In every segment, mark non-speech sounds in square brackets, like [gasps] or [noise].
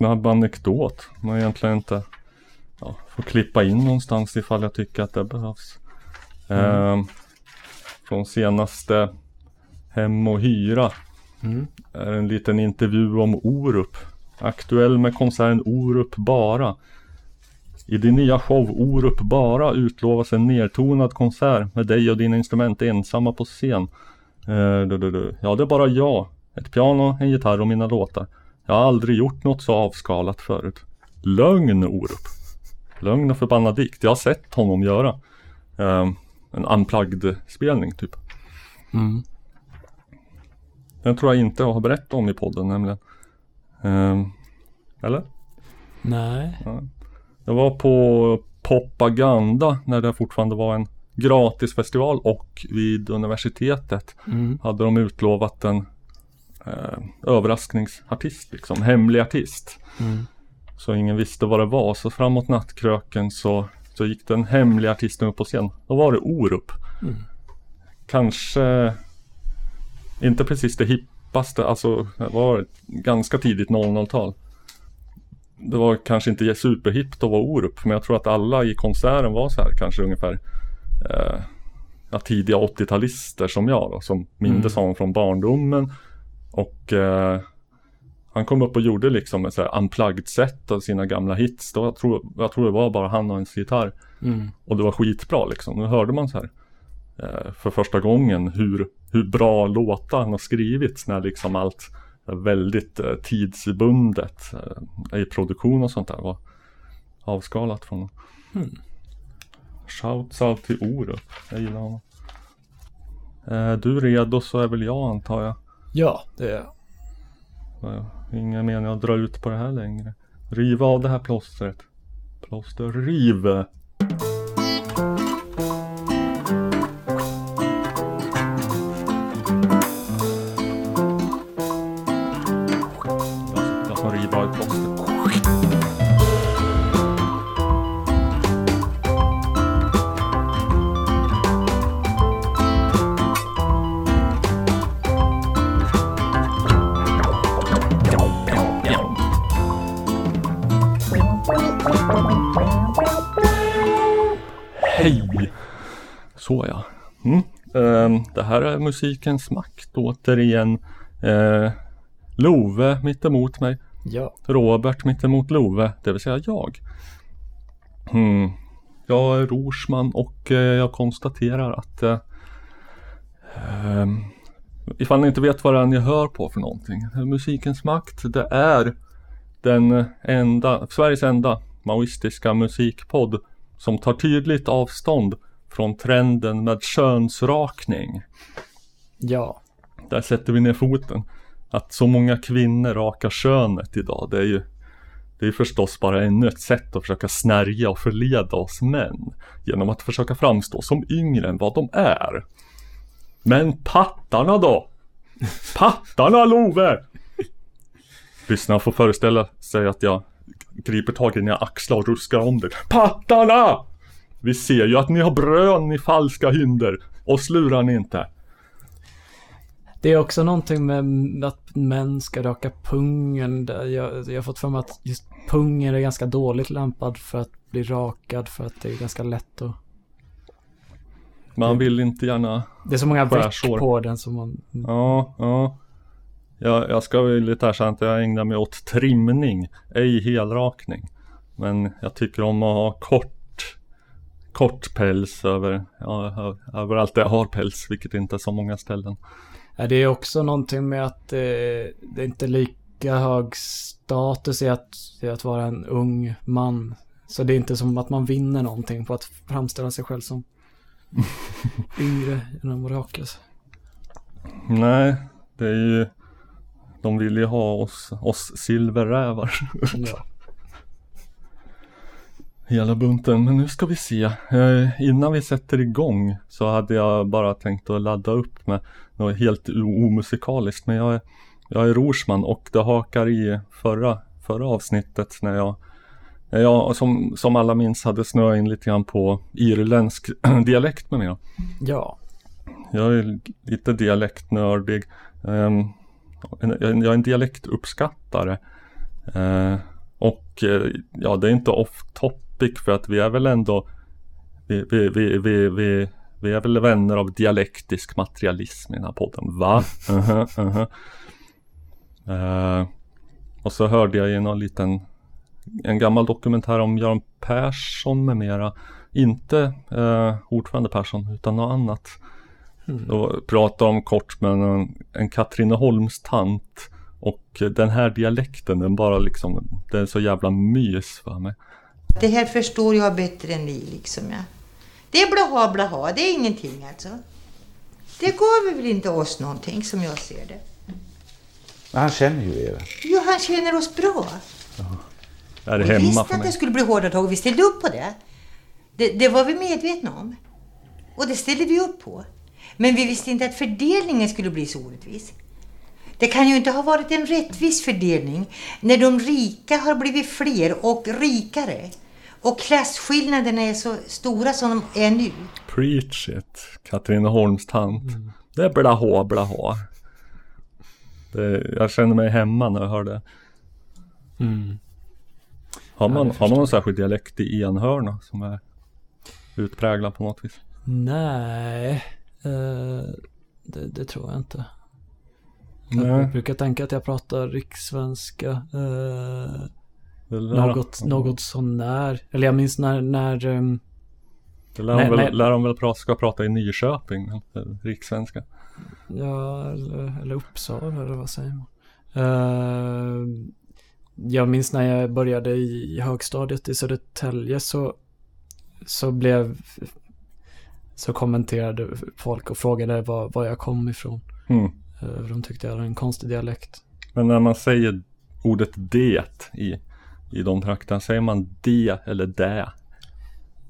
snabb anekdot. Man egentligen inte ja, får klippa in någonstans ifall jag tycker att det behövs. Mm. Eh, från senaste Hem och hyra. Mm. är en liten intervju om Orup. Aktuell med konserten Orup bara. I din nya show Orup bara utlovas en nertonad konsert med dig och dina instrument ensamma på scen. Eh, du, du, du. Ja, det är bara jag. Ett piano, en gitarr och mina låtar. Jag har aldrig gjort något så avskalat förut. Lögn Orup. Lögn och förbannad dikt. Jag har sett honom göra eh, en unplugged spelning typ. Mm. Den tror jag inte jag har berättat om i podden nämligen. Eh, eller? Nej. Ja. Jag var på Propaganda när det fortfarande var en gratisfestival och vid universitetet mm. hade de utlovat en eh, överraskningsartist, liksom, hemlig artist. Mm. Så ingen visste vad det var. Så framåt nattkröken så, så gick den hemliga artisten upp på scen. Då var det Orup. Mm. Kanske inte precis det hippaste, alltså det var ganska tidigt 00-tal. Det var kanske inte superhippt att vara Orup, men jag tror att alla i konserten var så här kanske ungefär eh, tidiga 80-talister som jag då, som mindes mm. honom från barndomen. Och eh, han kom upp och gjorde liksom ett så här unplugged set av sina gamla hits. Då jag, tror, jag tror det var bara han och en gitarr. Mm. Och det var skitbra liksom. Nu hörde man så här eh, för första gången hur, hur bra låtar han har skrivit när liksom allt väldigt eh, tidsbundet eh, i produktion och sånt där var avskalat från honom. Mm. Shouts out till Orup. Jag gillar honom. Är du redo så är väl jag antar jag. Ja, det är jag. Ingen mening att dra ut på det här längre. Riva av det här plåstret. Plåster, riv! Musikens makt återigen. Uh, Love mittemot mig. Ja. Robert mittemot Love, det vill säga jag. Mm. Jag är Rorsman och uh, jag konstaterar att uh, um, ifall ni inte vet vad det är ni hör på för någonting. Musikens makt, det är den enda, Sveriges enda maoistiska musikpodd som tar tydligt avstånd från trenden med könsrakning. Ja. Där sätter vi ner foten. Att så många kvinnor rakar könet idag, det är ju det är förstås bara ännu ett sätt att försöka snärja och förleda oss män. Genom att försöka framstå som yngre än vad de är. Men pattarna då? Pattarna Love! Lyssnarna får föreställa sig att jag griper tag i dina axlar och ruskar om dig. Pattarna! Vi ser ju att ni har brön i falska hinder. Och slurar ni inte. Det är också någonting med att män ska raka pungen. Jag, jag har fått för mig att just pungen är ganska dåligt lämpad för att bli rakad för att det är ganska lätt att... Man vill inte gärna Det är så många veck på den som man... Ja, ja. Jag, jag ska väl lite erkänna att jag ägnar mig åt trimning, ej helrakning. Men jag tycker om att ha kort kort päls över, ja, överallt där jag har päls, vilket inte är så många ställen. Det är också någonting med att eh, det är inte lika hög status i att, i att vara en ung man. Så det är inte som att man vinner någonting på att framställa sig själv som [laughs] yngre genom att rakas. Nej, det är ju de vill ju ha oss, oss silverrävar. ja [laughs] hela bunten. Men nu ska vi se. Eh, innan vi sätter igång så hade jag bara tänkt att ladda upp med något helt omusikaliskt. Men jag är, jag är Rorsman och det hakar i förra, förra avsnittet när jag jag som, som alla minns hade snöat in lite grann på irländsk [clears throat] dialekt med mig. Ja. Jag är lite dialektnördig. Um, jag är en dialektuppskattare. Uh, Och eh, ja, det är inte off topic för att vi är väl ändå vi, vi, vi, vi, vi, vi är väl vänner av dialektisk materialism i den här podden, va? [laughs] Uh -huh, uh -huh. Uh, och så hörde jag i någon liten en gammal dokumentär om Göran Persson med mera. Inte uh, ordförande Persson utan något annat. Mm. Då pratade de kort med en, en Katrineholmstant. Och den här dialekten den bara liksom, den är så jävla mys för mig. Det här förstår jag bättre än ni liksom ja. Det är blaha blaha, det är ingenting alltså. Det gav väl inte oss någonting som jag ser det. Men han känner ju er. Jo, han känner oss bra. Ja. Är det vi hemma visste för att det skulle bli hårda tag och vi ställde upp på det. det. Det var vi medvetna om. Och det ställde vi upp på. Men vi visste inte att fördelningen skulle bli så orättvis. Det kan ju inte ha varit en rättvis fördelning när de rika har blivit fler och rikare. Och klasskillnaderna är så stora som de är nu. Preach it, Katrineholmstant. Mm. Det är blaha blaha. Det, jag känner mig hemma när jag hör det. Mm. Har man, Ja, har man någon särskild dialekt i enhörna som är utpräglad på något vis? Nej, eh, det, det tror jag inte. Jag, Nej. jag brukar tänka att jag pratar rikssvenska. Eh, något, något sånär. Eller jag minns när, när ehm, det lär, Nej, de väl, nej. lär de väl prata, ska prata i Nyköping, rikssvenska. Ja, eller, eller Uppsala eller vad säger man? Eh, jag minns när jag började i högstadiet i Södertälje så, så blev så kommenterade folk och frågade var, var jag kom ifrån. Mm. Eh, De tyckte jag hade en konstig dialekt. Men när man säger ordet det i, i de trakterna, säger man det eller det?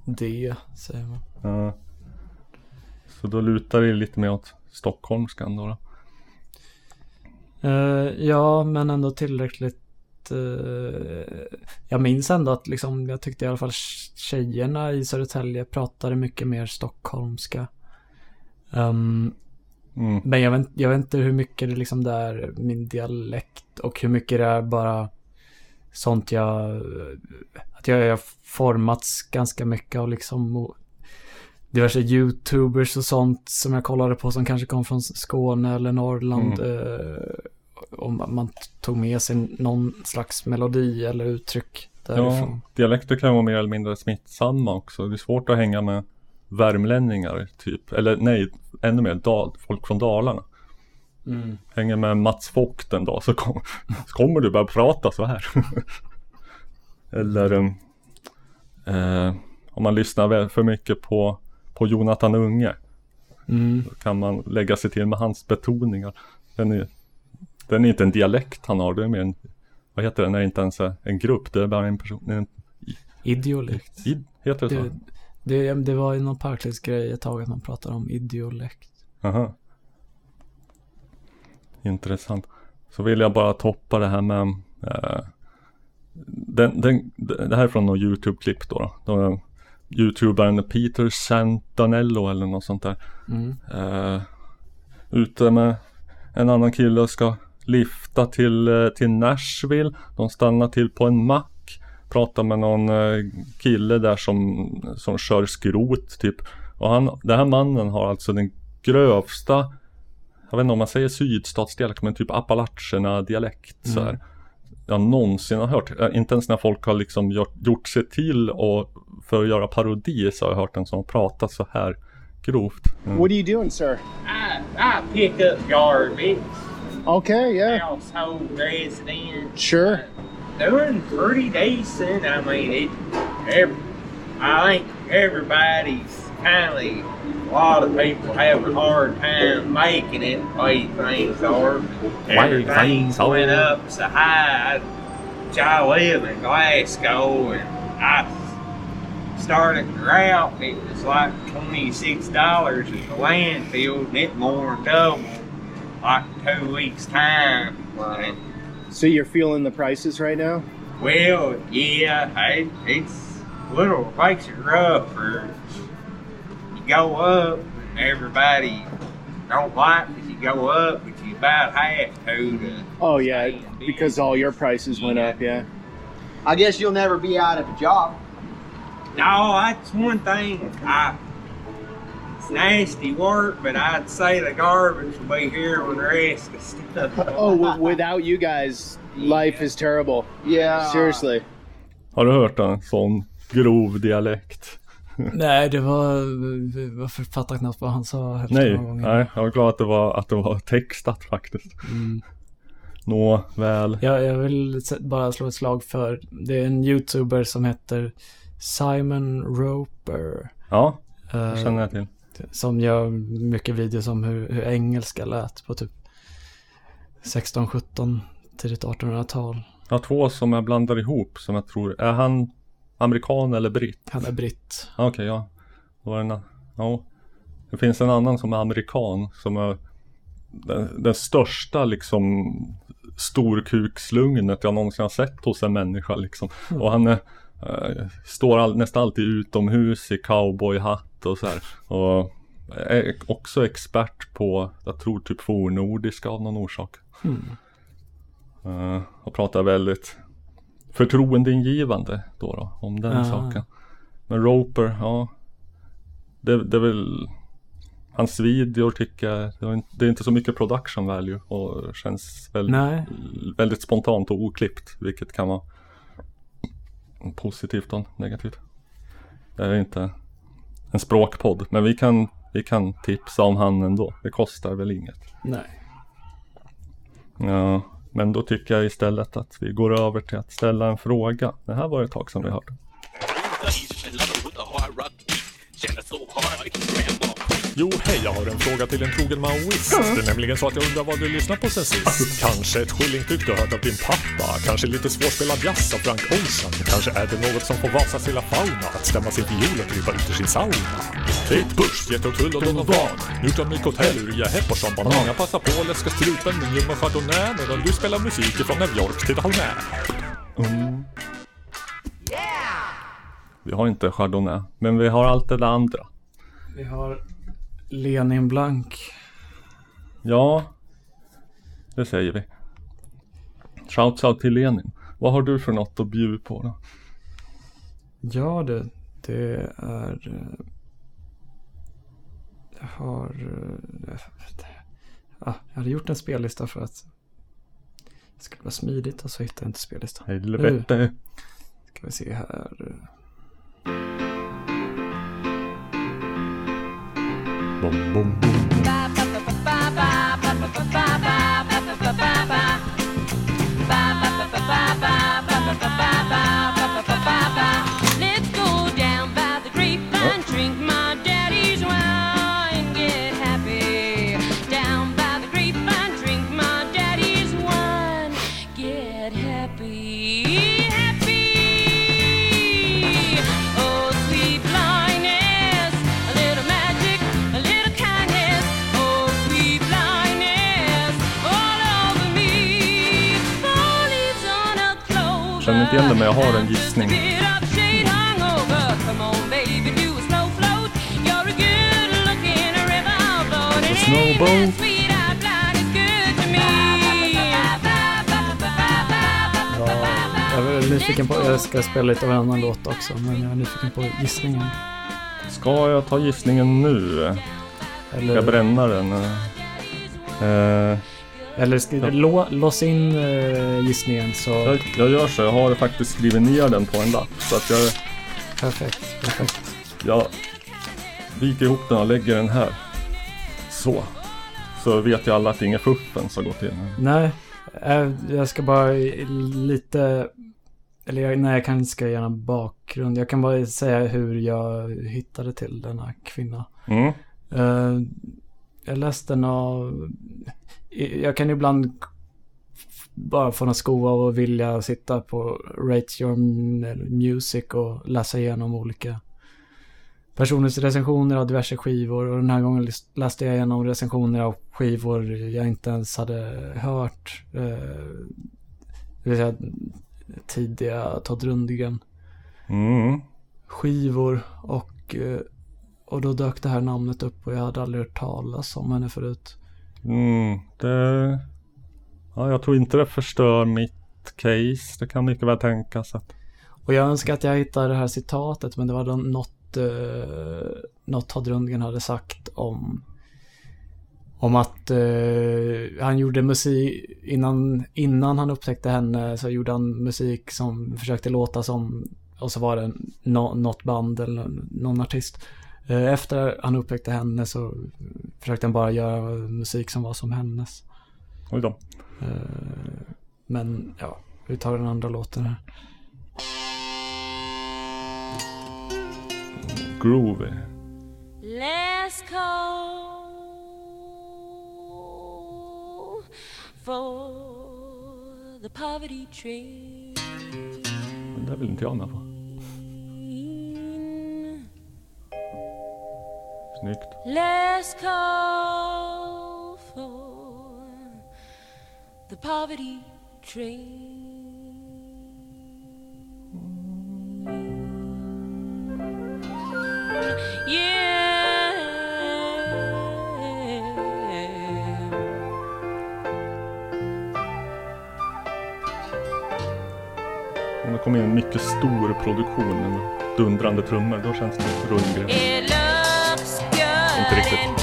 Det, säger man. Ja. Så då lutar det lite mer åt stockholmskan då. då. Eh, ja, men ändå tillräckligt. eh, jag minns ändå att liksom, jag tyckte i alla fall tjejerna i Södertälje pratade mycket mer stockholmska. Ehm, Mm. men jag vet, jag vet inte hur mycket det liksom det är min dialekt och hur mycket det är bara sånt jag, att jag har formats ganska mycket av liksom och diverse youtubers och sånt som jag kollade på som kanske kom från Skåne eller Norrland. Eh, om man tog med sig någon slags melodi eller uttryck därifrån. Ja, dialekter kan vara mer eller mindre smittsamma också. Det är svårt att hänga med värmlänningar typ. Eller nej, ännu mer dal, folk från Dalarna. Mm. Hänger med Mats Vogt en dag så, kom, så kommer du börja prata så här. [laughs] eller um, eh, om man lyssnar för mycket på, på Jonathan Unge. Mm. Då kan man lägga sig till med hans betoningar. Den är, den är inte en dialekt han har, det är mer en, vad heter det, när det inte ens är en grupp, det är bara en person, en, Idiolekt. id, heter det så? Det, det, det var ju någon Parklivs-grej ett tag att man pratade om idiolekt. Aha. Intressant. Så vill jag bara toppa det här med eh, den, den, Det här är från något YouTube-klipp då. då. Youtubern Peter Santanello eller något sånt där. Mm. Eh, ute med en annan kille och ska lifta till, eh, till Nashville. De stannar till på en mack. Pratar med någon eh, kille där som, som kör skrot typ. Och han, den här mannen har alltså den grövsta jag vet inte om man säger sydstatsdialekt men typ Appalacherna dialekt så här. Jag någonsin har hört. Eh, Inte ens när folk har liksom gjort, gjort sig till och för att göra parodi så har jag hört en som pratat så här grovt. Mm. What are you doing, sir? I, I pick up garbage, Okay, yeah. household residents. Sure. Doing pretty decent. I mean, it. Every, I think everybody's kind of. A lot of people have a hard time making it. the Way things are. Everything things are. went up so high. I live in Glasgow, and I started drought. It was like twenty six dollars at the landfill, and it more than doubled like two weeks time. And, So you're feeling the prices right now? well, yeah, it, it's a little makes it rough. For you go up, and everybody don't like it. You go up, but you about have to. to Oh yeah, because all your prices went Yeah. up, yeah. I guess you'll never be out of a job. No, that's one thing. I, it's nasty work, but I'd say the garbage will be here when the rest of stuff. Oh, w- without you guys, [laughs] life is terrible. Yeah. Seriously. Har du hört en sån grov dialekt? Nej, det var... Jag fattar knappt vad han sa hälften Nej, av gången. nej, jag var glad att det var, att det var textat faktiskt. Mm. Nå, väl. Jag, jag vill bara slå ett slag för, det är en youtuber som heter Simon Roper. Ja, eh, det känner jag till. Som gör mycket videos om hur, hur engelska lät på typ 16, 17, tidigt 1800-tal. Jag har två som jag blandar ihop som jag tror, är han amerikan eller britt? Han är britt. Ja, Okej, ja. Då var det en, ja. Det finns en annan som är amerikan som är den, den största liksom storkukslugnet jag någonsin har sett hos en människa liksom. Och han är, eh, står all, nästan alltid utomhus i cowboyhatt och så här. Och är också expert på, jag tror typ fornnordiska av någon orsak. Eh, och pratar väldigt förtroendeingivande då, då om den Ah. saken. Men Roper, ja. Det, det är väl Hans videor tycker jag, det är inte- så mycket production value och känns väldigt, Nej. väldigt spontant och oklippt. Vilket kan vara positivt och negativt. Det är inte en språkpodd, men vi kan, vi kan tipsa om han ändå. Det kostar väl inget. Nej. Ja, men då tycker jag istället att vi går över till att ställa en fråga. Det här var ett tag sedan vi hörde. Jo, hej, jag har en fråga till en trogen maoist. Det är nämligen så att jag undrar vad du lyssnar på sen sist. Kanske ett skillingtyck du hört av din pappa. Kanske lite svårspelad jazz av Frank Ocean. Kanske är det något som får Vasas hela fauna att stämma sin fiol och krypa ut ur sin sauna. Kate Bush, Jethro Tull och Donovan. Njut av Nick Hotel, Uria Hepperson, Banan. Jag passar på att läska strupen med ljumma chardonnay medan du spelar musik ifrån New York till Holmé. Mm. Vi har inte Chardonnay, men vi har allt det där andra. Vi har Lenin Blank. Ja, det säger vi. Shouts out till Lenin. Vad har du för något att bjuda på då? Ja det, det är... eh, Jag har... eh, Ja, jag hade gjort en spellista för att det skulle vara smidigt och så hittade jag inte spellistan. Helvete. Ska vi se här. Bom, bom, bom. Inte igen det men jag har en gissning. Snowboat. Ja, jag är nyfiken på, jag ska spela lite av en annan låt också, men jag är nyfiken på gissningen. Ska jag ta gissningen nu? Ska jag Eller, bränna den? Eh, eller ska, lå, lås in eh, gissningen så... jag, jag gör så, jag har faktiskt skrivit ner den på en lapp. Så att jag, Perfekt, perfekt. jag viker ihop den och lägger den här. Så. Så vet ju alla att det är inget fuffen som går till. Nej, eh, jag ska bara lite... Eller jag, nej, jag kanske ska göra en bakgrund. Jag kan bara säga hur jag hittade till denna kvinna. Mm. Eh, jag läste den av... Jag kan ibland bara få några sko av att vilja sitta på Rate Your Music och läsa igenom olika personers recensioner av diverse skivor. Och den här gången läste jag igenom recensioner av skivor jag inte ens hade hört. Eh, det vill säga tidiga Todd Rundgren Mm. skivor och, eh, och då dök det här namnet upp och jag hade aldrig hört talas om henne förut. Mm. Det... Ja, jag tror inte det förstör mitt case. Det kan mycket väl tänkas att Och jag önskar att jag hittade det här citatet men det var något, eh, något Todd Rundgren hade sagt om om att eh, han gjorde musik innan, innan han upptäckte henne så gjorde han musik som försökte låta som och så var det något band eller någon artist. Eh, efter han upptäckte henne så försökte han bara göra musik som var som hennes. Oj då. Eh, men ja, vi tar den andra låten här. Groovy. Let's go for the poverty train. Men det vill inte jag med på. Snyggt. Let's go for the poverty train. Yeah. Om det kommer in mycket stor produktion med dundrande trummor, då känns det Rundgren. It looks good Inte riktigt.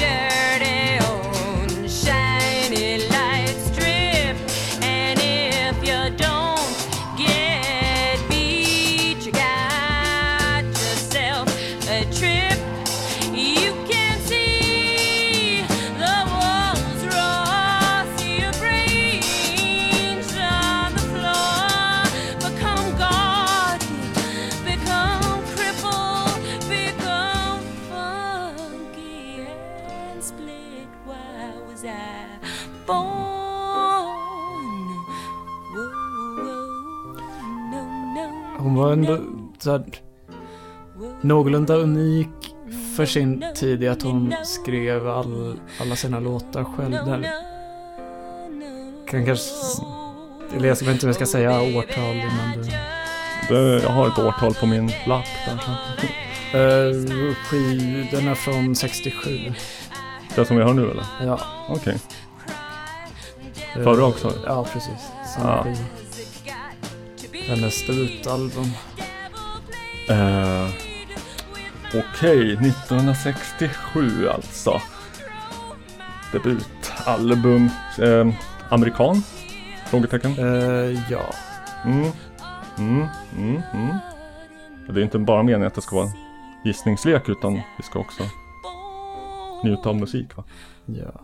Var ändå så här, någorlunda unik för sin tid i att hon skrev all, alla sina låtar själv. Där. Kan kanske... Eller jag vet inte om jag ska säga årtal innan du... Det, jag har ett årtal på min lapp där. Uh, skiv, den är från 67. Det som vi hör nu eller? Ja. Okej. Eh, Förra också? Ja, precis. Samma Ja. Hennes debutalbum. Eh, Okej, 1967 alltså. Debutalbum. Eh, amerikan? Frågetecken. Eh, ja. Mm. Mm, mm, mm. Det är inte bara meningen att det ska vara en gissningslek utan vi ska också njuta av musik va? Ja.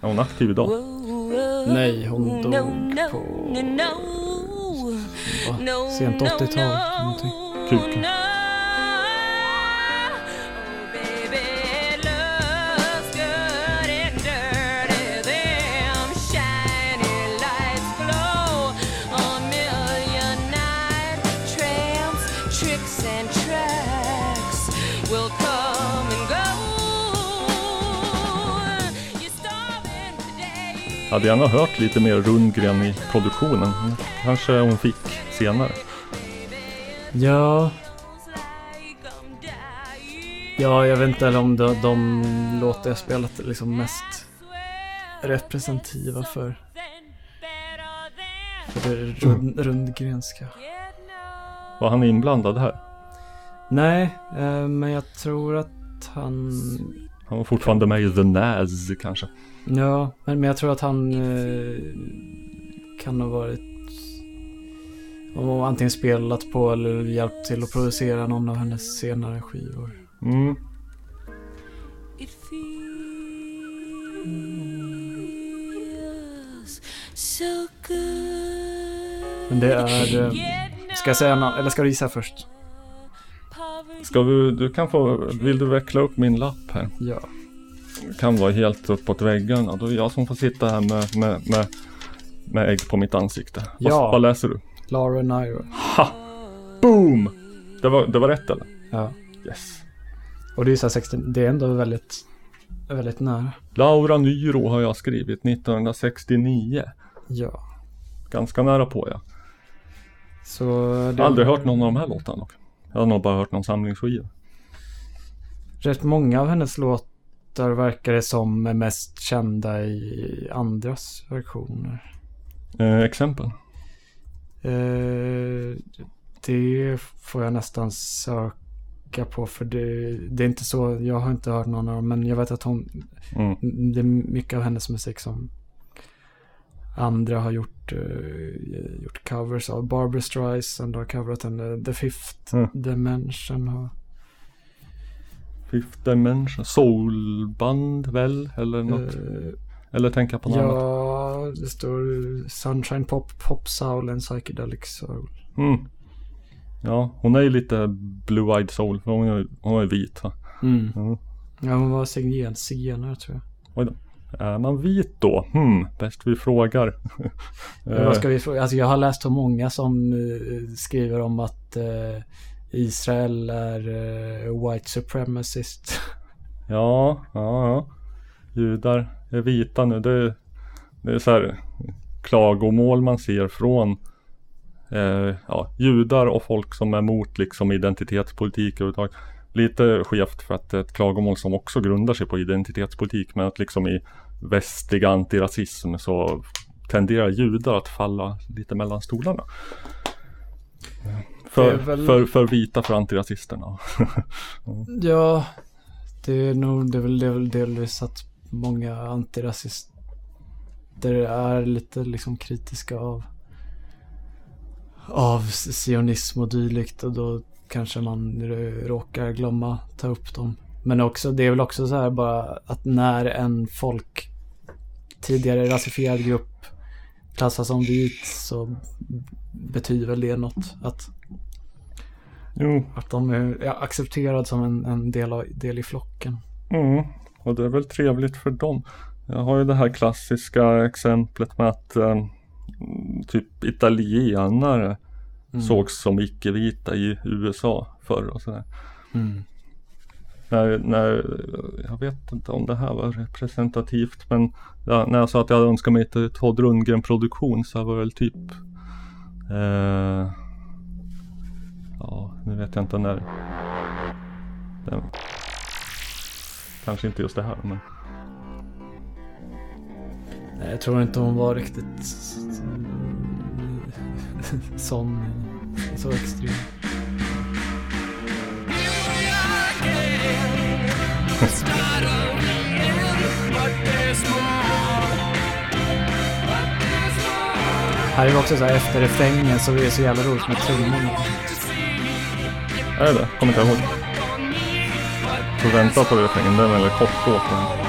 Är hon aktiv idag? Nej, hon dog på sent 80-tal. Någonting. Kuken. Hade gärna hört lite mer Rundgren i produktionen. Mm, Kanske hon fick senare. Ja. Ja, jag vet inte om de, de låtar jag spelat är liksom mest representativa för, för det rund, rundgrenska. Var han inblandad här? Nej, eh, men jag tror att han... Han var fortfarande med i The Naz kanske. Ja, men, men jag tror att han eh, kan ha varit... Och antingen spelat på eller hjälpt till att producera någon av hennes senare skivor. Mm. It feels so good. Men det är... Eh, ska jag säga något? Eller ska du gissa först? Ska vi, du kan få, vill du veckla upp min lapp här? Ja. Det kan vara helt uppåt väggarna. Då är det jag som får sitta här med, med, med, med ägg på mitt ansikte. Ja. Vad, vad läser du? Laura Nyro. Ha! Boom! Det var, det var rätt eller? Ja. Yes. Och det är så här 60, det är ändå väldigt, väldigt nära. Laura Nyro har jag skrivit 1969. Ja. Ganska nära på ja. Så har aldrig hört någon av de här låtarna dock. Jag har nog bara hört någon samlingsskiva. Rätt många av hennes låtar låtar verkar det som är mest kända i andras versioner. Eh, exempel? Eh, det får jag nästan söka på för det, det är inte så, jag har inte hört någon av dem men jag vet att hon, Mm. det är mycket av hennes musik som andra har gjort, eh, gjort covers av. Barbra Streisand har coverat henne, The Fifth Mm. Dimension har Fifth Dimension? Soulband väl? Eller något? eh, Eller tänka på något annat? Ja, det står Sunshine Pop, Pop Soul and Psychedelic Soul. Mm. Ja, hon är ju lite blue-eyed soul. för Hon är, hon är vit va? Mm. Mm. Ja, hon var signer, zigenare tror jag. Oj då. Är man vit då? Hmm, bäst vi frågar. Vad ska vi fråga? Alltså jag har läst så många som eh, skriver om att eh, Israel är eh, white supremacist. [laughs] Ja, ja, ja. Judar är vita nu. Det, det är så här klagomål man ser från eh, ja, judar och folk som är emot liksom identitetspolitik överhuvudtaget. Lite skevt för att det är ett klagomål som också grundar sig på identitetspolitik men att liksom i västlig antirasism så tenderar judar att falla lite mellan stolarna. För, väl- för, för vita för antirasisterna. [laughs] ja, det är nog det är väl, det är väl delvis att många antirasister är lite liksom kritiska av av sionism och dylikt och då kanske man råkar glömma ta upp dem. Men också, det är väl också så här bara att när en folk tidigare rasifierad grupp klassas som vit så betyder väl det något. Att, Jo, att de är accepterad som en, en del, av, del i flocken. Mm, och det är väl trevligt för dem. Jag har ju det här klassiska exemplet med att eh, typ italienare sågs som icke-vita i USA förr och sådär. Mm. När, när, jag vet inte om det här var representativt men ja, när jag sa att jag önskar mig ett Todd Rundgren produktion så var det väl typ eh, Ja, nu vet jag inte när den, Kanske inte just det här men Nej, jag tror inte hon var riktigt sån, så extrem. Här är det också så här efter refrängen så är det så jävla roligt med trummorna. Är det det? Kommer inte ihåg. Får vänta på refrängen, den är väldigt kort låt men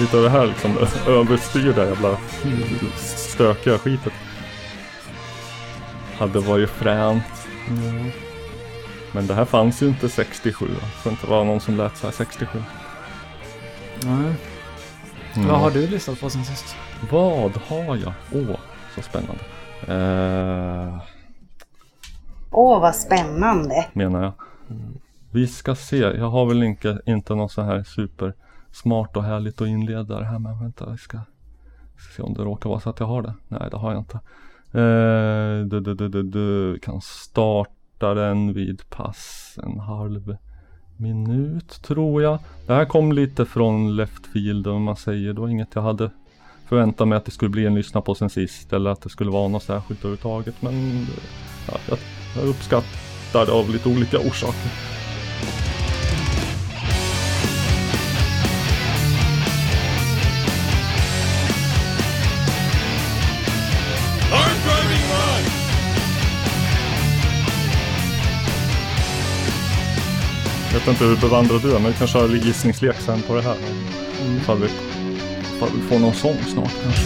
Lite av det här liksom överstyrda jävla stökiga skitet. Hade varit fränt. Men det här fanns ju inte 67. va? Så det inte var någon som lät så här 67. Nej. Mm. Vad har du lyssnat på sen sist? Vad har jag? Åh, så spännande. Eh, Åh, vad spännande. menar jag. Vi ska se. Jag har väl inte, inte något så här super smart och härligt att inleda det här med. Vänta, vi ska se om det råkar vara så att jag har det. Nej, det har jag inte. Eh, du, du, du, du, du. Vi kan starta den vid pass en halv minut tror jag. Det här kom lite från left field om man säger. Det var inget jag hade förväntat mig att det skulle bli en lyssna på sen sist. Eller att det skulle vara något särskilt överhuvudtaget. Men ja, jag, jag uppskattar det av lite olika orsaker. Vet inte hur bevandrad du är, men vi kanske har gissningslek sen på det här. Ifall vi, ifall vi får någon sång snart kanske.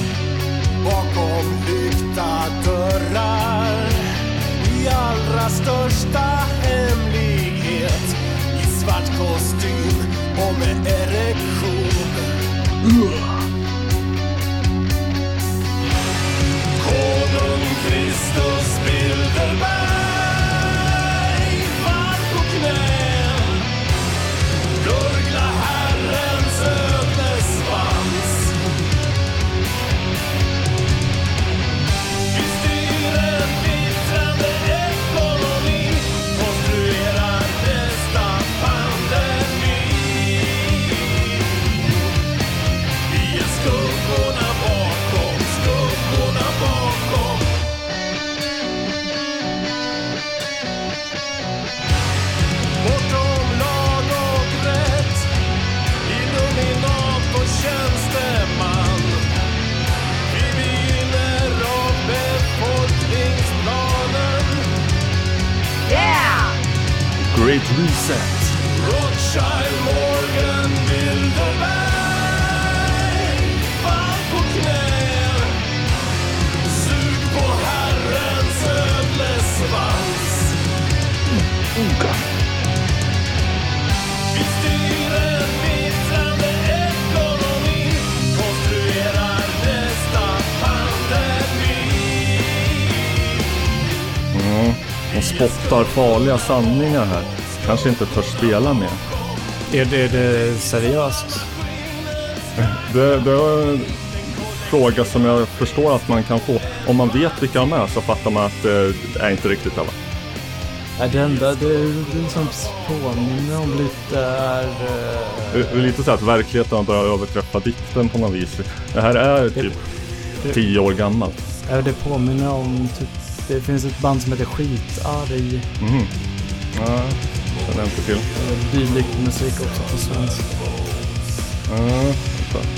Bakom lyckta dörrar i allra största hemlighet i svart kostym och med erektion. Konung Kristus fall Great Reset. Rothschild, Morgan, Bilderberg Fall på knä Sug på Herrens ödlesvans Mm. De spottar farliga sanningar här. Kanske inte törs spela med. Är det, är det seriöst? Det, det är en fråga som jag förstår att man kan få. Om man vet vilka de är så fattar man att det är inte riktigt alla. Det enda det, det som påminner om lite är... är lite så att verkligheten har börjat överträffa dikten på något vis. Det här är typ det- tio år gammalt. Ja, det påminner om typ, det finns ett band som heter Skitarg. Mhm. Ja, känner jag inte till. Eh, Dylik musik också på svenska. Vänta.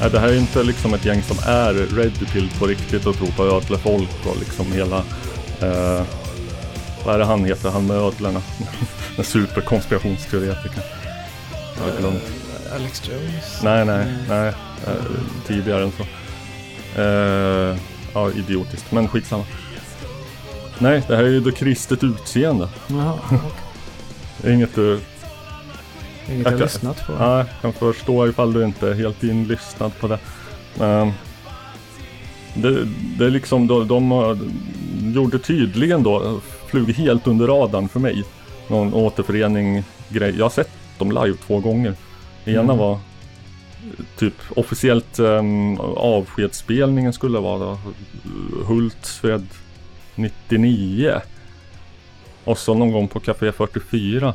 Nej, det här är inte liksom ett gäng som är ready pill på riktigt och tror på ödlefolk och liksom hela... Eh, vad är det han heter, han med ödlorna? [laughs] Den superkonspirationsteoretikern. Jag har glömt. Alex Jones? Nej, nej, nej. Eh, tidigare än så. Eh, ja, idiotiskt, men skitsamma. Nej, det här är ju det kristet utseende. Jaha, [laughs] är inget du... Inget Jag jag lyssnat på. Nej, kan förstå ifall du inte är helt inlyssnad på det. Men det, det är liksom, de, de gjorde tydligen då, flug helt under radarn för mig. Någon återförening grej. Jag har sett dem live två gånger. Ena Mm. var typ officiellt um, avskedsspelningen skulle vara Hultsfred 99. Och så någon gång på Café 44.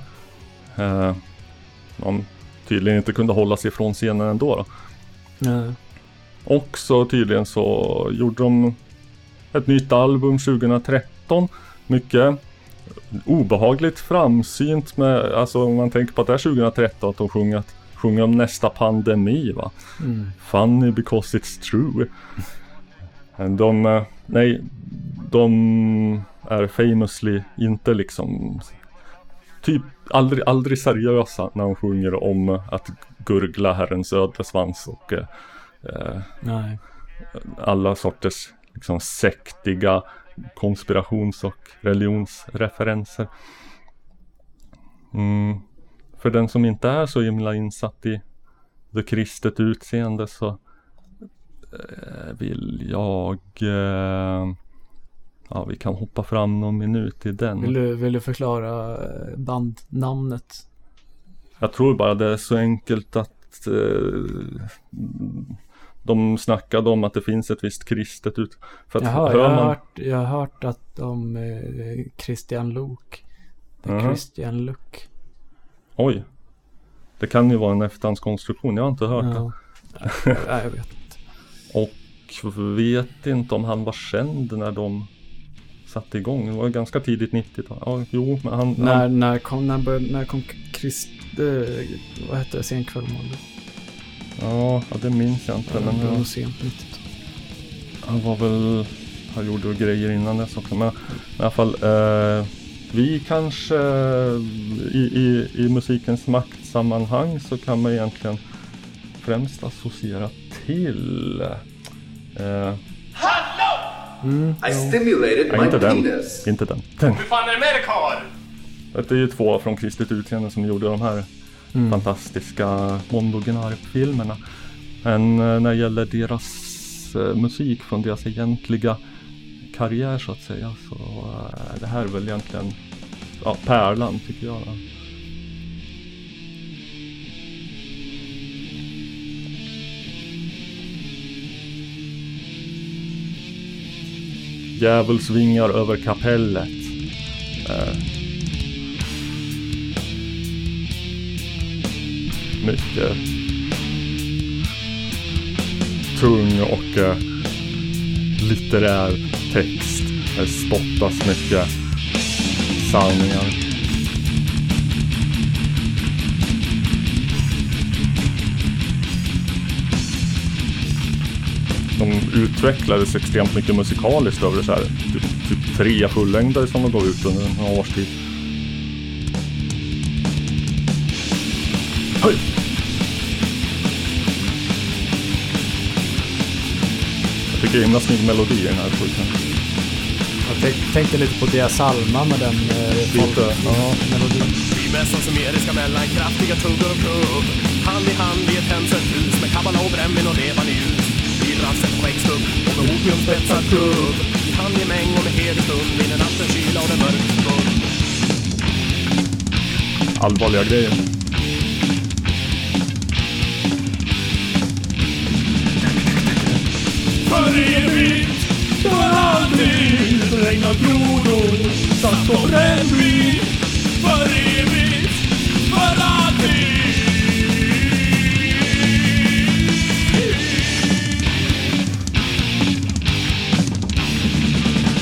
Eh, de tydligen inte kunde hålla sig från scenen ändå. Då. Nej. Och så tydligen så gjorde de ett nytt album 2013. Mycket obehagligt framsynt med, alltså om man tänker på att det är 2013 att de sjunger, att- sjunger om nästa pandemi va. Mm. Funny because it's true. De, eh, nej, de är famously inte liksom typ aldrig, aldrig seriösa när de sjunger om att gurgla herrens ödlesvans och eh, eh, alla sorters liksom sektiga konspirations och religionsreferenser. Mm. För den som inte är så himla insatt i det kristet utseende så eh, vill jag eh, Ja, vi kan hoppa fram någon minut i den. Vill du, vill du förklara eh, bandnamnet? Jag tror bara det är så enkelt att eh, de snackade om att det finns ett visst kristet ut. För att Jaha, jag har, man, hört, jag har hört att de eh, Christian Jaha. Christian Luuk. Oj. Det kan ju vara en efterhandskonstruktion, jag har inte hört Ja. Nej, jag vet inte. Och vet inte om han var känd när de satte igång. Det var ganska tidigt 90-tal. Ja, jo, men han... När, han när kom, när började, när kom Christ, eh, vad hette det, sen kväll måndag? ja, ja, det minns jag inte. Det Men var ja, nog sent 90-tal. han var väl han gjorde grejer innan dess också. Men, men i alla fall, eh, vi kanske i, i, i musikens maktsammanhang så kan man egentligen främst associera till eh, I stimulated nej, my inte den. penis. Inte den. den. Hur fan är det med dig karl? Det är ju två från Kristet utseende som gjorde de här Mm. fantastiska Mondo Gnarp-filmerna. Men eh, när det gäller deras eh, musik från deras egentliga karriär så att säga så eh, det här är väl egentligen ja, pärlan tycker jag. Djävulsvingar över kapellet. Eh, mycket tung och eh, litterär text. Det spottas mycket sanningar. De utvecklades extremt mycket musikaliskt över så här, typ, typ tre fullängdare som de gav ut under några års tid. Höj! Är himla snygg melodi i den här skiten. Jag tänk- tänkte lite på Dia Salma med den eh, Lite, ja. melodin. Vi mässar sumeriska mellan kraftiga tuggor och kubb. Hand i hand i ett hemsökt hus med kabbala och brännvin och levande ljus. Rasten på växthubb och med opiumspetsad kubb. I handgemäng och med helig stund vinner nattens kyla och den mörk skubb. Allvarliga grejer. För evigt, för alltid, regnar grodor, satt på brännvin. För evigt, för alltid.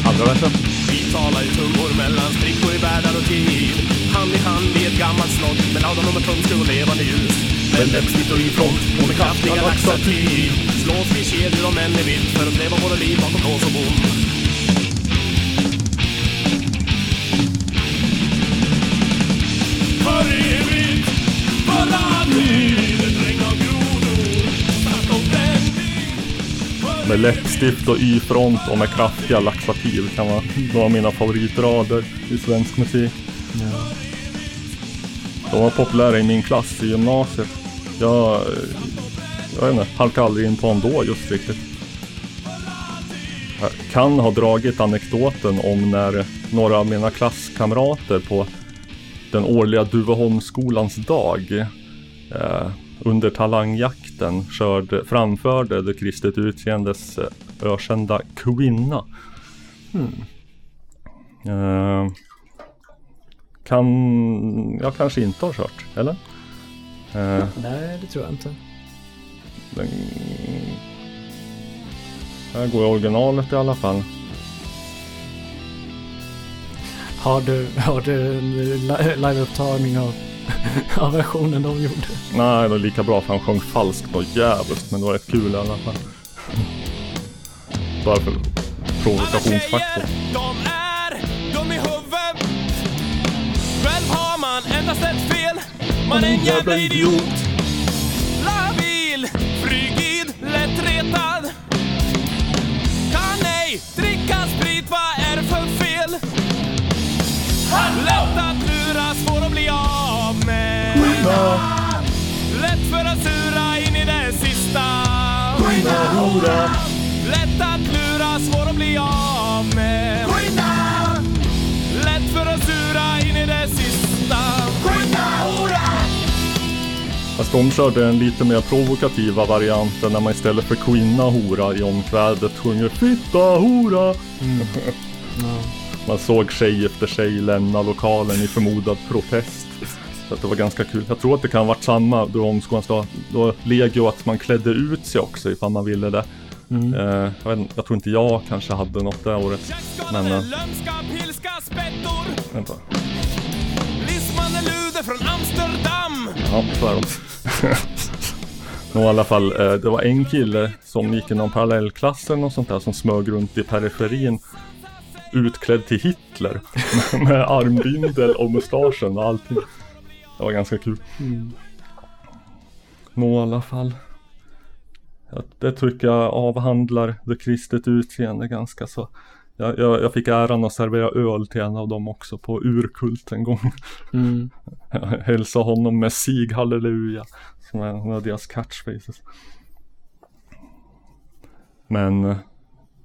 Andra versen. Vi talar i tungor mellan sprickor i världar och tid. Hand i hand i ett gammalt slott med ladon och med tumskruv och levande ljus. Med läppstift och i front och med kraftiga laxativ. Slås vi kedjor och män i vitt för att leva våra liv bakom lås och bom. För evigt, för alltid, ett regn av grodor, satt och brännvin. Med läppstift och y-front och med kraftiga laxativ kan vara några av mina favoritrader i svensk musik. De var populära i min klass i gymnasiet. Jag, eh, jag vet inte, halkade aldrig in på dem då just riktigt. Jag kan ha dragit anekdoten om när några av mina klasskamrater på den årliga Duveholmsskolans dag eh, under talangjakten körde, framförde det kristet utseendes eh, ökända kvinna. Eh, kan jag kanske inte ha kört, eller? Eh, Nej, det tror jag inte. Den, här går originalet i alla fall. Har du, har du en li- liveupptagning av, [laughs] av versionen de gjorde? Nej, det var lika bra för han sjöng falskt och jävligt, men det var rätt kul i alla fall. Bara för provokationsfaktor. De är dum i huvudet Själv har man endast ett fel Man är en jävla idiot Labil, lättretad Kan ej dricka sprit, vad är det för fel? Lätt att lura, svår att bli av med. Lätt för att sura in i det sista. Lätt att lura, svår att bli av med. Lätt för att sura in i det sista Fast de körde den lite mer provokativa varianten när man istället för kvinna hora i omkvädet sjunger fitta hora. Man såg tjej efter tjej lämna lokalen i förmodad protest. Så det var ganska kul. Jag tror att det kan ha varit samma då omskolans dag. Då legio att man klädde ut sig också ifall man ville det. Eh, jag, vet, jag tror inte jag kanske hade något det året. Men eh, Lömska, pilska, spettor luder från Amsterdam Ja, så är de. [laughs] Nå, i alla fall, eh, det var en kille som gick i någon parallellklass eller något sånt där som smög runt i periferin utklädd till Hitler [laughs] med armbindel och mustaschen och allting. Det var ganska kul. Mm. Nå i alla fall. Det tycker jag avhandlar det kristet utseende ganska så. Jag, jag, jag fick äran att servera öl till en av dem också på urkult en gång. Mm. [laughs] Jag hälsade honom med sig halleluja. Som är en av deras catchphrases. Men eh,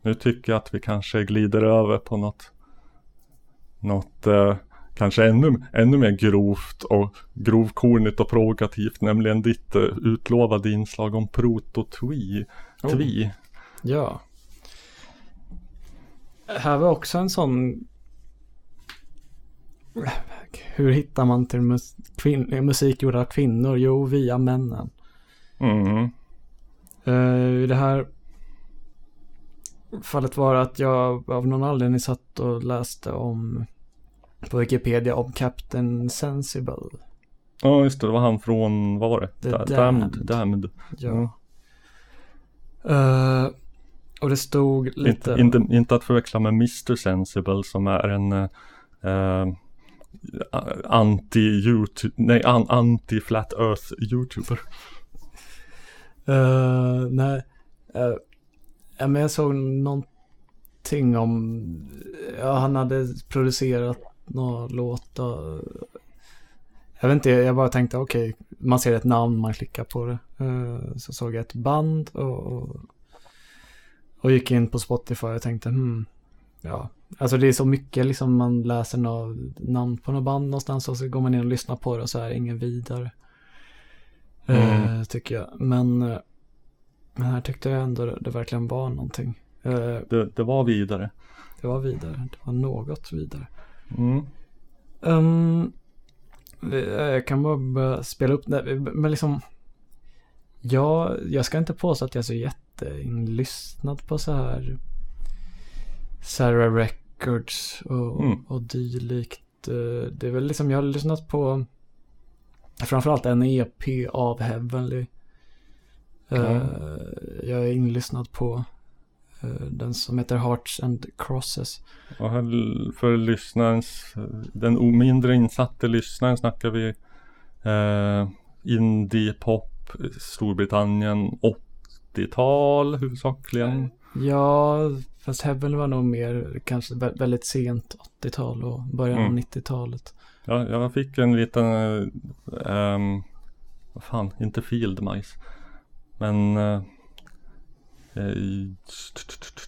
nu tycker jag att vi kanske glider över på något Något eh, kanske ännu, ännu mer grovt och grovkornigt och provokativt. Nämligen ditt eh, utlovade inslag om proto-twi. Oh. Ja. Här var också en sån... Hur hittar man till mus kvin- musik gjord av kvinnor? Jo, via männen. Mm. Eh, I det här fallet var att jag av någon anledning satt och läste om på Wikipedia om Captain Sensible. Ja just det, det var han från, vad var det? The Da- Damned. Damned. Ja. Mm. Och det stod lite... Inte, inte, inte att förväxla med Mr Sensible som är en eh, eh, anti-youtube, nej an, anti-flat earth youtuber. Eh, nej. Uh, ja, men jag såg någonting om, ja han hade producerat några låtar. Jag vet inte, jag bara tänkte okej, man ser ett namn, man klickar på det. Eh, så såg jag ett band och, och, och gick in på Spotify och tänkte hmm, ja. Alltså det är så mycket liksom man läser namn på något band någonstans och så går man in och lyssnar på det och så är det ingen vidare. Eh, Mm. tycker jag. Men, eh, men här tyckte jag ändå det, det verkligen var någonting. Eh, Det, det var vidare. det var vidare. Det var något vidare. Mm. Um, jag kan bara spela upp det. Men liksom. Ja, jag ska inte påstå att jag är så jätteinlyssnad på så här. Sarah Records och, Mm. och dylikt. Eh, Det är väl liksom, jag har lyssnat på framförallt en EP av Heavenly. Ja. Jag är inlyssnad på eh, den som heter Hearts and Crosses. Och här för lyssnarens, den mindre insatte lyssnaren snackar vi eh, indie, pop, Storbritannien, 80-tal huvudsakligen. Ja, fast Heaven var nog mer kanske vä- väldigt sent 80-tal och början av Mm. 90-talet. Ja, jag fick en liten, ehm, vad fan, inte field mice. Men eh,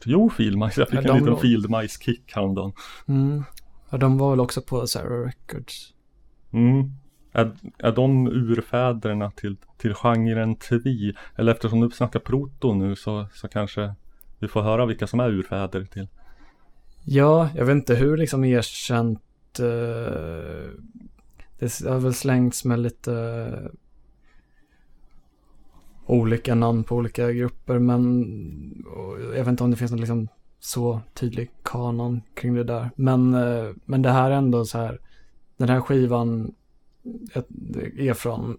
Jo, field mice. Jag fick Ja, en liten låg- field mice kick häromdagen. Mm. Ja, de var väl också på Sarah Records. Mm. Är, är de urfäderna till, till genren tri? Eller eftersom du snackar proto nu så, så kanske vi får höra vilka som är urfäder till. Ja, jag vet inte hur liksom erkänt eh, det har väl slängts med lite eh, olika namn på olika grupper men jag vet inte om det finns någon liksom så tydlig kanon kring det där. Men, eh, men det här är ändå så här, den här skivan är från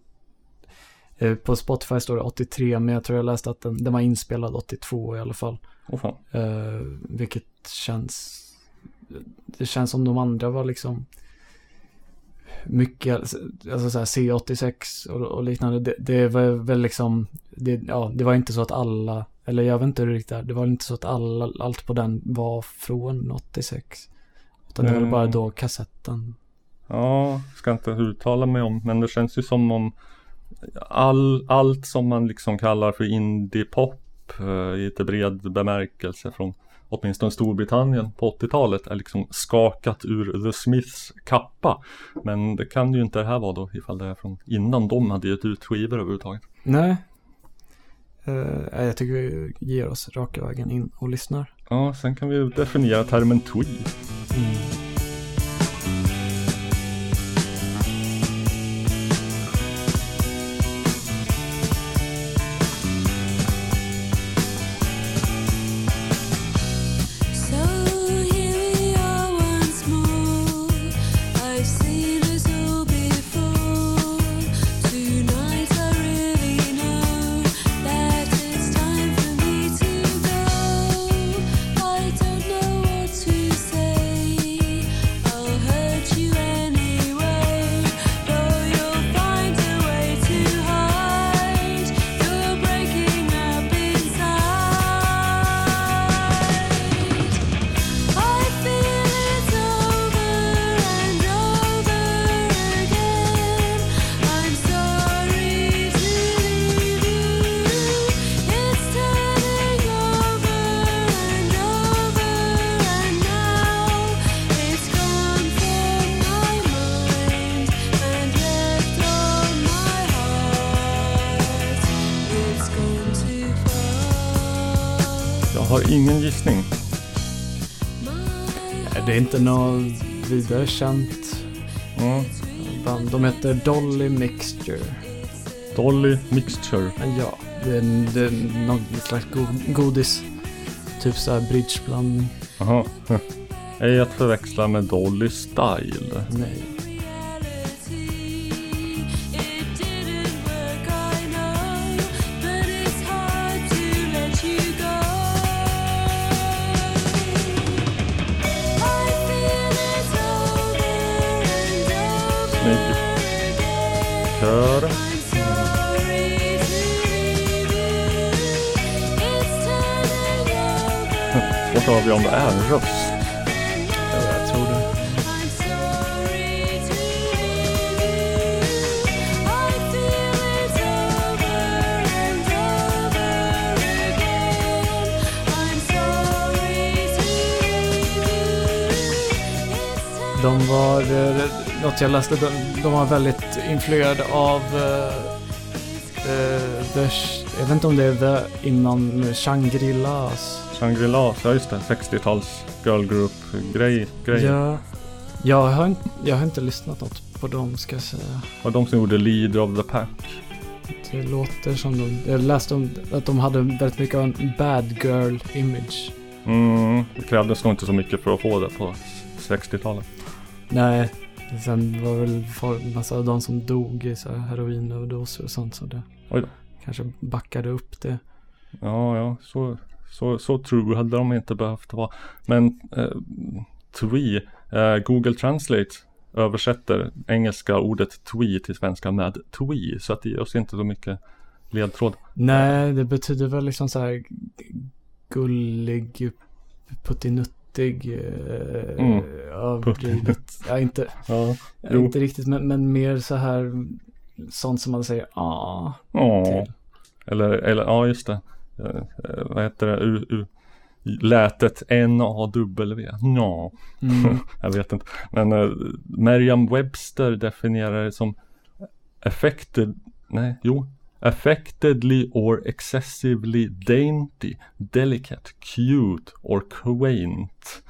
eh, på Spotify står det 83 men jag tror jag läste att den, den var inspelad 82 i alla fall. Åh fan. Eh, vilket känns Det känns som de andra var liksom Mycket, alltså så här C86 och, och liknande. Det, det var väl liksom det, Ja, det var inte så att alla Eller jag vet inte hur det riktigt är. Det var inte så att alla, allt på den var från 86. Utan det var väl bara Mm. då kassetten. Ja, ska inte uttala mig om, men det känns ju som om all, allt som man liksom kallar för indie-pop eh, i lite bred bemärkelse från åtminstone Storbritannien på 80-talet är liksom skakat ur The Smiths kappa. Men det kan ju inte det här vara då ifall det är från innan de hade gett ut skivor överhuvudtaget. Nej. Eh, jag tycker vi ger oss raka vägen in och lyssnar. Ja, sen kan vi definiera termen twee. So inte något vidare känt Mm. band. De heter Dolly Mixture. Dolly Mixture. Ja, det är, det är någon slags go- godis. Typ såhär bridgeblandning. Jaha. [laughs] Ej att förväxla med Dolly Style. Nej. Röst. Ja, jag tror det. De var, eh, något jag läste, de, de var väldigt influerade av eh, the, jag vet inte om det är the innan Shangri-Las. Shangri-La, ja just det. 60-tals girl group grej, grej. Ja, jag har, inte, jag har inte lyssnat något på dem ska jag säga. Och de som gjorde Leader of the Pack. Det låter som de, jag läste om att de hade väldigt mycket av en bad girl image. Mm, det krävdes nog inte så mycket för att få det på 60-talet. Nej, sen var väl folk- massa av de som dog i så här heroinöverdoser och sånt så det Oj då. kanske backade upp det. Ja, ja, så, så, så true hade de inte behövt vara. Men eh, twee, eh, Google Translate översätter engelska ordet twee till svenska med twee. Så att det ger oss inte så mycket ledtråd. Nej, det betyder väl liksom så här gullig, puttinuttig, eh, Mm. överdrivet. ja, inte, Ja, inte riktigt, men, men mer så här sånt som man säger ah. Till. Eller, eller ja just det. Eh, eh, vad heter det? U, U, lätet N-A-W. Ja. Mm. [laughs] Jag vet inte. Men uh, Merriam Webster definierar det som affected, nej, jo. Affectedly or excessively dainty, delicate, cute or quaint.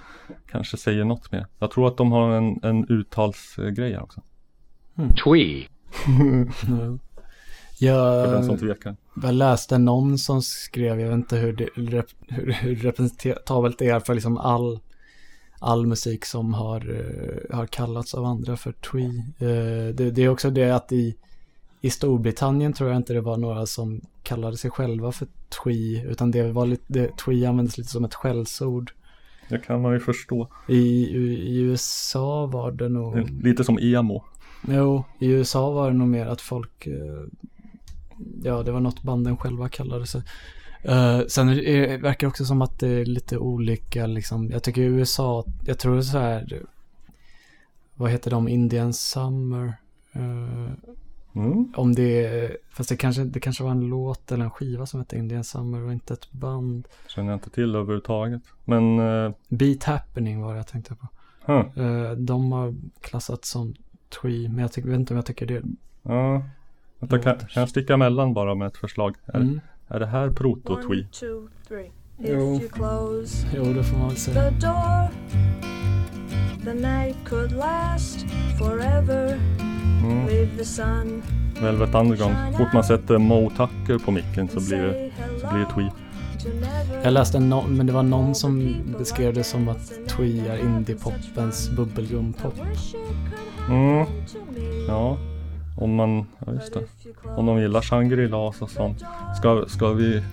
Kanske säger något mer. Jag tror att de har en, en uttalsgrej här också. Twee. [laughs] [laughs] För den som Jag, tvekar. jag läste någon som skrev, jag vet inte hur, det, rep, hur, hur representabelt det är för liksom all, all musik som har, eh, har kallats av andra för twee. Eh, det, det är också det att i, i Storbritannien tror jag inte det var några som kallade sig själva för twee, utan det var lite, det, twee användes lite som ett skällsord. Det kan man ju förstå. I, i, I USA var det nog... Lite som emo. Jo, i USA var det nog mer att folk, eh, ja det var något banden själva kallade sig. Eh, sen är, det verkar det också som att det är lite olika liksom, jag tycker USA, jag tror det är så här, vad heter de, Indian Summer. Eh, Mm. Om det är, fast det kanske, det kanske var en låt eller en skiva som hette Indian Summer och inte ett band. Känner jag inte till överhuvudtaget. Men uh, Beat Happening var det jag tänkte på. Huh. De har klassats som twee, men jag tycker, vet inte om jag tycker det. ja. Vänta, kan, kan jag sticka emellan bara med ett förslag? Är, Mm. är det här proto-twee? One, two, three. If Jo. you close Jo, det får man väl säga. the door, the night could last forever. Mm. Leave the sun. Velvet Underground. Så fort man sätter Mo Tucker på micken så blir det, så blir det twee. Jag läste en no- men det var någon som beskrev det som att twee är indie-popens bubbelgum-pop. Mm. Ja. Om man, ja just det. Om de gillar Shangri-La och sånt. Ska, ska vi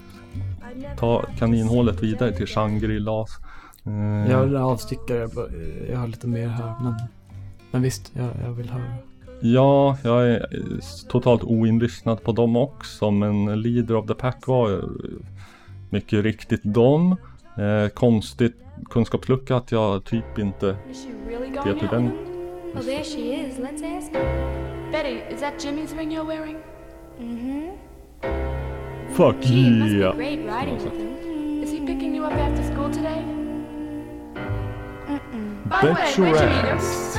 ta kaninhålet vidare till Shangri-Las? Eh, Jag är en avstickare, jag har lite mer här, men, men visst, jag, jag vill höra. Ja, jag är totalt oinlyssnad på dem också men Leader of the Pack var mycket riktigt dem. Eh, konstigt kunskapslucka att jag typ inte vet hur den... him? Oh, there she is. Let's ask her. Betty, is that Jimmy's ring you're wearing? Mm-hmm. Fuck Gee, it must yeah! be great riding with him. Is he picking you up after school today? Mm-mm. By the way, Bet where'd your you meet him? ass.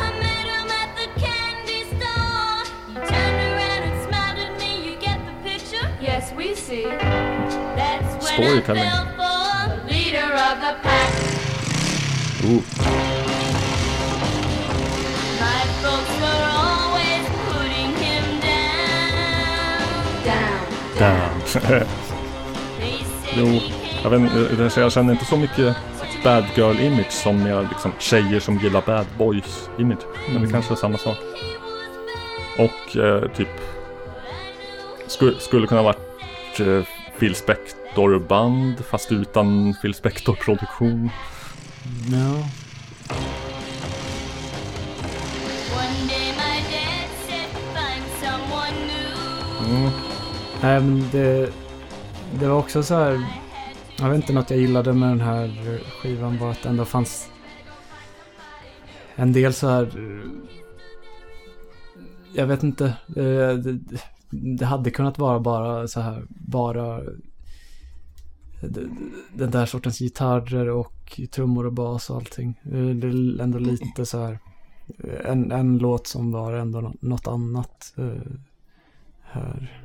Yes, we see. Storytelling. of the pack. Oh. Damn. [laughs] jo, jag, vet, jag- jag känner inte så mycket bad girl image som med liksom tjejer som gillar bad boys image. Men det Mm. kanske är samma sak. Och eh, typ skulle, skulle kunna varit eh, Phil Spector band fast utan Phil Spector produktion. New. Mm. Nej, men det, det var också så här. Jag vet inte något jag gillade med den här skivan var att det ändå fanns en del så här. Jag vet inte. Det, det hade kunnat vara bara så här. Bara den där sortens gitarrer och trummor och bas och allting. Det är ändå lite så här. En, en låt som var ändå något annat eh, här.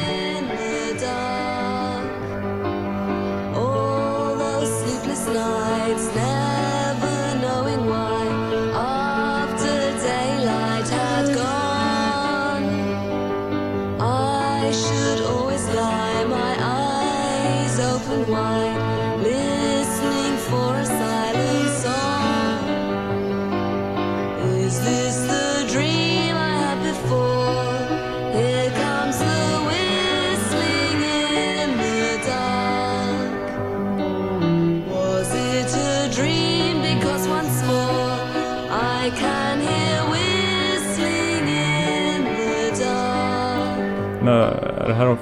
det här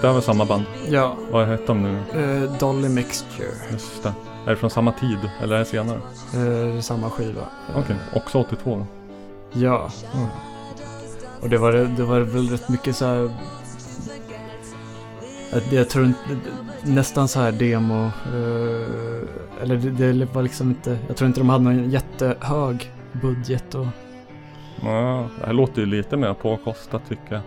det här var samma band? Ja. Vad hette de nu? Eh, Dolly Mixture. Just det. Är det från samma tid? Eller är det senare? Eh, samma skiva. Okej, också 82 då? Ja. Mm. Och det var, det var väl rätt mycket så här... Jag tror inte, nästan så här demo. eh, eller det, det var liksom inte, jag tror inte de hade någon jättehög budget och... Ja, det här låter ju lite mer påkostat tycker jag.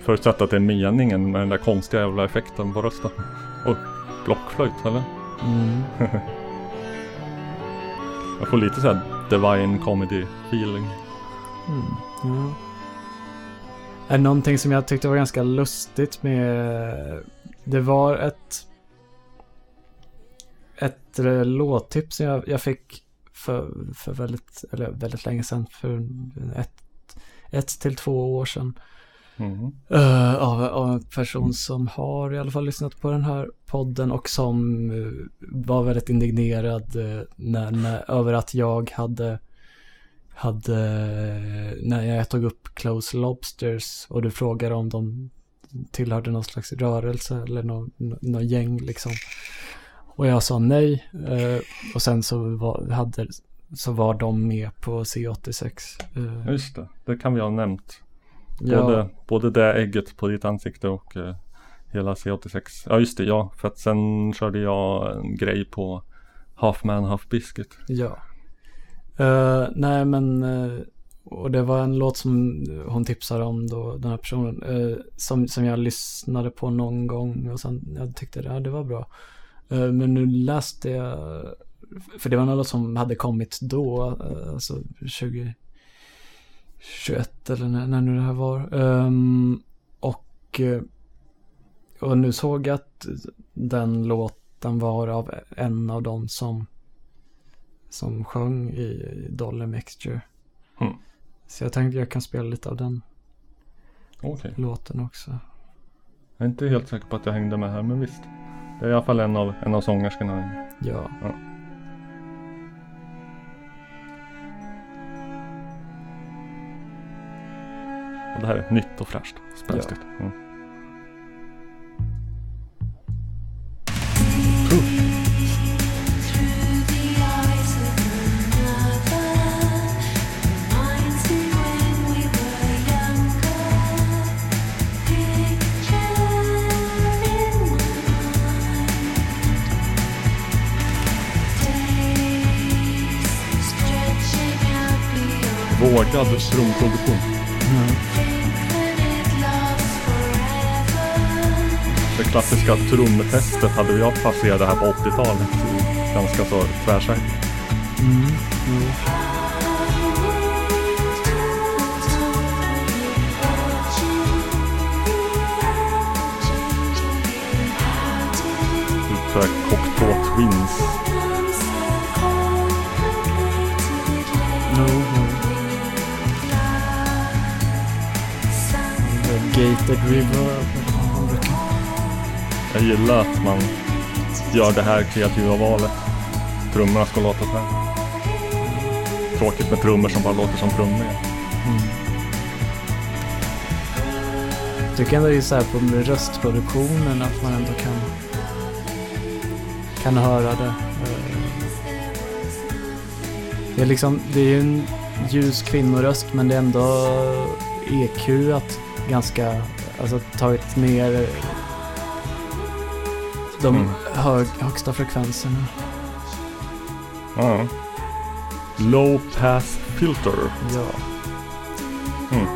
Förutsatt att det är meningen med den där konstiga jävla effekten på rösten. Och blockflöjt eller? Mm. [laughs] jag får lite såhär divine comedy feeling. Mm, ja. Är någonting som jag tyckte var ganska lustigt med... Det var ett... Ett låttips som jag, jag fick för, för väldigt, eller väldigt länge sedan. För ett, ett till två år sedan. Mhm. Eh, av, av en person som har i alla fall lyssnat på den här podden och som eh, var väldigt indignerad eh, när, när, över att jag hade hade, när jag tog upp Close Lobsters och du frågade om de tillhörde någon slags rörelse eller någon, någon gäng liksom. Och jag sa nej. och sen så var, hade, så var de med på C86. eh. Just det, det kan vi ha nämnt. Ja. Både, både det ägget på ditt ansikte och eh, hela C86. Ja just det, ja. För att sen körde jag en grej på Half Man Half Biscuit. Ja. Uh, nej men, uh, och det var en låt som hon tipsade om då, den här personen. Uh, som, som jag lyssnade på någon gång och sen jag tyckte ja, det var bra. men nu läste jag, för det var en låt som hade kommit då, alltså 20 21 eller när, när nu det här var. Um, och, eh, och nu såg jag att den låten var av en av dem som, som sjöng i, i Mixture. Mm. Så jag tänkte jag kan spela lite av den okay. låten också. Jag är inte helt säker på att jag hängde med här men visst. Det är i alla fall en av, en av sångerskorna. Ja. ja. det här är nytt och fräscht. Spänstigt. Ja. Mm. vågad strumproduktion. Mm. Klassiska trumtestet hade jag passerat här på 80-talet. Ganska så tvärsäkert. Mm. mm. Typ såhär Cocteau Twins. No, no. Gated River. Jag gillar att man gör det här kreativa valet. Trummorna ska låta så här. Tråkigt med trummor som bara låter som trummor. Jag tycker ändå det är så här på röstproduktionen att man ändå kan kan höra det. Eh, det är liksom, det är ju en ljus kvinnoröst men det är ändå EQ att ganska, alltså tagit ner de Mm. hög, högsta frekvenserna. Ja. Low pass filter. Ja. Mm.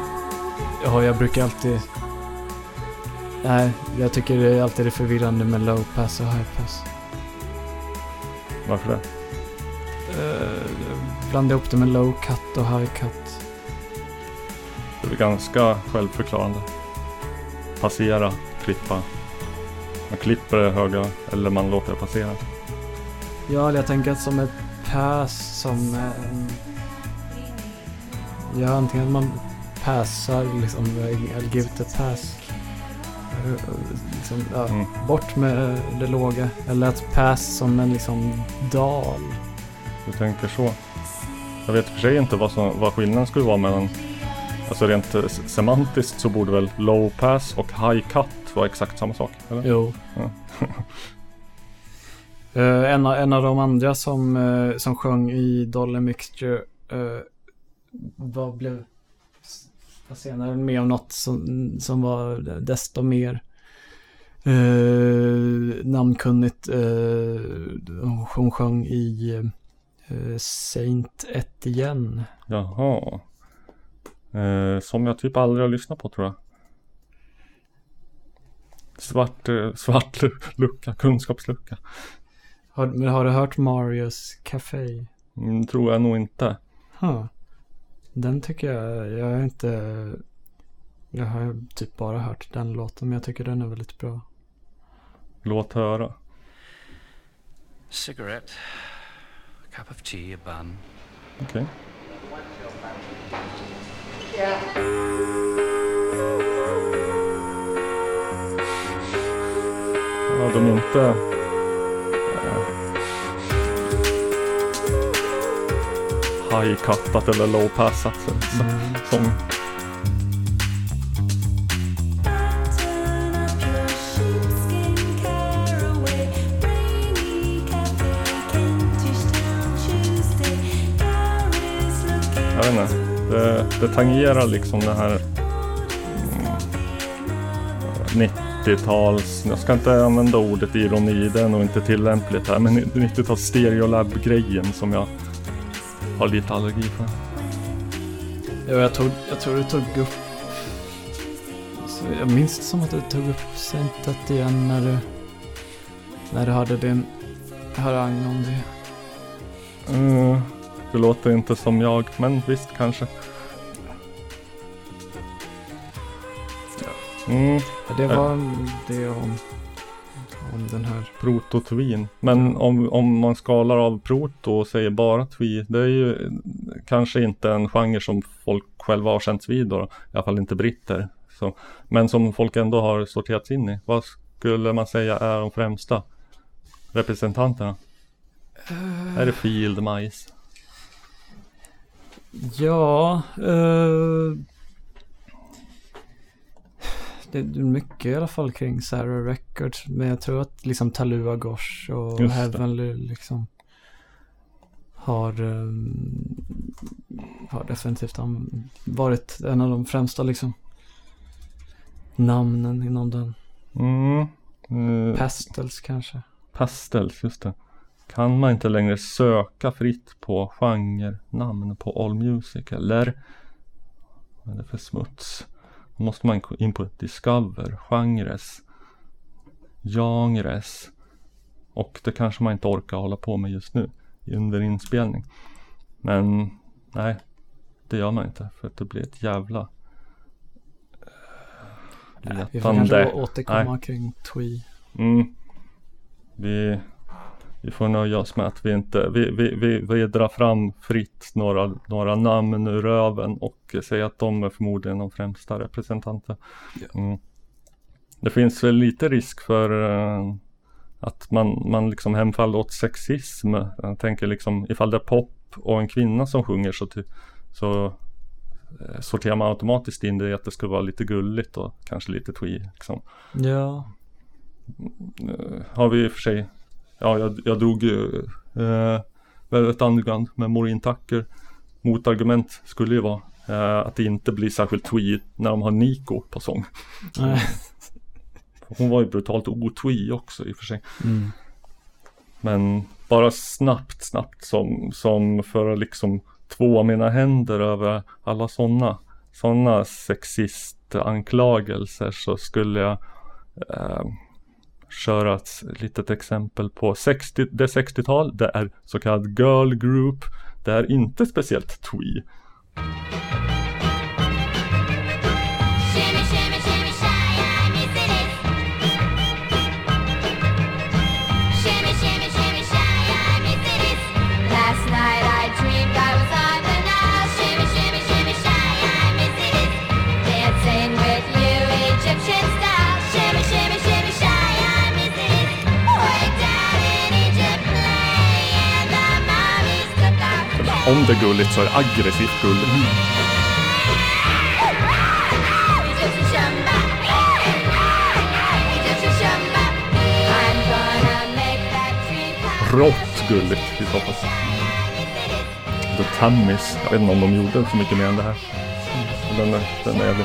Ja, jag brukar alltid... Nej, jag tycker det är alltid är förvirrande med low pass och high pass. Varför det? Uh, blanda ihop det med low cut och high cut. Det är ganska självförklarande. Passera, klippa. Man klipper det höga eller man låter det passera. Ja, eller jag tänker att som ett pass som... eh, ja, antingen man passar liksom, a pass. Liksom, ja, Mm. Bort med det låga. Eller ett pass som en liksom dal. Du tänker så. Jag vet i för sig inte vad, som, vad skillnaden skulle vara mellan Alltså rent eh, semantiskt så borde väl low pass och high cut vara exakt samma sak? Eller? Jo. Ja. [laughs] Eh, en, av, en av de andra som, eh, som sjöng i Dolly Mixture uh, blev var senare med om något som, som var desto mer uh, namnkunnigt. Uh, hon, sjöng i uh, Saint Etienne. Jaha. Eh, som jag typ aldrig har lyssnat på tror jag. Svart, eh, svart lucka, kunskapslucka. Har, men har du hört Marius Café? Mm, tror jag nog inte. Huh. Den tycker jag, jag har inte, jag har typ bara hört den låten men jag tycker den är väldigt bra. Låt höra. Cigarette, cup of tea, a bun. Okej. Ja, de är inte... eh, High-cuttat eller low-passat. Mm. Som Jag vet inte. Det, det tangerar liksom det här mm, 90-tals, jag ska inte använda ordet ironi, det är nog inte tillämpligt här, men 90-tals stereolab-grejen som jag har lite allergi för. Ja, jag, tog, jag tror du tog upp, jag minns det som att du tog upp Saintet igen när du, när du hade din harang om det. Mm, det låter inte som jag, men visst kanske. Mm. Det var det om, om den här. Prototwin. Men om, om man skalar av proto och säger bara twi, det är ju kanske inte en genre som folk själva har känts vid då, i alla fall inte britter. Så, men som folk ändå har sorterats in i. Vad skulle man säga är de främsta representanterna? Är det field majs? Ja, eh, det är mycket i alla fall kring Sarah Records. Men jag tror att liksom Talua Gosh och Just det. Heavenly liksom har, eh, har definitivt varit en av de främsta liksom namnen inom den. Mm. eh, Pastels kanske. Pastels, just det. kan man inte längre söka fritt på genrenamn på Allmusic eller? Vad är det för smuts? Då måste man in på Discover, genres, genres. Och det kanske man inte orkar hålla på med just nu under inspelning. Men nej, det gör man inte för att det blir ett jävla eh, Vi får kanske återkomma Nej. kring Twee. Mm. Vi, vi får nöja oss med att vi inte, vi, vi, vi, vi drar fram fritt några, några namn ur röven och säger att de är förmodligen de främsta representanter. Mm. Det finns väl lite risk för eh, att man, man liksom hemfaller åt sexism. Jag tänker liksom ifall det är pop och en kvinna som sjunger så, så eh, sorterar man automatiskt in det i att det ska vara lite gulligt och kanske lite twee. Liksom. Ja. Eh, har vi i och för sig Ja, jag, jag drog ju eh, Velvet Underground med Maureen Tucker Motargument skulle ju vara eh, att det inte blir särskilt twee när de har Nico på sång. Nej. [laughs] Hon var ju brutalt otwee också i och för sig. Mm. Men bara snabbt, snabbt som, som för att liksom två mina händer över alla sådana sådana sexistanklagelser så skulle jag eh, köra ett litet exempel på 60, det 60-tal, det är så kallad girl group, det är inte speciellt twee. Om det är gulligt så är det aggressivt gulligt. Rått gulligt i så fall. The Tammis. jag vet inte om de gjorde så mycket mer än det här. Den, är- eh, den är i alla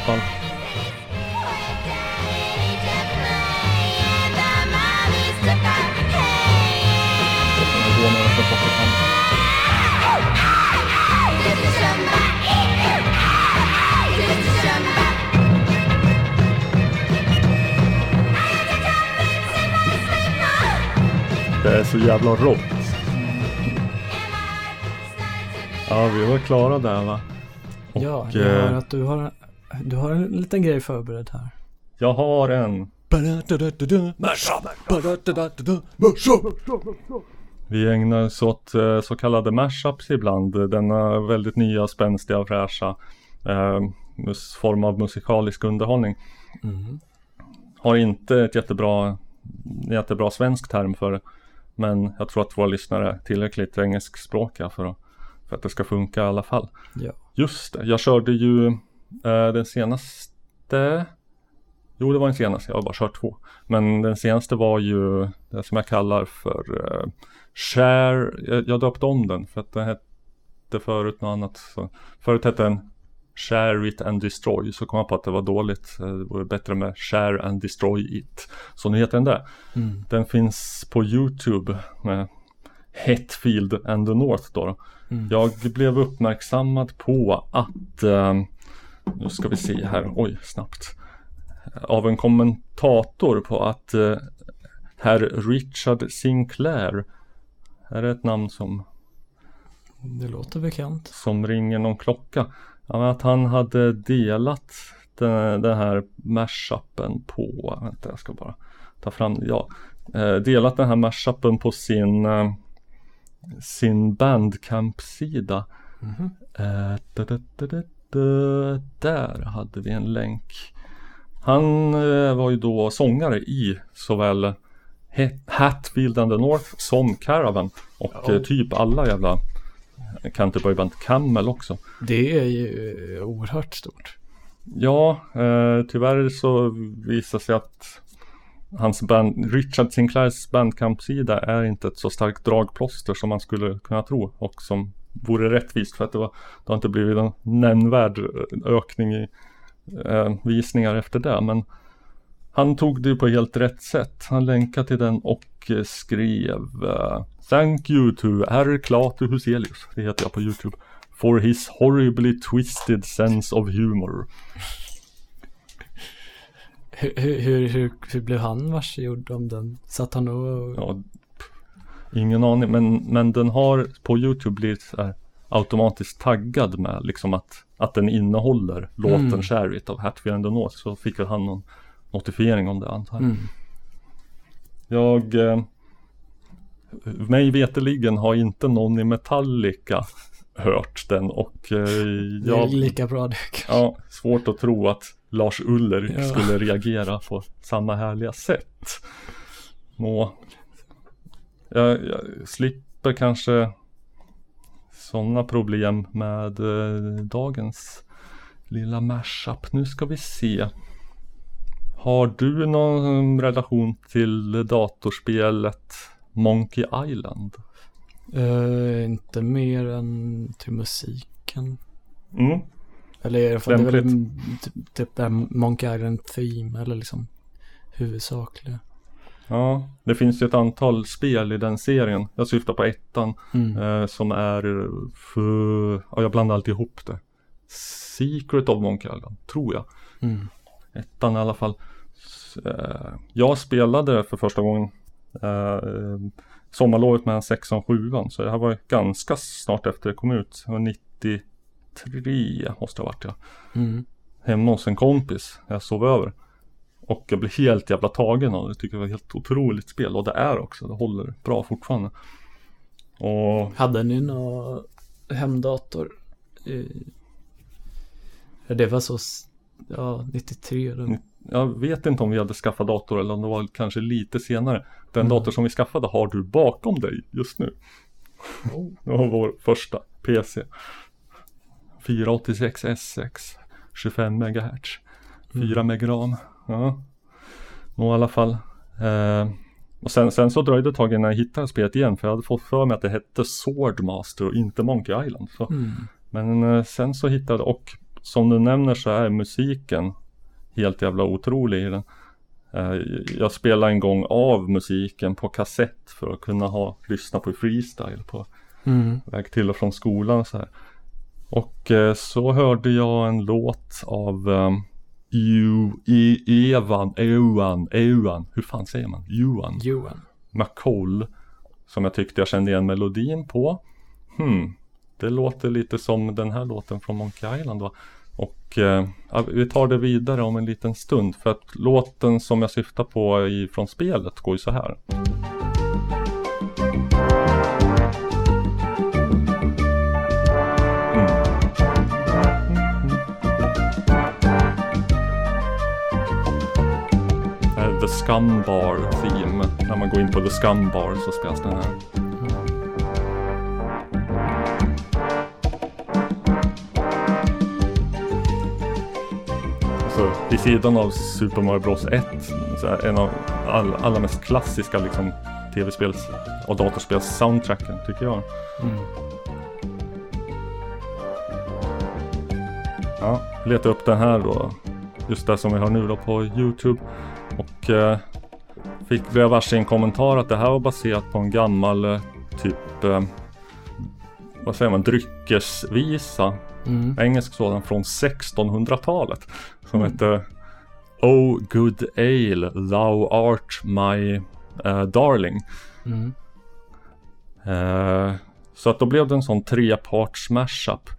Det är så jävla rått. Ja, vi var klara där va? Och, Ja, jag hör att du har, du har en liten grej förberedd här. jag har en. Vi ägnar oss åt eh, så kallade mashups ibland. Denna väldigt nya, spänstiga och fräscha eh, form av musikalisk underhållning. Mm. Har inte ett jättebra, jättebra svensk term för det. Men jag tror att våra lyssnare är tillräckligt engelskspråkiga för att, för att det ska funka i alla fall. Ja. Just det, jag körde ju eh, den senaste Jo, det var den senaste, jag har bara kört två. Men den senaste var ju det som jag kallar för eh, Share, jag, jag döpte om den för att den hette förut något annat. Så, förut hette den Share it and destroy, så kom jag på att det var dåligt. Eh, Det vore bättre med Share and destroy it. Så nu heter den det. Mm. Den finns på YouTube med Hetfield and the North då. då. Mm. Jag blev uppmärksammad på att, eh, nu ska vi se här, oj snabbt. Av en kommentator på att eh, herr Richard Sinclair, är det ett namn som, Det låter bekant. som ringer någon klocka? Ja, men att han hade delat den, den här mashupen på, vänta jag ska bara ta fram, ja, eh, delat den här mashupen på sin, eh, sin bandcamp-sida. Eh, da, da, da, da, da, där hade vi en länk. Han eh, var ju då sångare i såväl Hatfield and the North som Caravan och Ja. eh, typ alla jävla Canterburyband Camel också. Det är ju eh, oerhört stort. Ja, eh, tyvärr så visar sig att hans band, Richard Sinclairs bandcamp-sida är inte ett så starkt dragplåster som man skulle kunna tro och som vore rättvist för att det, var, det har inte blivit en nämnvärd ökning i eh, visningar efter det. Men han tog det på helt rätt sätt. Han länkade till den och eh, skrev eh, Thank you to R. Klatu Huselius, det heter jag på Youtube, for his horribly twisted sense of humor. Hur, hur, hur, hur, blev han varsegjord om den? Satt han och... Ja, ingen aning, men, men den har på Youtube blivit så här automatiskt taggad med liksom att, att den innehåller låten Mm. Share It av Hatfield and the North. Så fick väl han någon notifiering om det antar jag. Mm. Jag eh, Mig veteligen har inte någon i Metallica hört den och eh, Det är jag, lika bra det. ja, svårt att tro att Lars Uller Ja. skulle reagera på samma härliga sätt. Må, jag, jag slipper kanske sådana problem med eh, dagens lilla mashup. Nu ska vi se. Har du någon relation till datorspelet Monkey Island? Eh, inte mer än till musiken. Mm. Eller i alla fall det är väl typ, typ det här Monkey Island Theme eller liksom huvudsakliga. Ja, det finns ju ett antal spel i den serien. Jag syftar på ettan. Mm. Eh, som är för, ja jag blandar alltid ihop det. Secret of Monkey Island, tror jag. Mm. Ettan i alla fall. Eh, jag spelade för första gången eh, sommarlovet mellan sexan och sjuan. Så det här var ganska snart efter det kom ut. Det var 93 måste det ha varit ja. Mm. Hemma hos en kompis. Jag sov över. Och jag blev helt jävla tagen av det. Jag tycker det var ett helt otroligt spel. Och det är också. Det håller bra fortfarande. Och Hade ni någon hemdator? Det var så, ja, 93. Då. Jag vet inte om vi hade skaffat dator eller om det var kanske lite senare. Den Mm. dator som vi skaffade har du bakom dig just nu. Oh. [laughs] Det var vår första PC. 486 S6. 25 MHz. 4 meg ram. Ja. Och i alla fall. Eh, och sen, sen så dröjde det ett tag innan jag hittade spelet igen. För jag hade fått för mig att det hette Swordmaster och inte Monkey Island. Så. Mm. Men eh, sen så hittade och som du nämner så är musiken helt jävla otrolig i den. Eh, Jag spelade en gång av musiken på kassett för att kunna ha, lyssna på freestyle på Mm. väg till och från skolan och så här. Och eh, så hörde jag en låt av um, Evan, Ewan, Ewan, hur fan säger man? Johan Johan. McColl Som jag tyckte jag kände igen melodin på Hmm det låter lite som den här låten från Monkey Island då Och eh, vi tar det vidare om en liten stund för att låten som jag syftar på i, från spelet går ju så här. Eh, The Scum Bar Theme. När man går in på The Scum Bar så spelas den här. Så vid sidan av Super Mario Bros 1, så är en av all, allra mest klassiska liksom, tv-spels och datorspels soundtracken tycker jag. Mm. Ja, leta upp den här då. Just det som vi har nu då på Youtube. Och eh, fick blev varse en kommentar att det här var baserat på en gammal eh, typ eh, vad säger man, dryckesvisa. Mm. Engelsk sådan från 1600-talet. Som Mm. hette Oh good ale, thou art my eh, darling. Mm. Eh, så att då blev det en sån treparts mashup.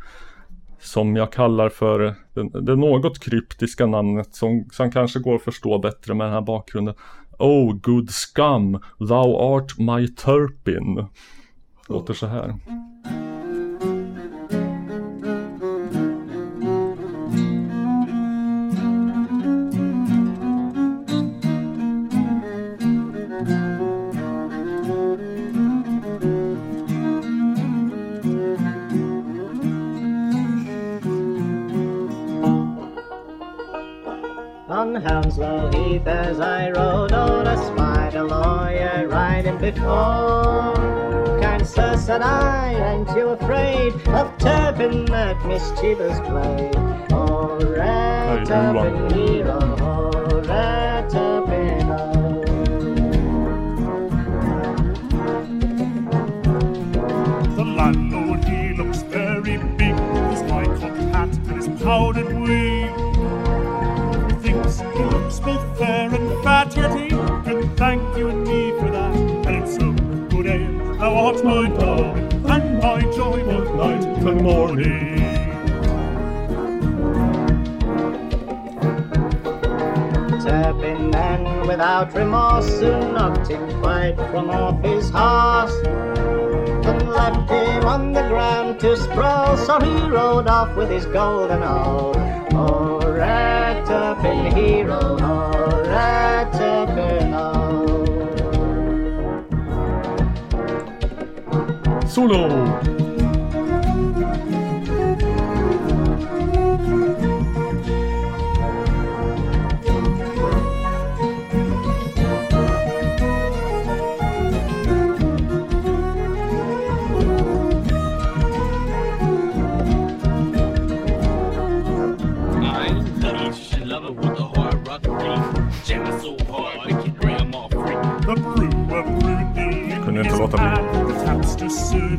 Som jag kallar för det, det något kryptiska namnet som, som kanske går att förstå bättre med den här bakgrunden. Oh good scum, thou art my turpin. Låter så här. On Hounslow Heath as I rode on a spied a lawyer riding before. Kind sir, said I, ain't you afraid of Turpin that mischievous play? Hey, Johan. Turpin hero, said thank you and me for that. And it's so good ale thou art my dog, and my joy both night and morning. Turpin then, without remorse, soon knocked him quite from off his horse, and left him on the ground to sprawl. So he rode off with his golden all. Oh, in hero, oh, Ratterpin. Solo!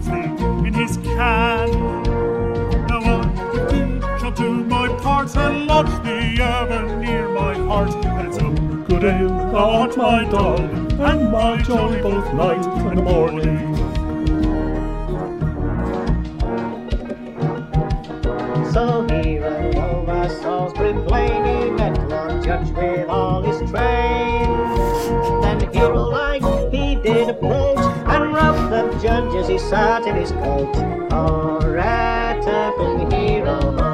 In his can. Now I do shall do my part and lodge thee ever near my heart. It's a good ale, thou art my dog, and my joy both night and morning. she sat in his coat, a at a hero.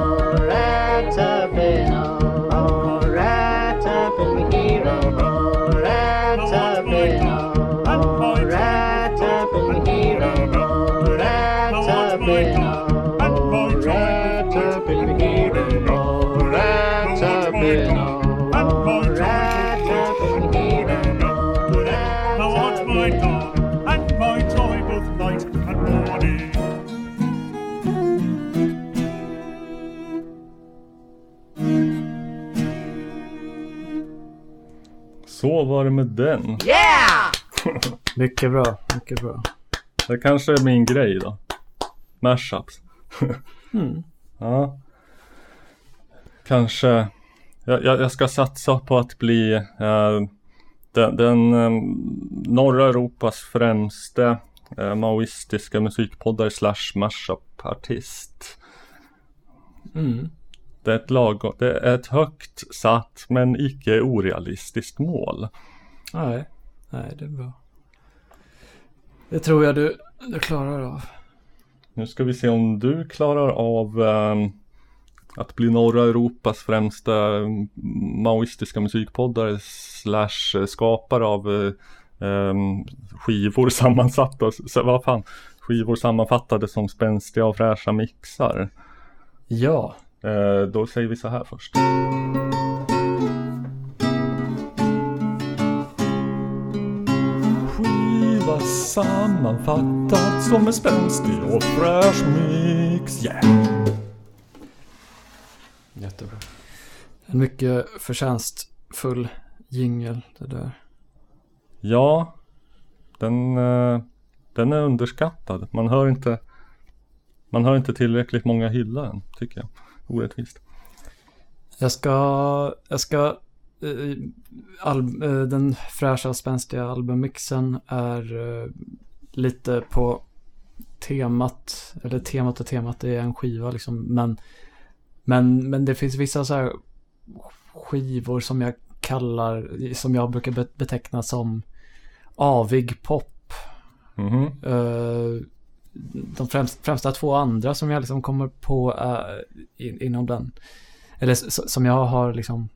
Den. Yeah! [laughs] Mycket bra, mycket bra. Det kanske är min grej då. Mashups. [laughs] Mm. Ja. Kanske. Jag, jag, jag ska satsa på att bli eh, den, den eh, norra Europas främste eh, maoistiska musikpoddare slash mashup-artist. Mm. Det är, ett lag, det är ett högt satt men icke orealistiskt mål. Nej, nej det är bra. Det tror jag du, du klarar av. Nu ska vi se om du klarar av ehm, att bli norra Europas främsta mm, maoistiska musikpoddare slash eh, skapare av ehm, skivor [laughs] sammansatta, vad fan, skivor sammanfattade som spänstiga och fräscha mixar. Ja. Eh, då säger vi så här först. Sammanfattat som en spänstig och fräsch mix. Yeah! Jättebra. En mycket förtjänstfull jingel det där. Ja, den, eh, den är underskattad. Man hör inte Man hör inte tillräckligt många hylla den, tycker jag. Orättvist. Jag ska, jag ska, eh, den fräscha spänstiga albummixen är eh, lite på temat, eller temat och temat, är en skiva liksom, men, men, men det finns vissa så här skivor som jag kallar, som jag brukar be- beteckna som avig pop. Mhm. Eh, de främst, främsta två andra som jag liksom kommer på in, inom den. Eller som jag har liksom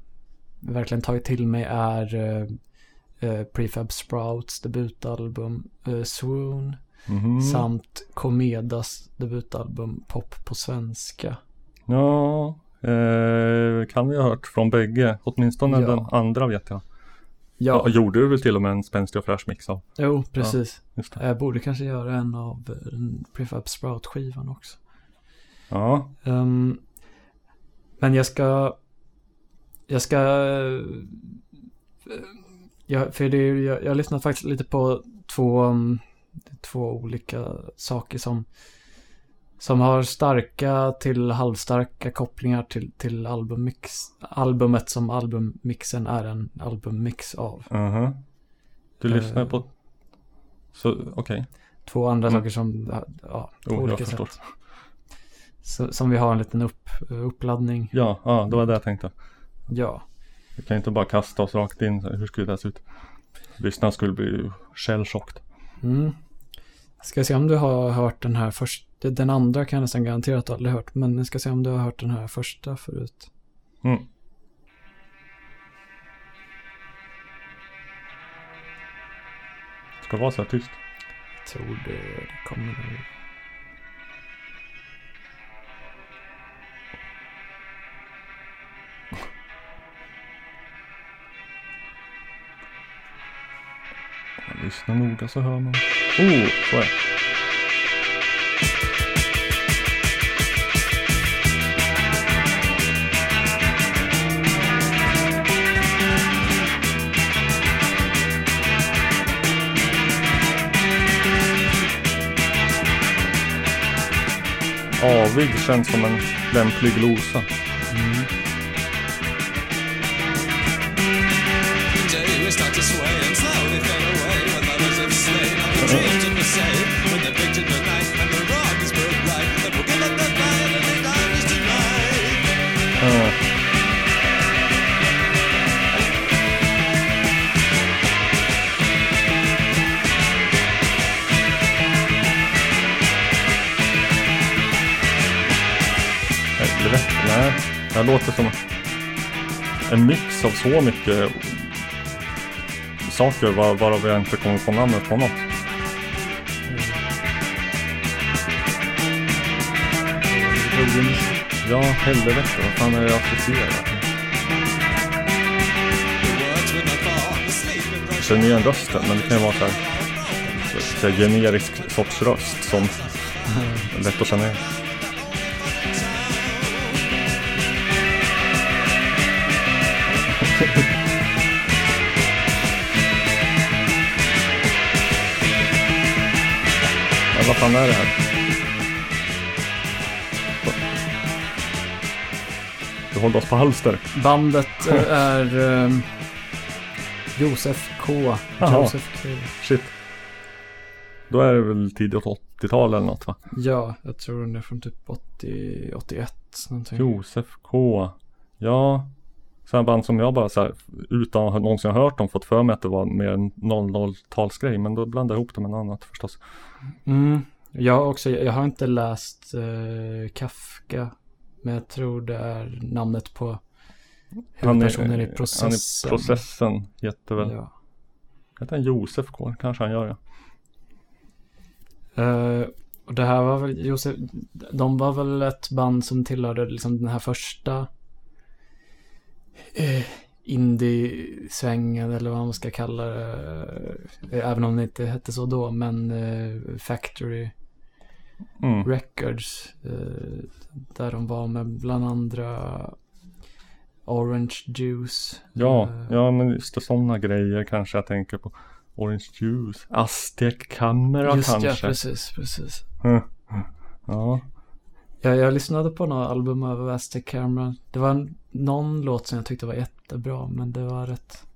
verkligen tagit till mig är uh, Prefab Sprouts debutalbum uh, Swoon. Mhm. Samt Komedas debutalbum Pop på svenska. Ja, eh, kan vi ha hört från bägge. Åtminstone Ja. den andra vet jag. Ja. Ja, gjorde du väl till och med en spänstig och fräsch mix av? Jo, precis. Ja. Jag borde kanske göra en av eh, Prefab Sprout-skivan också. Ja, Ehm, men jag ska... Jag ska... eh, Jag, för det, jag, jag har lyssnat faktiskt lite på två, um, två olika saker som, som har starka till halvstarka kopplingar till, till albummix, albumet som albummixen är en albummix av. aha. Du Eh. lyssnar på... Så, okej. två andra Mm. saker som, ja, på jag olika sätt. Så, som vi har en liten upp, uppladdning. Ja, ja, det var det jag tänkte. Ja. Vi kan inte bara kasta oss rakt in. Hur skulle det se ut? Lyssnarna skulle bli shellchocked. Mm. Ska se om du har hört den här först. Den andra kan jag nästan garantera att du aldrig hört. Men jag ska se om du har hört den här första förut. Mm. Ska vara så här tyst. Jag tror det, det kommer Man lyssnar noga så alltså, hör man. Oh, så är. Avig känns som en lämplig glosa. day and when they pictured the night and the give up the fight and the tonight Uh. Helvete, nej. Det här låter som en mix av så mycket saker varav jag inte kommer på namnet på något. Helvete. Vad fan är det jag associerar? Jag känner igen rösten, men det kan ju vara så här, så här generisk sorts röst som är lätt att känna igen. [laughs] Men vad fan är det här? Du håller oss på halster. Bandet eh, [laughs] är eh, Josef K. Jaha. Josef K. Shit. Då är det väl tidigt 80-tal eller något va? Ja, jag tror den är från typ 80, 81 någonting. Josef K. Ja. Sådana band som jag bara så här, utan att någonsin hört dem fått för mig att det var mer en 00-talsgrej. Men då blandade jag ihop det med något annat förstås. Mm. Jag också, jag har inte läst eh, Kafka. Men jag tror det är namnet på huvudpersonen i processen. Han i processen heter väl. Ja. Heter han Josef K? Kanske han gör ja. Eh, och det här var väl, Josef, de var väl ett band som tillhörde liksom den här första uh, indie-svängen eller vad man ska kalla det. Även om det inte hette så då, men eh, Factory Mm. Records. eh, där de var med bland andra Orange Juice. Ja, eh, ja men just sådana grejer kanske jag tänker på. Orange Juice, Aztec Camera Just kanske. ja, precis, precis. Mm. Ja. Jag, jag lyssnade på några album av Aztec Camera. Det var en, någon låt som jag tyckte var jättebra, men det var rätt...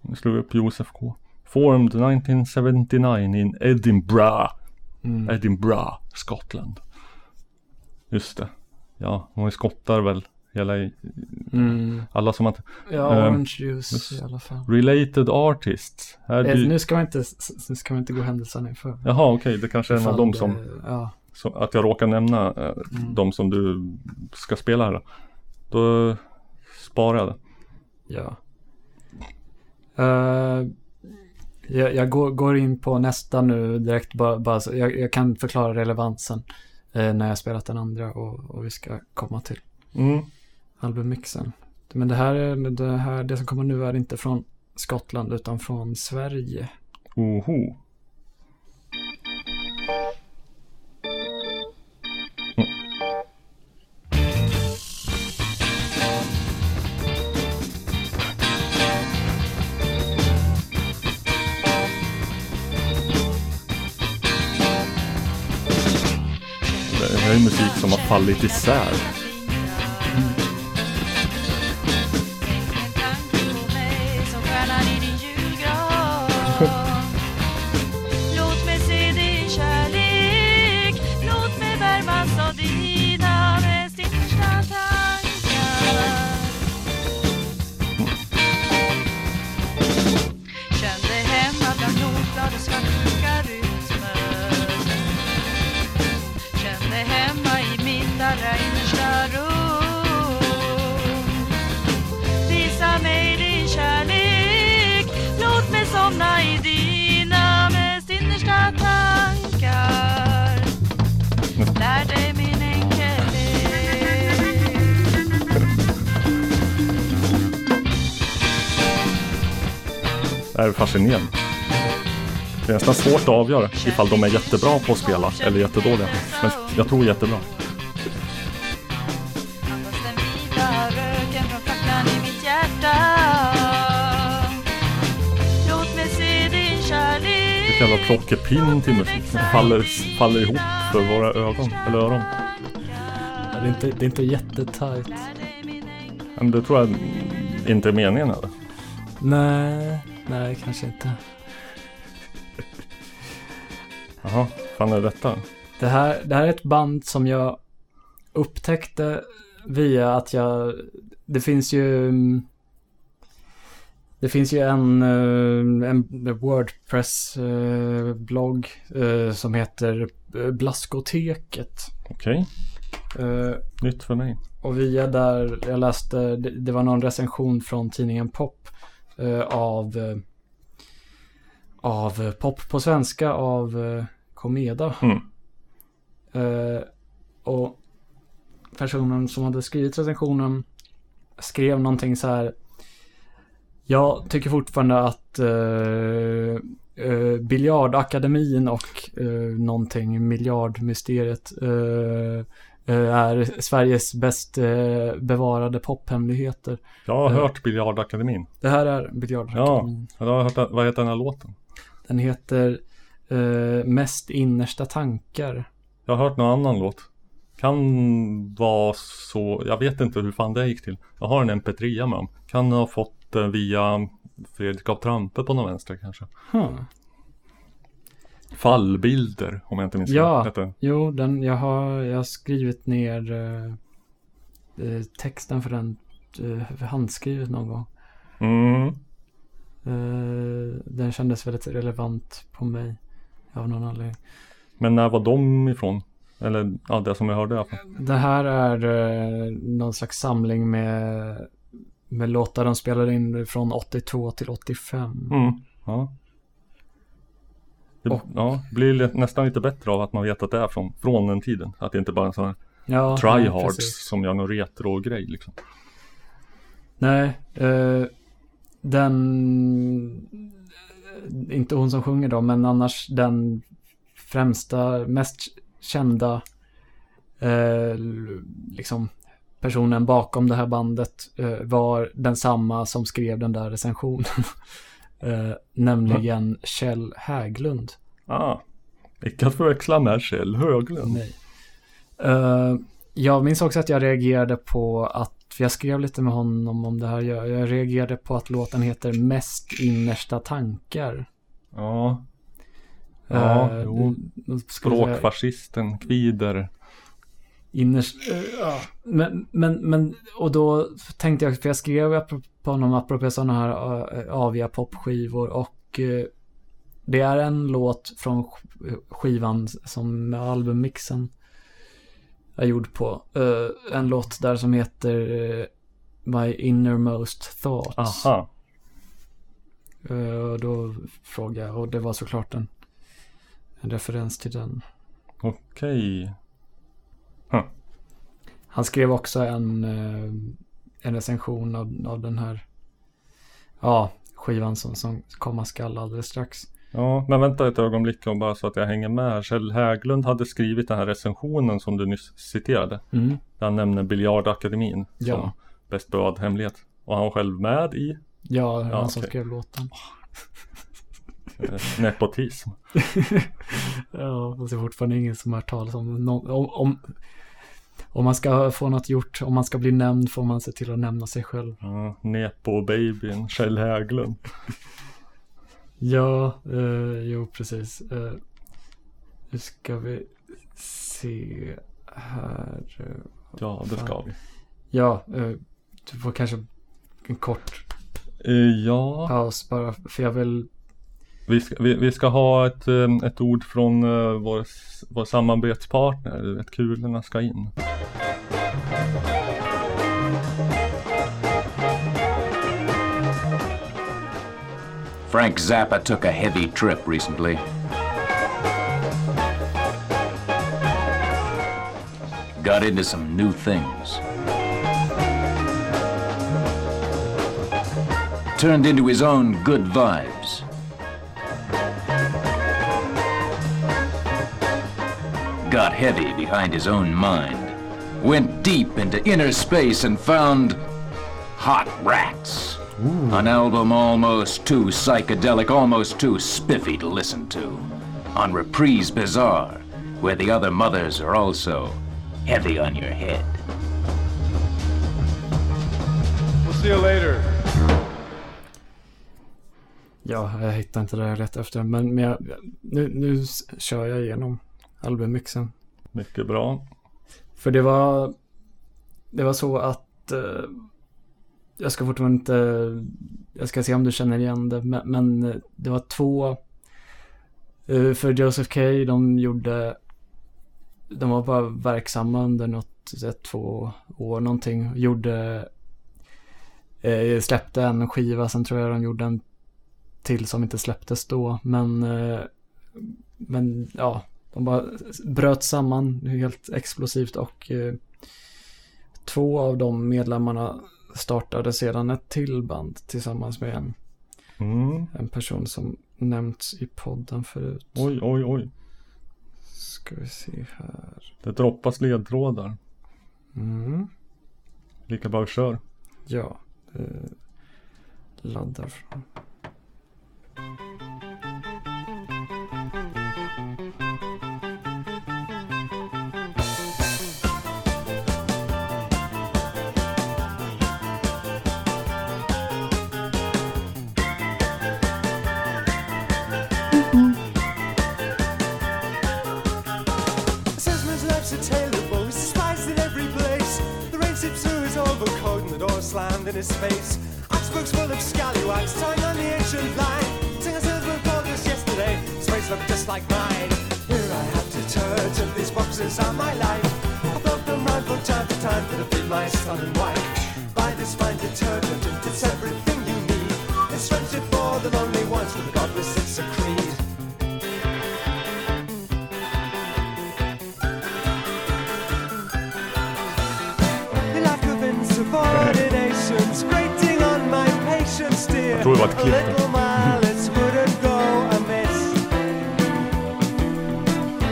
Nu slår vi upp Josef K. Formed 1979 in Edinburgh. Mm. Edinburgh, Skottland. Just det. Ja, de är skottar väl. Hela i, Mm. Alla som att... Ja, ehm, Orange Juice i alla fall. Related artists. Här Eh, blir- Nu ska man inte, nu ska man inte gå händelserna inför. Jaha, okej. Det kanske är en av dem som... Ja. som att jag råkar nämna eh, Mm. de som du ska spela här då. Då sparar jag det. Ja. Eh, jag jag går, går in på nästa nu direkt. Bara, bara så, jag, jag kan förklara relevansen eh, när jag spelat den andra och, och vi ska komma till Mm. albummixen. Men det här, är, det här, det som kommer nu är inte från Skottland utan från Sverige. Oho. Har fallit isär. Svårt att avgöra ifall de är jättebra på att spela eller jättedåliga. Men jag tror jättebra. Vilken jävla plockepinn till musik. Det faller, faller ihop för våra ögon. Eller öron. Det, är inte, det är inte jättetajt. Men det tror jag inte är meningen eller? Nej, nej kanske inte. Fan är detta? Det här, det här är ett band som jag upptäckte via att jag... Det finns ju... Det finns ju en, eh, en Wordpress-blogg eh, som heter eh, Blaskoteket. Okej, Eh, nytt för mig. Och via där, jag läste, det, var någon recension från tidningen Pop av, av Pop på svenska av Komeda. Mm. Eh, och personen som hade skrivit recensionen skrev någonting så här. Jag tycker fortfarande att uh, uh, Biljardakademin och uh, någonting, miljardmysteriet uh, uh, är Sveriges bäst uh, bevarade pophemligheter. Jag har hört Biljardakademin. Det här är Ja, Biljardakademin. jag har hört, vad heter den här låten? Den heter uh, Mest innersta tankar. Jag har hört någon annan låt. Kan vara så, jag vet inte hur fan det gick till. Jag har en mp3 med dem. Kan ha fått det via Fredrik av Trampe på någon vänster kanske. Huh. Fallbilder om jag inte minns Ja, heter den. jo, den, jag, har, jag har skrivit ner eh, eh, texten för den eh, handskrivet någon gång. Mm. Eh, den kändes väldigt relevant på mig av någon anledning. Men när var de ifrån? Eller ja, det som jag hörde i alla fall. Det här är eh, någon slags samling med, med låtar de spelade in från 82 till 85. Mm. Ja. Det Och- ja, blir li- nästan lite bättre av att man vet att det är från, från den tiden. Att det inte bara är en sån här Ja, tryhards precis. som gör någon retro-grej liksom. Nej, eh, den... Inte hon som sjunger då, men annars den främsta, mest kända eh, liksom personen bakom det här bandet eh, var densamma som skrev den där recensionen. [laughs] eh, nämligen Kjell Häglund. Ah, icke att förväxla med Kjell Höglund. Nej. Eh, jag minns också att jag reagerade på att, för jag skrev lite med honom om det här, jag, jag reagerade på att låten heter Mest innersta tankar. Ja. Ja, Eh, jo. Språkfascisten, Kvider. Innerst, eh, ja. Men, men, men, och då tänkte jag, för jag skrev apropå honom apropå sådana här uh, aviga popskivor och eh, det är en låt från sk- skivan som albummixen är gjord på. Eh, en låt där som heter eh, My Innermost Thoughts. Aha. Och då frågade jag, och det var såklart en, en referens till den. Okej. Han skrev också en, en recension av, av den här ja, skivan som, som komma skall alldeles strax. Ja, men vänta ett ögonblick och bara så att jag hänger med. Kjell Häglund hade skrivit den här recensionen som du nyss citerade. Mm. Där han nämner Biljardakademin som Ja. bäst bevarad hemlighet. Och han själv med i Ja, Ja, han som okej. skrev låten. eh, nepotism. [laughs] ja, fast det är fortfarande ingen som har hört talas om, om, om om man ska få något gjort, om man ska bli nämnd får man se till att nämna sig själv. Ja, Nepo-babyn, Kjell Häglund. Ja, eh, jo precis. Eh, nu ska vi se här. eh, Ja, det ska vi. Ja, eh, du får kanske en kort Eh, Ja, paus bara, för jag vill... vi ska, vi, vi ska ha ett, eh, ett ord från vår, vår samarbetspartner. Kulorna ska in. Frank Zappa took a heavy trip recently. Got into some new things. turned into his own good vibes. Got heavy behind his own mind. Went deep into inner space and found Hot Rats. An album almost too psychedelic, almost too spiffy to listen to. On Reprise Bazaar, where the other mothers are also heavy on your head. We'll see you later. Ja, jag hittar inte det här rätt efter. Men, men jag, nu, nu kör jag igenom albummixen. Mycket bra. För det var, det var så att eh, jag ska fortfarande inte, jag ska se om du känner igen det, men, men eh, det var två, eh, för Joseph K, de gjorde, de var bara verksamma under något, ett, två år någonting, gjorde, eh, släppte en skiva, sen tror jag de gjorde en till som inte släpptes då, men, eh, men ja, de bara bröt samman helt explosivt och eh, två av de medlemmarna startade sedan ett till band tillsammans med en, Mm. en person som nämnts i podden förut. Oj, oj, oj. Ska vi se här. Det droppas ledtrådar. Mm. Lika bra kör. Ja. Eh, laddar från. Slammed in his face. Oxbrook's full of scallywags, towing on the ancient line. Singer salesman called us yesterday, his face looked just like mine. Here I have detergent, these boxes are my life. I broke them round from time to time to feed my son and wife. Buy this fine detergent, it's everything you need. It's friendship for the lonely ones, for the go amiss.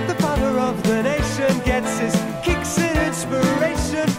The father of the nation gets his kicks and inspiration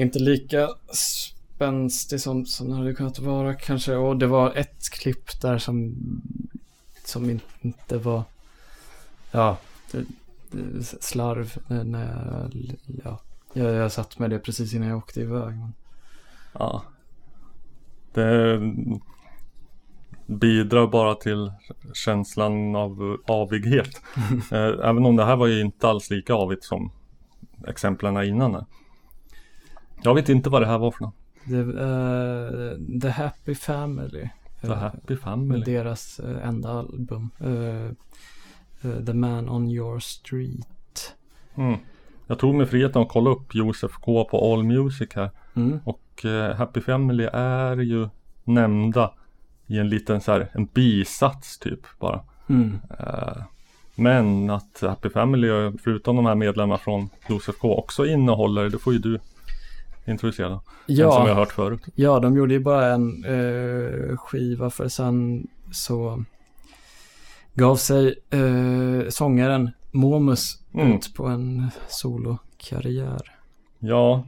Inte lika spänstig som, som det hade kunnat vara kanske. Och det var ett klipp där som, som inte var, ja, slarv när- när jag, ja, jag, jag satt med det precis innan jag åkte iväg. Men, Ja. Det bidrar bara till känslan av avighet. [laughs] Eh, Även om det här var ju inte alls lika avigt som exemplen innan. Jag vet inte vad det här var för något. det, eh, The Happy Family. The eh, Happy Family. Deras eh, enda album. Eh, The Man on Your Street. Mm. Jag tog mig friheten att kolla upp Josef K på All Music här. Mm. Och Happy Family är ju nämnda i en liten så här, en bisats typ bara. Mm. Men att Happy Family, förutom de här medlemmarna från Josef K också innehåller, det får ju du introducera. Den Ja. som jag har hört förut. Ja, de gjorde ju bara en eh, skiva för sen så gav sig eh, sångaren Momus Mm. ut på en solokarriär. Ja,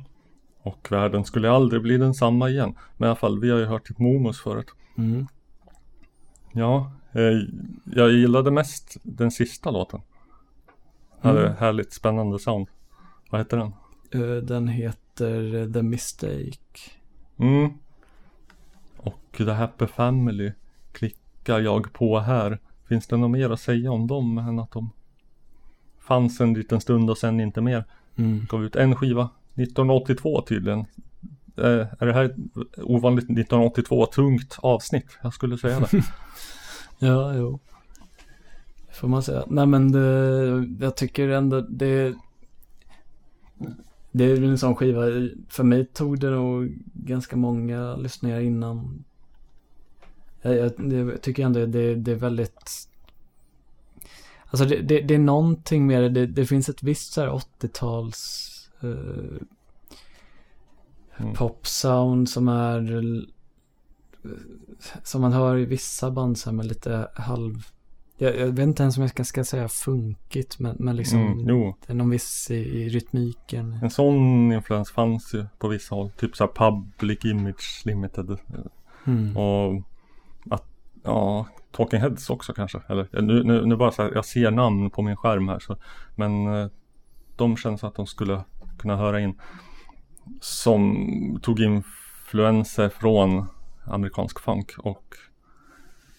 och världen skulle aldrig bli densamma igen. Men i alla fall, vi har ju hört till Momus förut. Mm. Ja, eh, jag gillade mest den sista låten. Hade Mm. härligt spännande sound. Vad heter den? Eh, den heter The Mistake. Mm. Och The Happy Family klickar jag på här. Finns det något mer att säga om dem än att de fanns en liten stund och sen inte mer? Mm. Gav ut en skiva 1982 tydligen. Eh, är det här ett ovanligt 1982 tungt avsnitt? Jag skulle säga det. [laughs] Ja, jo. Får man säga. Nej men det, jag tycker ändå det Det är en sån skiva, för mig tog det nog ganska många lyssningar innan. Jag, jag, jag tycker ändå det, det är väldigt Alltså det, det, det är någonting med det, det, finns ett visst så här 80-tals eh, Mm. popsound som är eh, som man hör i vissa band så här med lite halv jag, jag vet inte ens om jag ska, ska säga funkigt men, men liksom Mm, jo. det är någon viss i, i rytmiken. En sån influens fanns ju på vissa håll. Typ såhär Public Image Limited. Mm. Och att, ja, Talking Heads också kanske. Eller nu, nu, nu bara så här, jag ser namn på min skärm här så. Men eh, de känns att de skulle kunna höra in. Som tog influenser från amerikansk funk och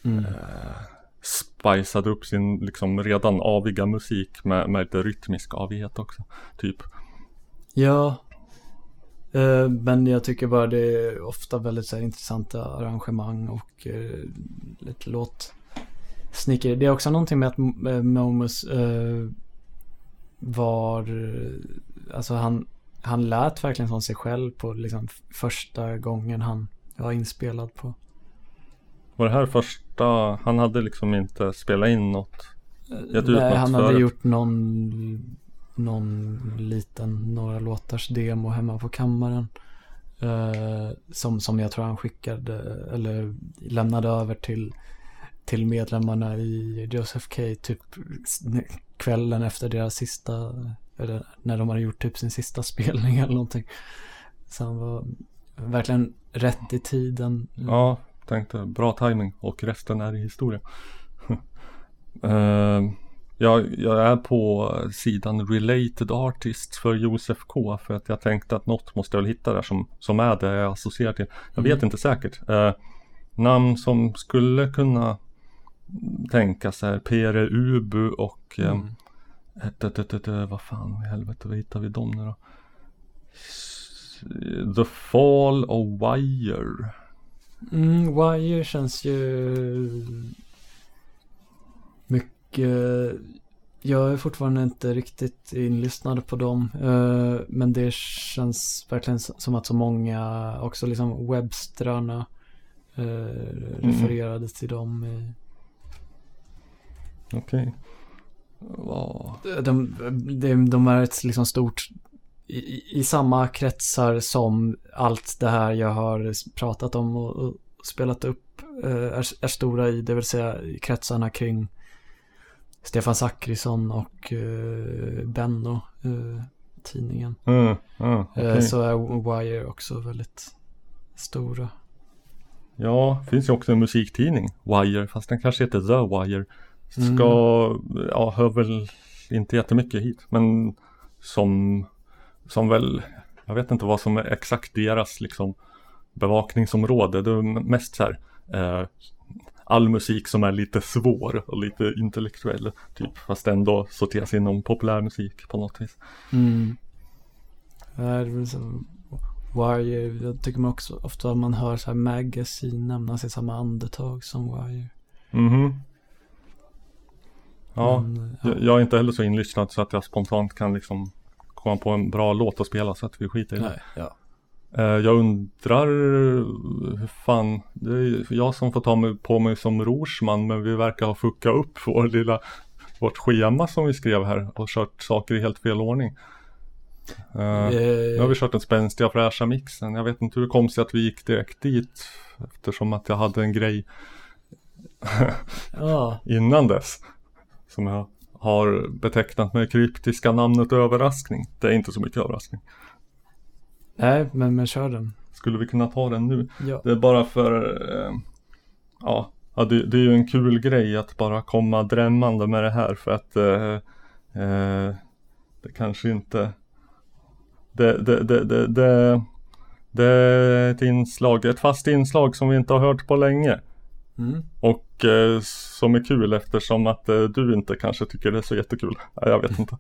Mm. eh, spiceade upp sin liksom redan aviga musik med, med lite rytmisk avighet också. Typ. Ja. Eh, men jag tycker bara det är ofta väldigt så här, intressanta arrangemang och eh, lite låt snickeri. Det är också någonting med att eh, Momus eh, var, eh, alltså han, han lät verkligen som sig själv på liksom första gången han var inspelad på. Var det här första, han hade liksom inte spelat in något? Gett Nej, något han hade förut? gjort någon, någon liten, några låtars demo hemma på kammaren. Eh, som, som jag tror han skickade, eller lämnade över till, till medlemmarna i Joseph K. Typ kvällen efter deras sista, eller när de hade gjort typ sin sista [laughs] spelning eller någonting. Så han var verkligen rätt i tiden. Ja, tänkte bra timing och resten är historia. [laughs] Eh, jag, jag är på sidan Related Artists för Josef K för att jag tänkte att något måste jag väl hitta där som, som är det jag associerar till. Jag vet Mm. inte säkert. Eh, namn som skulle kunna tänkas är Pere Ubu och eh, Mm. ett, ett, ett, ett, ett, vad fan i helvete, vad hittar vi dem nu då? The Fall of Wire. Mm, Wire känns ju mycket... Jag är fortfarande inte riktigt inlyssnad på dem. eh, men det känns verkligen som att så många, också liksom webbstrarna uh, refererade till dem. I, Okej. Vad? de, de, de är ett liksom stort i, i- samma kretsar som allt det här jag har pratat om och, och spelat upp eh, är, är stora i, det vill säga kretsarna kring Stefan Zackrisson och uh, Benno, eh, tidningen. Mm, mm, Eh, okej. så är Wire också väldigt stora. Ja, finns ju också en musiktidning, Wire, fast den kanske heter The Wire. Ska, Mm. ja, hör väl inte jättemycket hit, men som, som väl, jag vet inte vad som är exakt deras liksom bevakningsområde. Det är mest så här, eh, all musik som är lite svår och lite intellektuell, typ, fast ändå sorteras inom populärmusik på något vis. Mm. Ja, Wire, jag tycker man också ofta att man hör så här Magazine nämnas i samma andetag som Wire. Mhm. Ja, Men, Jag, jag är inte heller så inlyssnad så att jag spontant kan liksom komma på en bra låt att spela så att vi skiter i det. Nej, ja. Eh, Jag undrar hur fan, det är jag som får ta mig på mig som rorsman men vi verkar ha fuckat upp vår lilla, vårt schema som vi skrev här och kört saker i helt fel ordning. Eh, nu har vi kört den spänstiga fräscha mixen. Jag vet inte hur det kom sig att vi gick direkt dit eftersom att jag hade en grej Ja. [laughs] innan dess. Som jag har betecknat med kryptiska namnet överraskning. Det är inte så mycket överraskning. Nej, men, men kör den. Skulle vi kunna ta den nu? Ja. Det är bara för eh, Ja, ja det, det är ju en kul grej att bara komma drämmande med det här för att eh, eh, Det kanske inte det, det, det, det, det, det är ett inslag, ett fast inslag som vi inte har hört på länge. Mm. Och eh, som är kul eftersom att eh, du inte kanske tycker det är så jättekul. Nej, jag vet inte.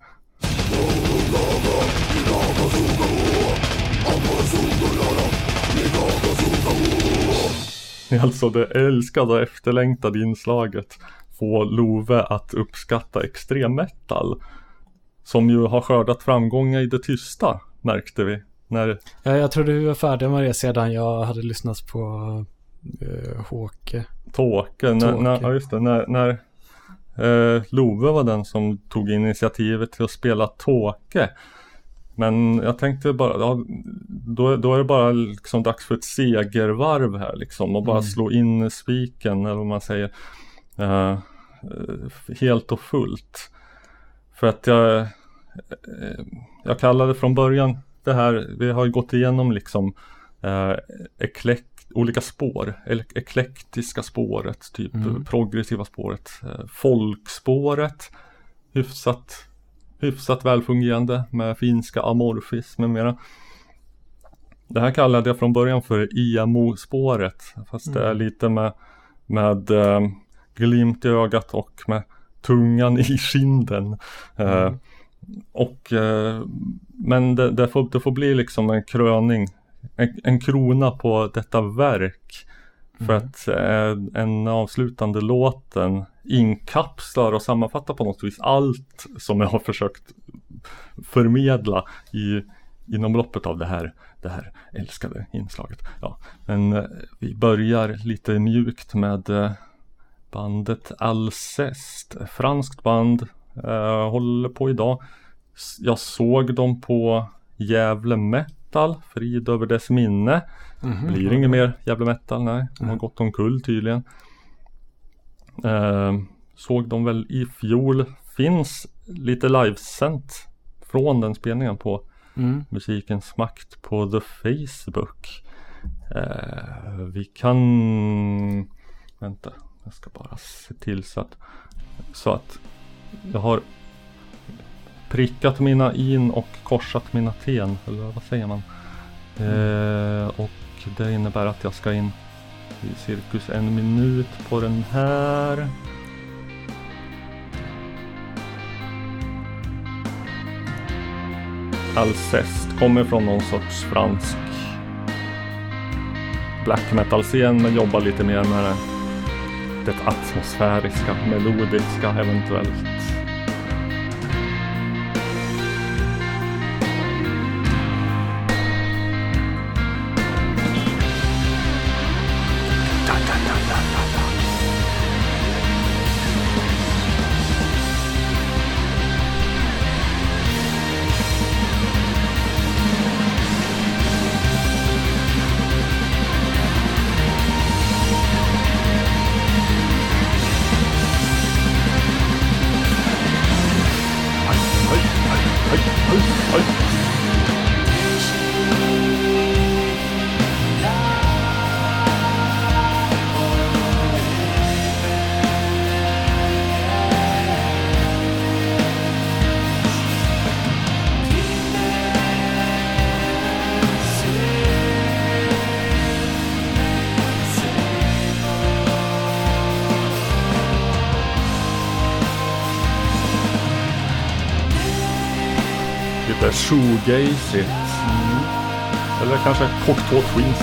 Det är alltså det älskade och efterlängtade inslaget Få Love att uppskatta extremmetal. Som ju har skördat framgångar i det tysta märkte vi. När Ja, jag trodde vi var färdiga med det sedan jag hade lyssnat på uh, Håke. Tåke, när, när, ja just det, när, när eh, Love var den som tog initiativet till att spela Tåke. Men jag tänkte bara, ja, då, då är det bara liksom dags för ett segervarv här liksom och bara Mm. slå in spiken eller vad man säger. eh, helt och fullt. För att jag, eh, jag kallade från början det här, vi har ju gått igenom liksom eh, olika spår, eklektiska spåret, typ Mm. progressiva spåret, eh, folkspåret, hyfsat, hyfsat välfungerande med finska amorfis med mera. Det här kallade jag från början för IMO-spåret. Fast det är lite med, med eh, glimt i ögat och med tungan i kinden. Eh, och, eh, men det, det, får, det får bli liksom en kröning, en, en krona på detta verk. För att eh, en avslutande låten inkapslar och sammanfattar på något vis allt som jag har försökt förmedla i, inom loppet av det här, det här älskade inslaget. Ja, men eh, vi börjar lite mjukt med eh, bandet Alcest, franskt band, eh, håller på idag. Jag såg dem på Gävle Metal, frid över dess minne. Mhm. Blir inget mer Gävle Metal, nej. De har gått omkull tydligen. Eh, såg dem väl i fjol. Finns lite livesänt från den spelningen på Mm. Musikens makt på The Facebook. Eh, vi kan... Vänta, jag ska bara se till så att... Så att jag har prickat mina in och korsat mina ten. Eller vad säger man? Eh, och det innebär att jag ska in i cirkus en minut på den här. Alcest kommer från någon sorts fransk black metal-scen men jobbar lite mer med det, det atmosfäriska, melodiska eventuellt. Eller kanske Cocteau Twins.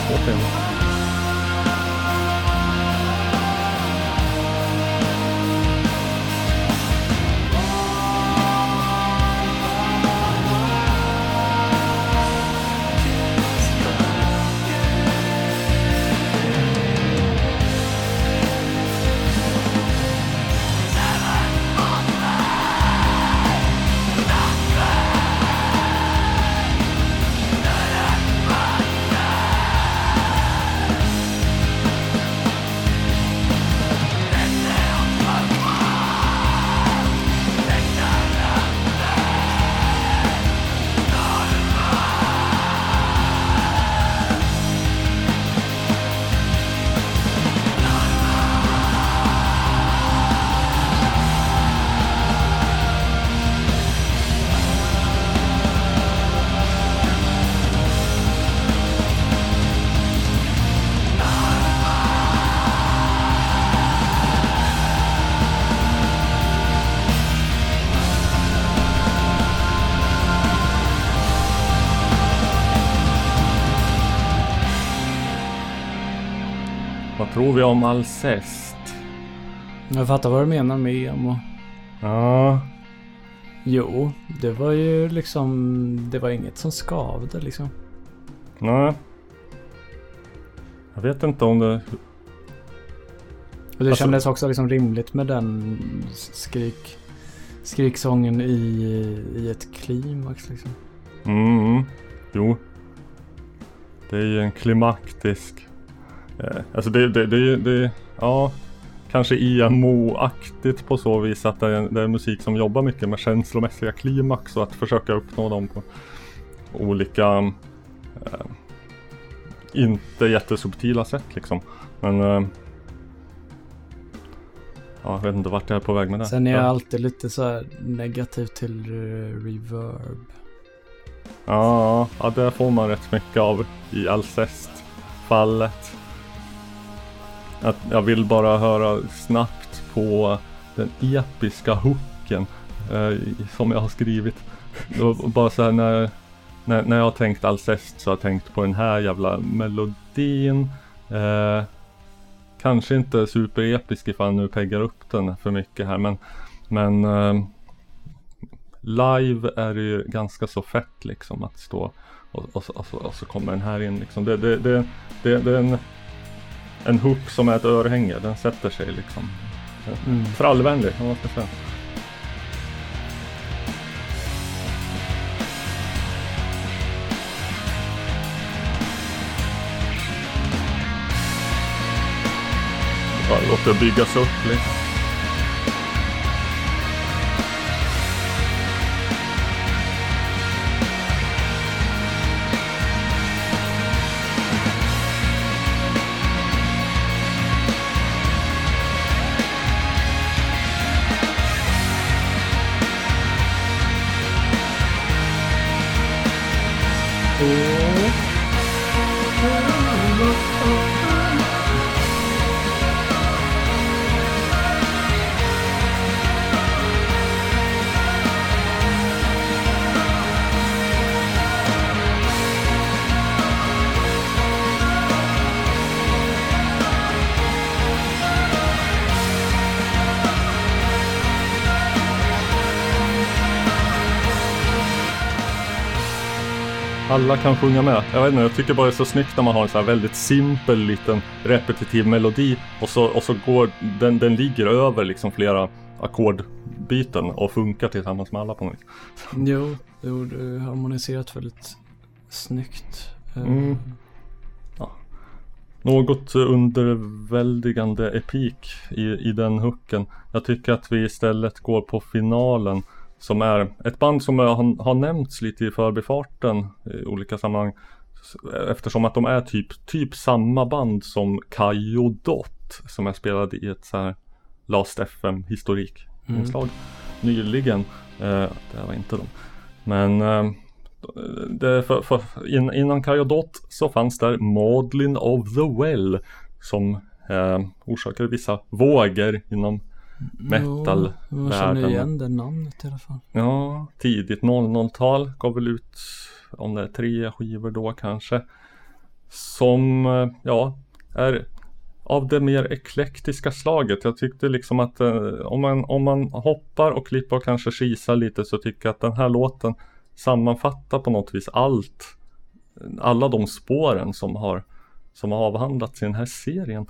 Tror vi om Alcest? Jag fattar vad du menar med emo. Ja. Jo, det var ju liksom... Det var inget som skavde liksom. Nej. Jag vet inte om det... Och det Alltså- kändes också liksom rimligt med den skrik... Skriksången i, i ett klimax liksom. Mm, jo. Det är ju en klimaktisk... Eh, alltså det, det, det, det, ja. Kanske IMO-aktigt på så vis att det är, det är musik som jobbar mycket med känslomässiga klimax och att försöka uppnå dem på olika eh, inte jättesubtila sätt liksom. Men eh, Ja, jag vet inte vart jag är på väg med det. Sen är jag ja. alltid lite så här negativ till reverb. Ja, ja, det får man rätt mycket av i Alcest-fallet. Att jag vill bara höra snabbt på den episka hooken eh, som jag har skrivit. Bara så här när, när, när jag har tänkt Alcest så har jag tänkt på den här jävla melodin. Eh, kanske inte superepisk ifall jag nu peggar upp den för mycket här men, men eh, live är det ju ganska så fett liksom att stå och, och, så- och, och så kommer den här in liksom. Det, det, det, det, det är en, en hook som är ett örhänge. Den sätter sig liksom. Mm. Trallvänlig om man ska säga. Bara låter det byggas upp lite. Alla kan sjunga med. Jag vet inte, jag tycker bara det är så snyggt när man har en så här väldigt simpel liten repetitiv melodi och så, och så går den, den ligger över liksom flera ackordbyten och funkar tillsammans med alla på något vis. Jo, jo det är harmoniserat väldigt snyggt. Eh, Mm. Ja. Något underväldigande epik i, i den hooken. Jag tycker att vi istället går på finalen som är ett band som har, har nämnts lite i förbifarten i olika sammanhang. Eftersom att de är typ, typ samma band som Kajo Dot som jag spelade i ett så här Last FM historik inslag nyligen. Eh, det var inte de. Men eh, det för, för, in, innan Kajodot så fanns där Maudlin of the Well som eh, orsakade vissa vågor inom Jo, jag känner igen det namnet i alla fall. Ja, tidigt 00-tal gav väl ut om det är tre skivor då kanske. Som, eh, ja, är av det mer eklektiska slaget. Jag tyckte liksom att eh, om, man, om man hoppar och klipper och kanske kisar lite så tycker jag att den här låten sammanfattar på något vis allt. Alla de spåren som har, som har avhandlats i den här serien.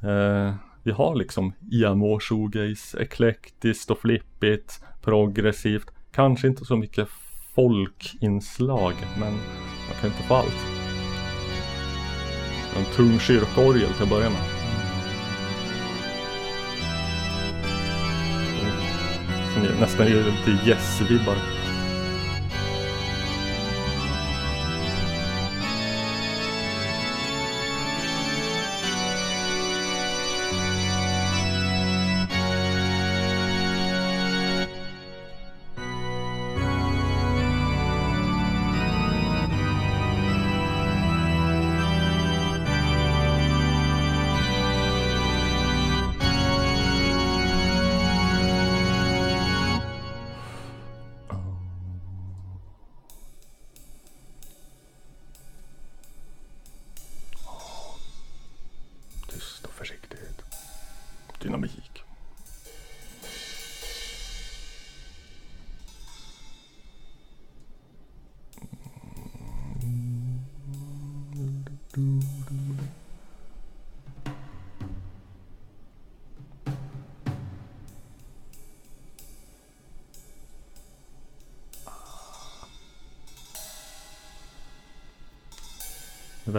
Eh, vi har liksom emo, shoegaze, eklektiskt och flippigt, progressivt. Kanske inte så mycket folkinslag, men man kan inte få allt. En tung kyrkorgel till att börja med. Mm. Som nästan ger lite yes-vibbar.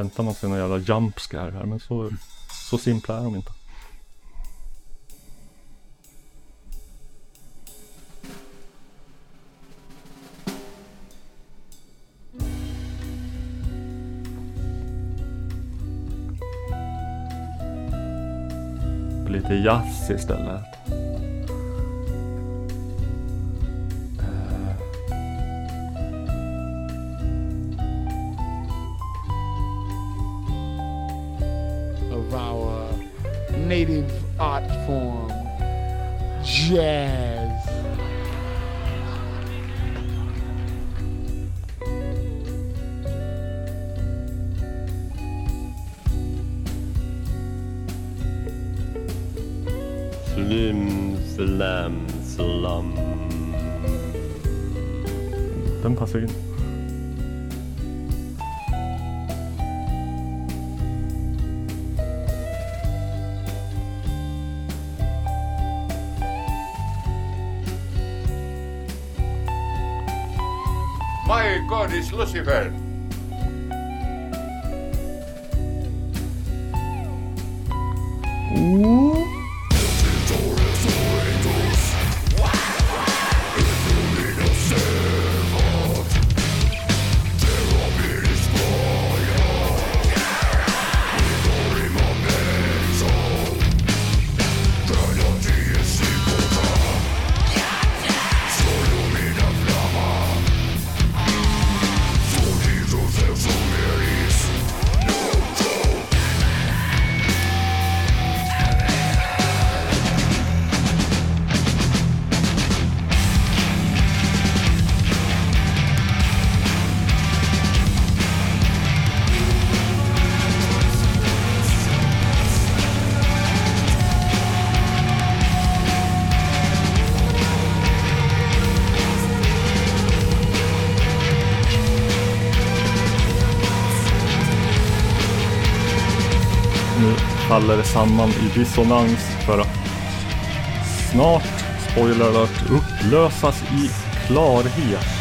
Väntar man sig någon jävla jump scare här men så, så simpla är de inte. Lite jazz istället. Native art form, jazz. Slim slam slam. Den passar in. God, it's Lucifer. Nu faller samman i dissonans för att snart, spoiler alert, upplösas i klarhet.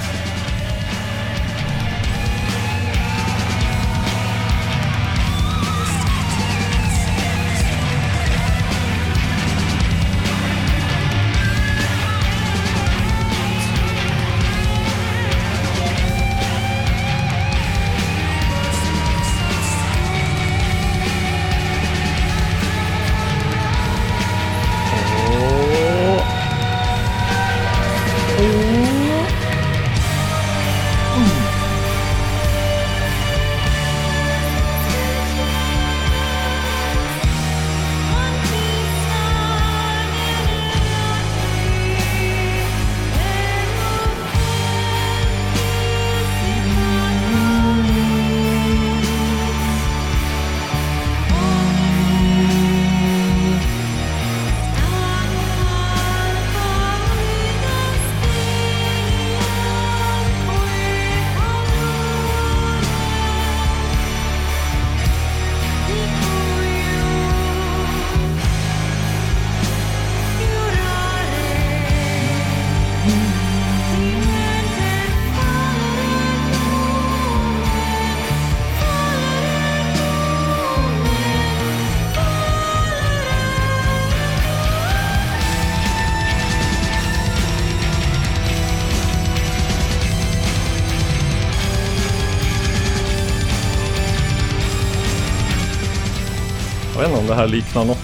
Här liknar något,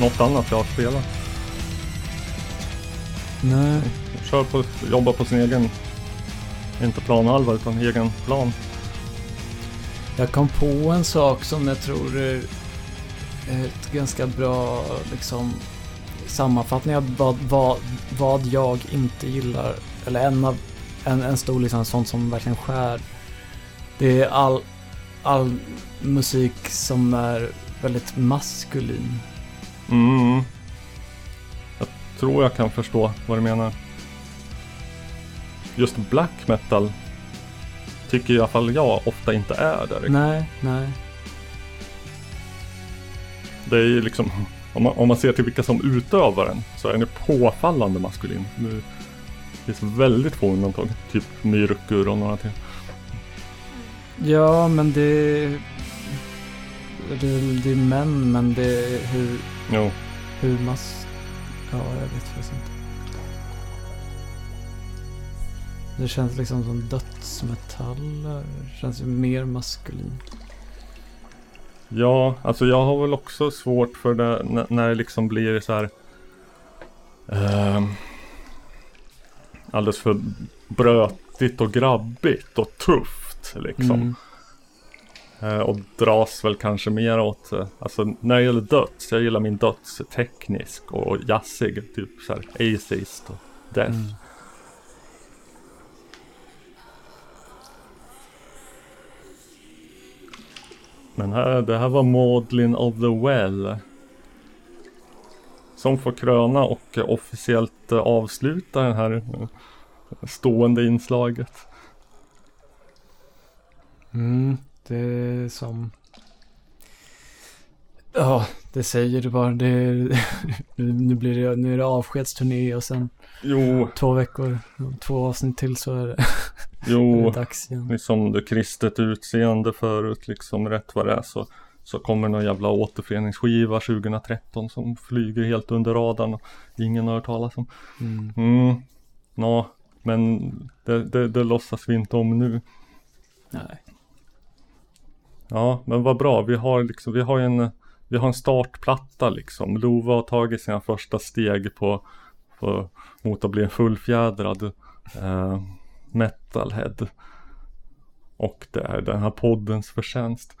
något annat jag har spelat. Nej. Kör på, jobbar på sin egen, inte planhalva utan egen plan. Jag kom på en sak som jag tror är ett ganska bra liksom, sammanfattning av vad, vad, vad jag inte gillar. Eller en, av, en, en stor liksom, sånt som verkligen skär. Det är all, all musik som är väldigt maskulin. Mm. Jag tror jag kan förstå vad du menar. Just black metal tycker i alla fall jag ofta inte är där. Nej, nej. Det är ju liksom, om man, om man ser till vilka som utövar den så är den påfallande maskulin. Det finns väldigt få undantag. Typ Myrkur och några till. Ja, men det... Det, det är män, men det är hur... Jo. Hur mas... Ja, jag vet faktiskt inte. Det känns liksom som dödsmetaller. Det känns ju mer maskulin. Ja, alltså jag har väl också svårt för det när det liksom blir så här ehm, alldeles för brötigt och grabbigt och tufft liksom. Mm. Eh, och dras väl kanske mer åt, eh, alltså när det gäller döds, jag gillar min döds teknisk och jazzig, typ såhär atheist och death. Mm. Men här, det här var Maudlin of the Well. Som får kröna och eh, officiellt eh, avsluta det här eh, stående inslaget. Mm, det är som... Ja, det säger du bara. Det är... [laughs] nu, blir det, nu är det avskedsturné och sen Jo. två veckor, två avsnitt till så är det, [laughs] är Jo, det dags igen. liksom det kristet utseende förut, liksom rätt vad det är så, så kommer någon jävla återföreningsskiva 2013 som flyger helt under radarn och ingen har hört talas om. Mm. Mm, nå, men det, det, det låtsas vi inte om nu. Nej. Ja, men vad bra. Vi har liksom, vi har en, vi har en startplatta liksom. Lova har tagit sina första steg på, på mot att bli en fullfjädrad eh, metalhead. Och det är den här poddens förtjänst.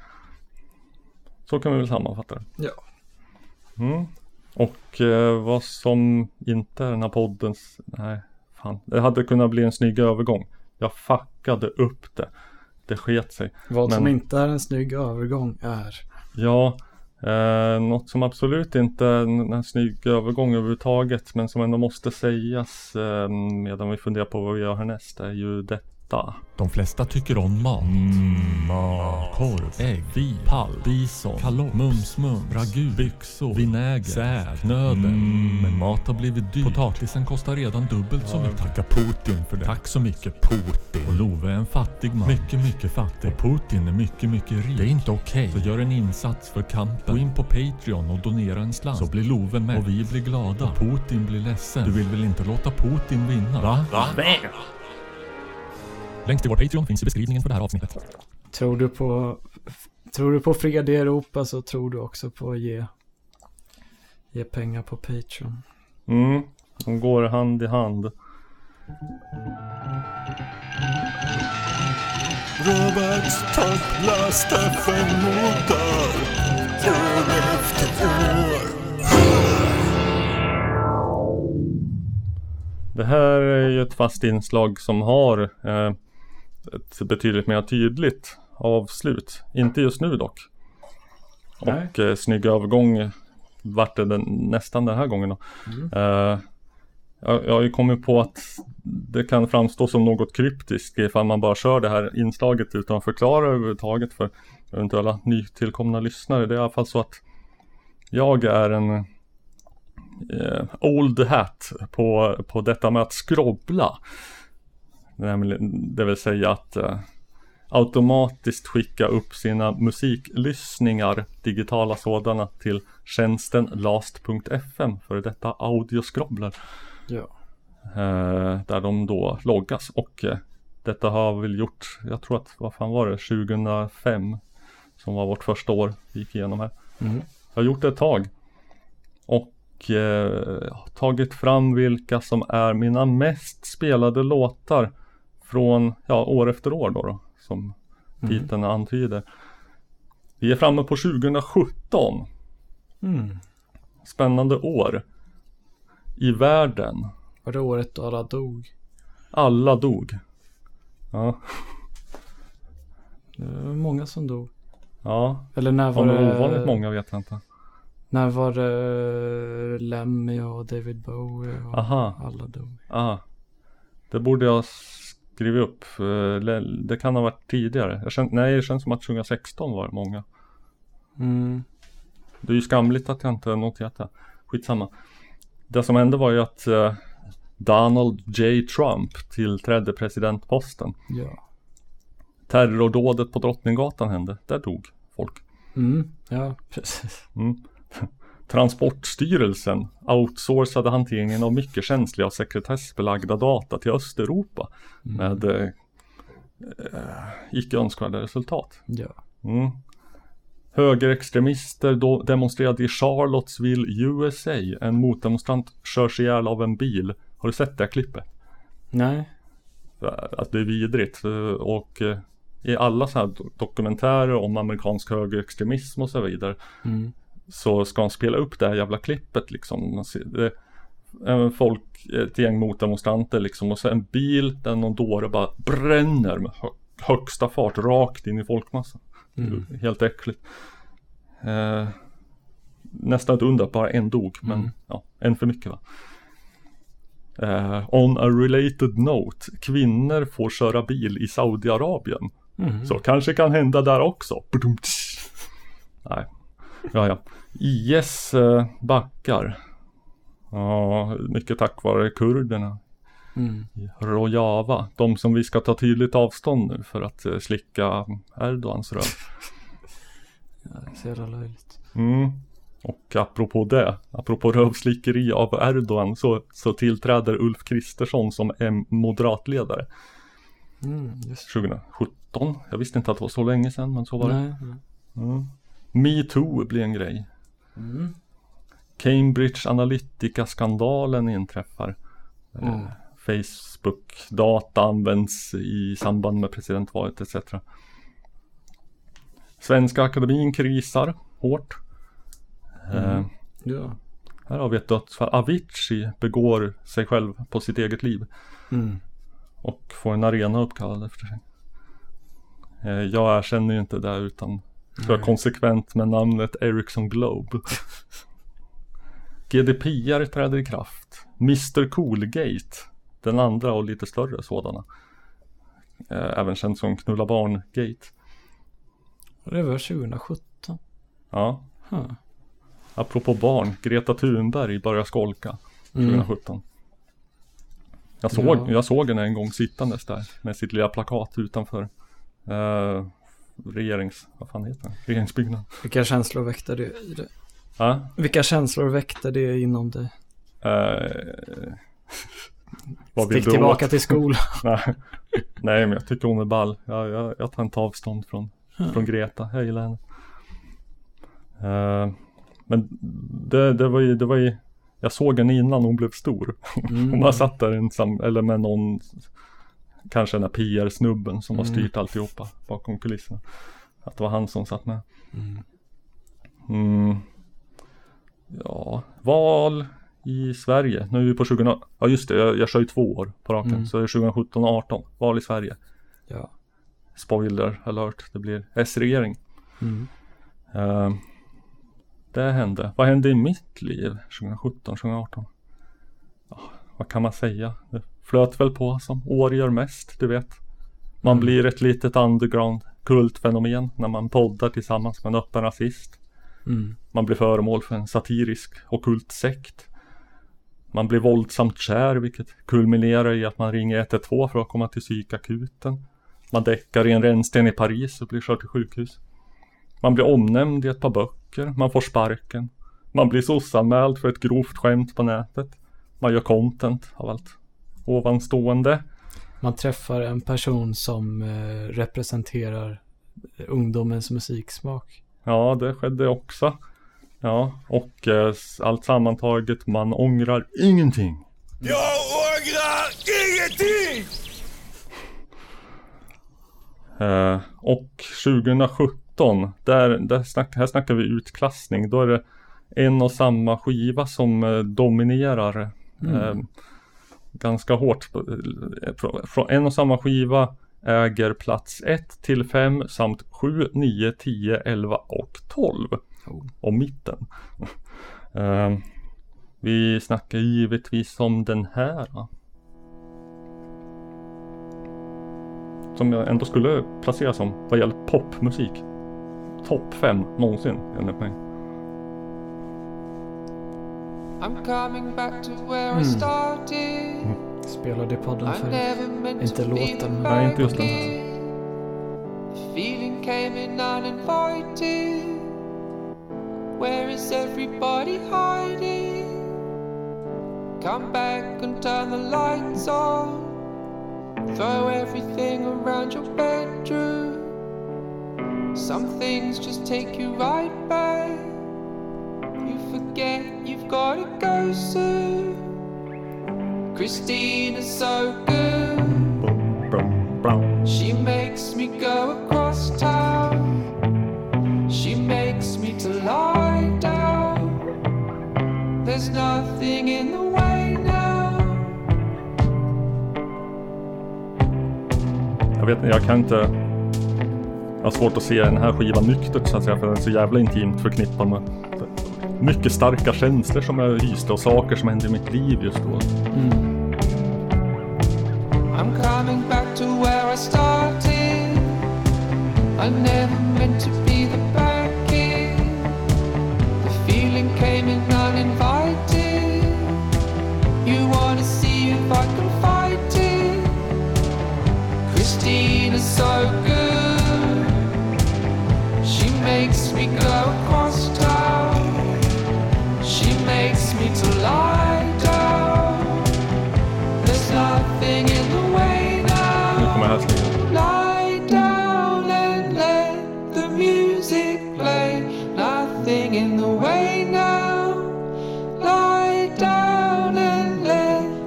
Så kan vi väl sammanfatta det. Ja. Mm. Och eh, vad som inte är den här poddens, nej fan. Det hade kunnat bli en snygg övergång. Jag fuckade upp det. Det sket sig. Vad som Men- inte är en snygg övergång är... Ja, eh, något som absolut inte är en, snygg övergång överhuvudtaget men som ändå måste sägas eh, medan vi funderar på vad vi gör härnäst är ju detta. De flesta tycker om mat. Mm, mat. Korv, ägg, fi, pall, bison, kalops, mums, mums, ragu, byxor, vinäger, säd, knödel. Mm, men mat har blivit dyrt. Potatisen kostar redan dubbelt så mycket. Tacka Putin för det. Tack så mycket Putin. Och Love är en fattig man. Mycket, mycket fattig. Och Putin är mycket, mycket rik. Det är inte okej. Så gör en insats för kampen. Gå in på Patreon och donera en slant. Så blir Love med. Och vi blir glada. Och Putin blir ledsen. Du vill väl inte låta Putin vinna? Va? Va? Länk till vår Patreon finns i beskrivningen för det här avsnittet. Tror du på... Tror du på fred i Europa så tror du också på att ge... Ge pengar på Patreon. Mm, de går hand i hand. Roberts toppläste förmågor år efter år. Det här är ju ett fast inslag som har eh, ett betydligt mer tydligt avslut. Inte just nu dock. Nej. Och eh, snygg övergång vart det den, nästan den här gången då. Mm. Eh, jag, jag har ju kommit på att det kan framstå som något kryptiskt ifall man bara kör det här inslaget utan att förklara överhuvudtaget för eventuella nytillkomna lyssnare. Det är i alla fall så att jag är en eh, old hat på, på detta med att skrobbla. Det vill säga att eh, automatiskt skicka upp sina musiklyssningar, digitala sådana, till tjänsten last.fm för detta audioskrobblar. Ja. Eh, där de då loggas och eh, detta har vi gjort, jag tror att, vad fan var det, 2005 som var vårt första år vi gick igenom här. Mm. Jag har gjort det ett tag. Och eh, tagit fram vilka som är mina mest spelade låtar från, ja, år efter år då, då som Mm. titeln antyder. Vi är framme på 2017. Mm. Spännande år. I världen. Var det året då alla dog? Alla dog. Ja. Det var många som dog. Ja. Eller när var Om det ovanligt många vet jag inte. När var det Lemmy och David Bowie och Aha. alla dog? Ah. Det borde jag skriva upp. Det kan ha varit tidigare. Jag känner, nej, det känns som att 2016 var det många. Mm. Det är ju skamligt att jag inte noterat det. Skitsamma. Det som hände var ju att eh, Donald J. Trump tillträdde presidentposten. Ja. Terrordådet på Drottninggatan hände. Där dog folk. Mm. Ja, precis. Mm. Transportstyrelsen outsourcade hanteringen av mycket känsliga och sekretessbelagda data till Östeuropa med eh, eh, icke önskvärda resultat. Ja. Mm. Högerextremister demonstrerade i Charlottesville, USA. En motdemonstrant körs ihjäl av en bil. Har du sett det här klippet? Nej. Att det är vidrigt och eh, i alla så här do- dokumentärer om amerikansk högerextremism och så vidare Mm. Så ska de spela upp det här jävla klippet liksom. Det, folk, ett gäng motdemonstranter liksom och så en bil där någon dåre bara bränner med hö, högsta fart rakt in i folkmassan. Mm. Helt äckligt. Eh, nästan ett under bara en dog, men Mm. ja, en för mycket va. Eh, on a related note, kvinnor får köra bil i Saudiarabien. Mhm. Så kanske kan hända där också. Nej, ja ja. IS eh, backar. Ja, mycket tack vare kurderna Mm. Rojava. De som vi ska ta tydligt avstånd nu för att eh, slicka Erdogans röv. [laughs] Ja, det är så jävla löjligt. Mm. Och apropå det, apropå rövslickeri av Erdogan så, så tillträder Ulf Kristersson som en moderatledare Mm, just 2017. Jag visste inte att det var så länge sedan men så var det. Nej, nej. Mm. Me blir en grej. Mm. Cambridge Analytica-skandalen inträffar. Eh, Mm. Facebook-data används i samband med presidentvalet etc. Svenska akademin krisar hårt. Mm. Eh, Ja. här har vi ett dödsfall. Avicii begår sig själv på sitt eget liv. Mm. Och får en arena uppkallad efter sig. Eh, jag erkänner ju inte det utan är Nej. konsekvent med namnet Ericsson Globe. GDPR träder i kraft. Mr Coolgate. Den andra och lite större sådana. Eh, även känd som Knulla Barn-gate. Det var 2017. Ja. Huh. Apropå barn, Greta Thunberg börjar skolka Mm. 2017. Jag såg, Ja. jag såg henne en gång sittandes där med sitt lilla plakat utanför eh, regerings, vad fan heter det? Regeringsbyggnaden. Vilka känslor väckte det i det? Ja. Vilka känslor väckte det inom dig? Eh, [laughs] vad Stick tillbaka åt? till skolan. [laughs] Nej. Nej men jag tycker hon är ball. Jag, jag, jag tar inte avstånd från, Ja. från Greta. Jag gillar henne. Eh, men det, det var ju, det var ju Jag såg henne innan hon blev stor. [laughs] Mm. hon bara satt där ensam, eller med någon Kanske den där PR-snubben som har Mm. styrt alltihopa bakom kulisserna. Att det var han som satt med. Mm. Mm. Ja, val i Sverige. Nu är vi på 20... Ja just det, jag, jag kör ju två år på raken. Mm. Så det är 2017 och 18. Val i Sverige. Ja. Spoiler alert, det blir S-regering. Mm. Eh, det hände. Vad hände i mitt liv 2017, 2018? Ja, vad kan man säga? Det flöt väl på som år gör mest, du vet. Man Mm. blir ett litet underground kultfenomen när man poddar tillsammans med en öppen rasist. Mm. Man blir föremål för en satirisk ockult sekt. Man blir våldsamt kär vilket kulminerar i att man ringer 112 för att komma till psykakuten. Man däckar i en rännsten i Paris och blir körd till sjukhus. Man blir omnämnd i ett par böcker. Man får sparken. Man blir sossanmäld för ett grovt skämt på nätet. Man gör content av allt ovanstående. Man träffar en person som eh, representerar ungdomens musiksmak. Ja, det skedde också. Ja, och eh, allt sammantaget, man ångrar ingenting. Jag ångrar ingenting! Eh, och 2017, där, där snack, här snackar vi utklassning. Då är det en och samma skiva som eh, dominerar Mm. eh, ganska hårt. Från, en och samma skiva äger plats 1 till 5 samt 7, 9, 10, 11 och 12. Och mitten. [laughs] Eh, vi snackar givetvis om den här. Som jag ändå skulle placera som vad gäller popmusik. Topp 5 någonsin enligt mig. I'm coming back to where Mm. I started. Spelade i podden förut. Inte låten. Nej, inte just den här. Feeling came in uninvited. Where is everybody hiding? Come back and turn the lights on. Throw everything around your bedroom. Some things just take you right back. You forget you've gotta go soon. Christina's so good. She makes me go across town. She makes me to lie down. There's nothing in the way now. Jag vet jag kan inte... Jag har svårt att se den här skivan nyktert så att säga för den är så jävla intimt förknippad med mycket starka känslor som jag hyste och saker som hände i mitt liv just då. Mm. I'm coming back to where I started. I never meant to be the bad kid. The feeling came in uninvited. You wanna see if I can fight it? Christine is so good. She makes me go across town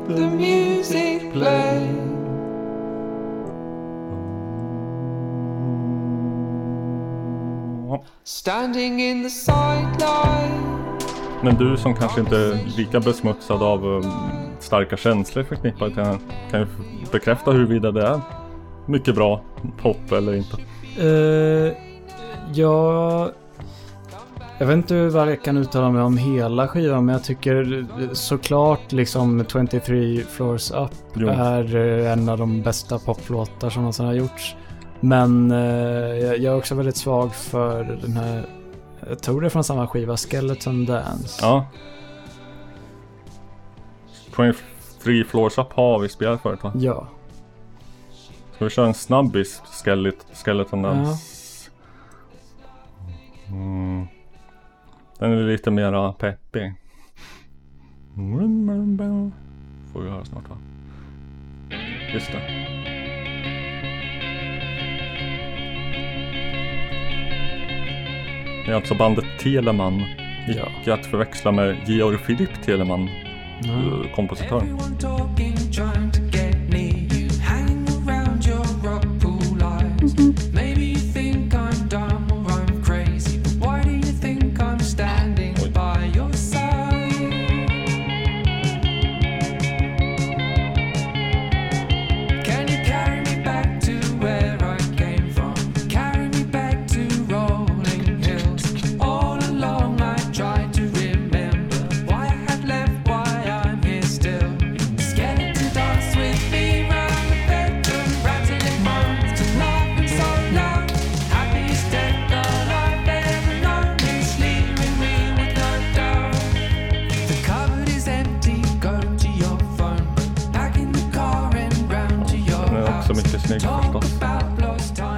the music play. Standing in the sideline. Men du som kanske inte är lika besmutsad av um, starka känslor förknippade till den, kan ju bekräfta huruvida det är mycket bra pop eller inte. Uh, ja... Jag vet inte hur jag kan uttala mig om hela skivan men jag tycker såklart liksom 23 Floors Up Jo. är eh, en av de bästa poplåtar som någonsin har gjorts. Men eh, jag är också väldigt svag för den här, jag tror det är från samma skiva, Skeleton Dance. Ja. 23 floors up har vi spelat förut va? Ja. Ska vi köra en snabbis skelet, Skeleton Dance? Mm. Den är lite mera peppig. Får vi höra snart va? Just det. Är alltså bandet Telemann. Icke att förväxla med Georg Philipp Telemann. eh, Kompositören. Everyone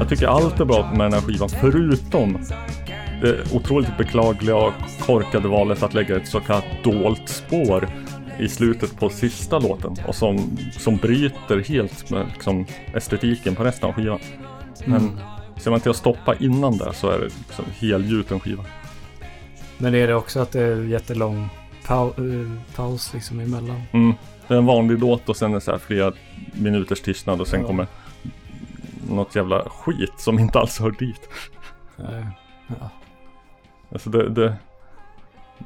Jag tycker allt är bra med den här skivan förutom det otroligt beklagliga och korkade valet att lägga ett så kallat dolt spår i slutet på sista låten och som, som bryter helt med liksom, estetiken på resten av skivan. Men Mm. ser man till att stoppa innan det så är det liksom helgjuten skiva. Men är det också att det är jättelång pau- eh, paus liksom emellan? Mm. Det är en vanlig låt och sen är det så här flera minuters tystnad och sen Ja. kommer något jävla skit som inte alls hör dit. Ja. Alltså det, det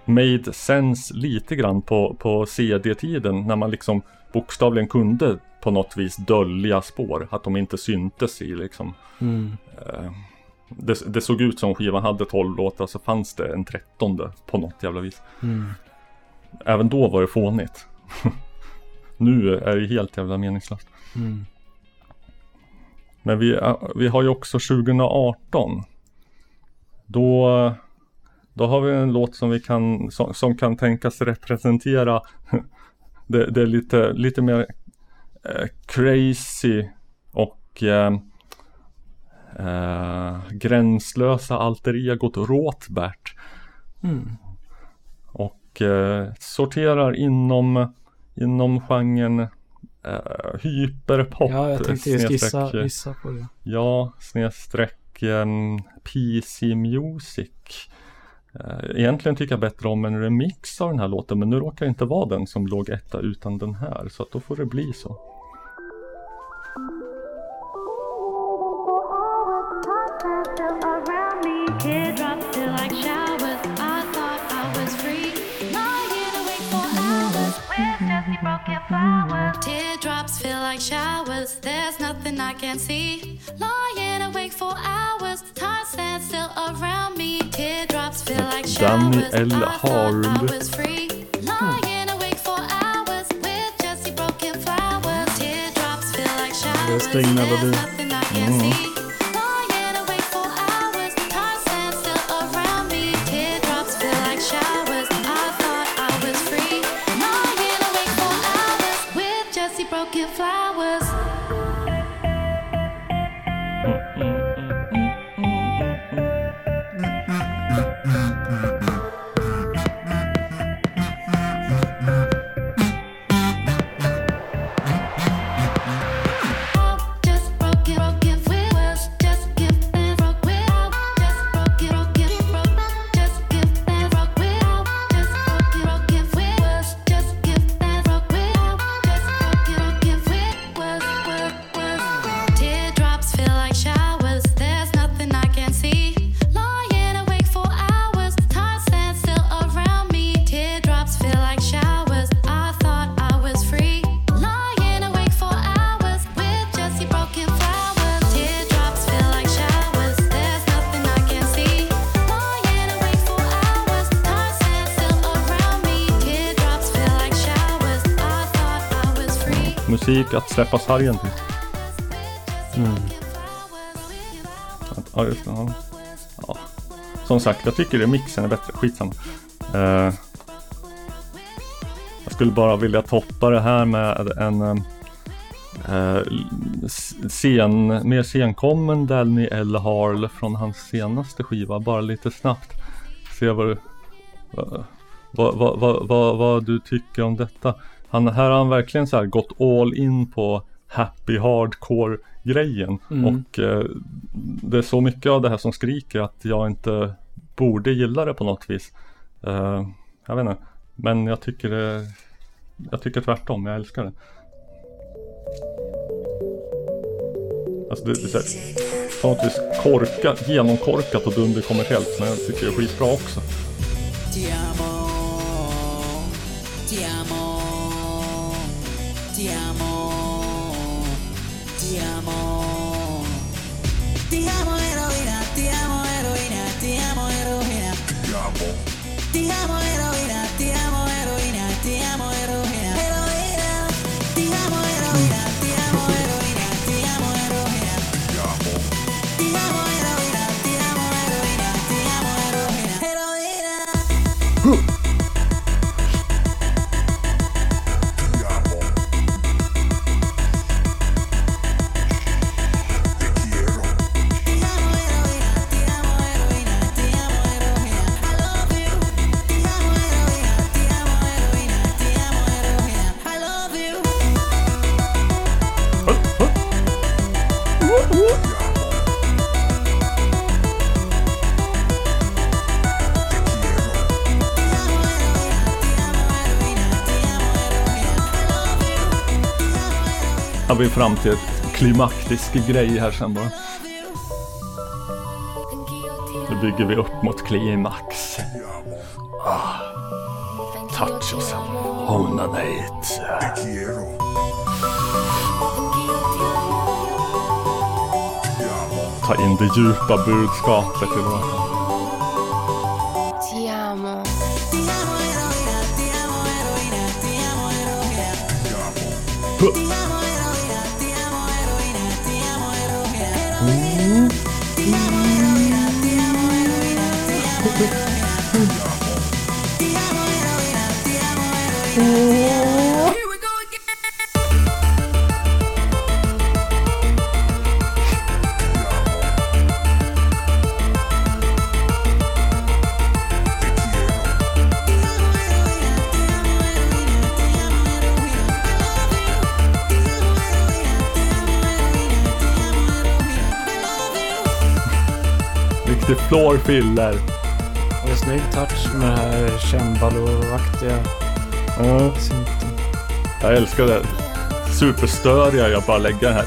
made sense lite grann på, på CD-tiden när man liksom bokstavligen kunde på något vis dölja spår. Att de inte syntes i liksom. Mm. Eh, det, det såg ut som skivan hade 12 låtar så fanns det en trettonde på något jävla vis. Mm. Även då var det fånigt. [laughs] nu är det helt jävla meningslöst. Mm. Men vi, vi har ju också 2018. Då, då har vi en låt som vi kan, som, som kan tänkas representera [laughs] det, det är lite, lite mer eh, crazy och eh, eh, gränslösa alter egot Råtbert. Mm. Och eh, sorterar inom, inom genren uh, hyperpop. Ja, jag tänkte just gissa, gissa på det. Ja, snedstreck um, PC Music. Uh, egentligen tycker jag bättre om en remix av den här låten, men nu råkar det inte vara den som låg etta utan den här, så att då får det bli så. Mm. Broken flowers. Teardrops feel like showers. There's nothing I can see. Lying awake for hours. Time stands still around me. Teardrops feel like showers. I thought I Harl. was free. Lying awake for hours with broken flowers. Teardrops feel like showers. Det är Sting Melody. Nothing I can Mm. see. Musik att släppa sargen till. Mm. Ja, just det. Ja. Ja. Som sagt, jag tycker remixen är bättre. Skitsamma. Uh, jag skulle bara vilja toppa det här med en uh, scen, mer senkommen Danny L. Harl från hans senaste skiva. Bara lite snabbt. Se vad, du- vad, vad, vad, vad, vad du tycker om detta. Han, här har han verkligen så här gått all in på happy hardcore grejen. Mm. Och eh, det är så mycket av det här som skriker att jag inte borde gilla det på något vis. Eh, jag vet inte. Men jag tycker det, jag tycker tvärtom. Jag älskar det. Alltså det, det är här, på något vis korkat, genomkorkat och dunderkommersiellt. Men jag tycker det är skitbra också. Vi fram till ett klimaktisk grej här sen bara. Nu bygger vi upp mot klimax. Ah. Touch yourself. Onanate. Ta in det djupa budskapet i låten. Floorfiller. Det är snygg touch med det här cembalo-aktiga Ja. synten. Jag älskar det. Superstöriga jag bara lägger här.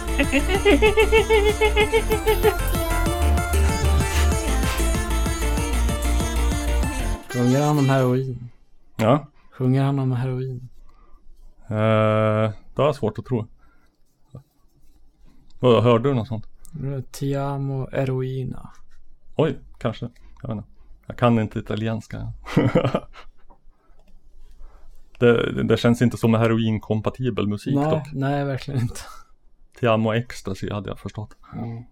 Sjunger han om heroin? Ja. Sjunger han om heroin? Eh, det har jag svårt att tro. Vad, Hörde du något sånt? Ti amo eroina. Oj, kanske. Jag vet inte. Jag kan inte italienska. [laughs] det, det känns inte som heroinkompatibel musik nej, dock. nej, verkligen inte. Ti amo ecstasy hade jag förstått. Mm.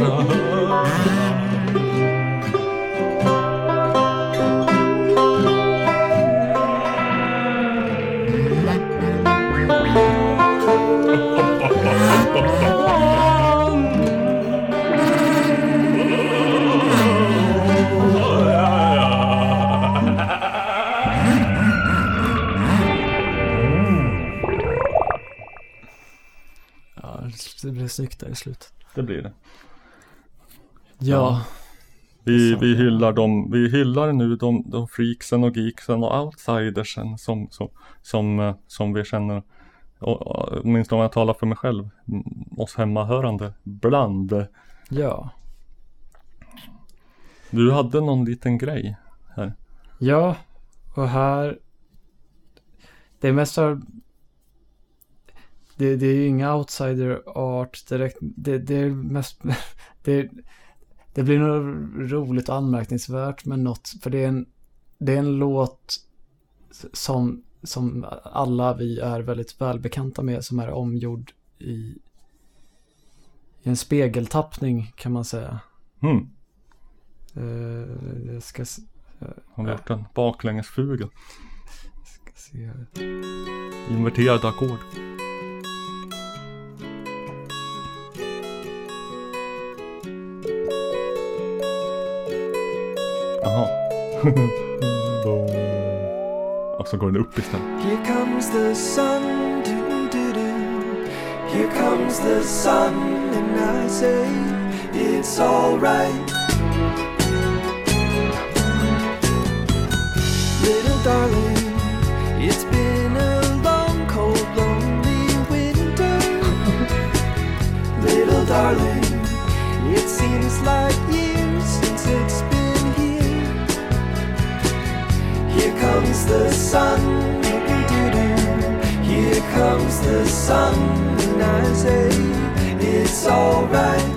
Ja, det blir snyggt där i slutet. Det blir det. Ja. Vi, vi hyllar dem, vi hyllar nu de, de freaksen och geeksen och outsidersen som, som, som, eh, som vi känner. Åtminstone om jag talar för mig själv. mm, Oss hemmahörande. Bland. Ja. Du hade någon liten grej här. Ja, och här. Det är mest. Det, det är ju inga outsider art direkt. Det, det är mest. [laughs] Det, det blir nog roligt och anmärkningsvärt med något. För det är en, det är en låt som, som alla vi är väldigt välbekanta med. Som är omgjord i, i en spegeltappning kan man säga. Mm. Eh, jag ska Har vi gjort en baklängesfugel. Inverterade ackord. Jaha. [laughs] Och så går den upp istället. Here comes the sun, doo doo doo. Here comes the sun, and I say it's alright. Little darling, it's been a long, cold, lonely winter. [laughs] Little darling, it seems like Here comes the sun, here comes the sun, and I say it's alright.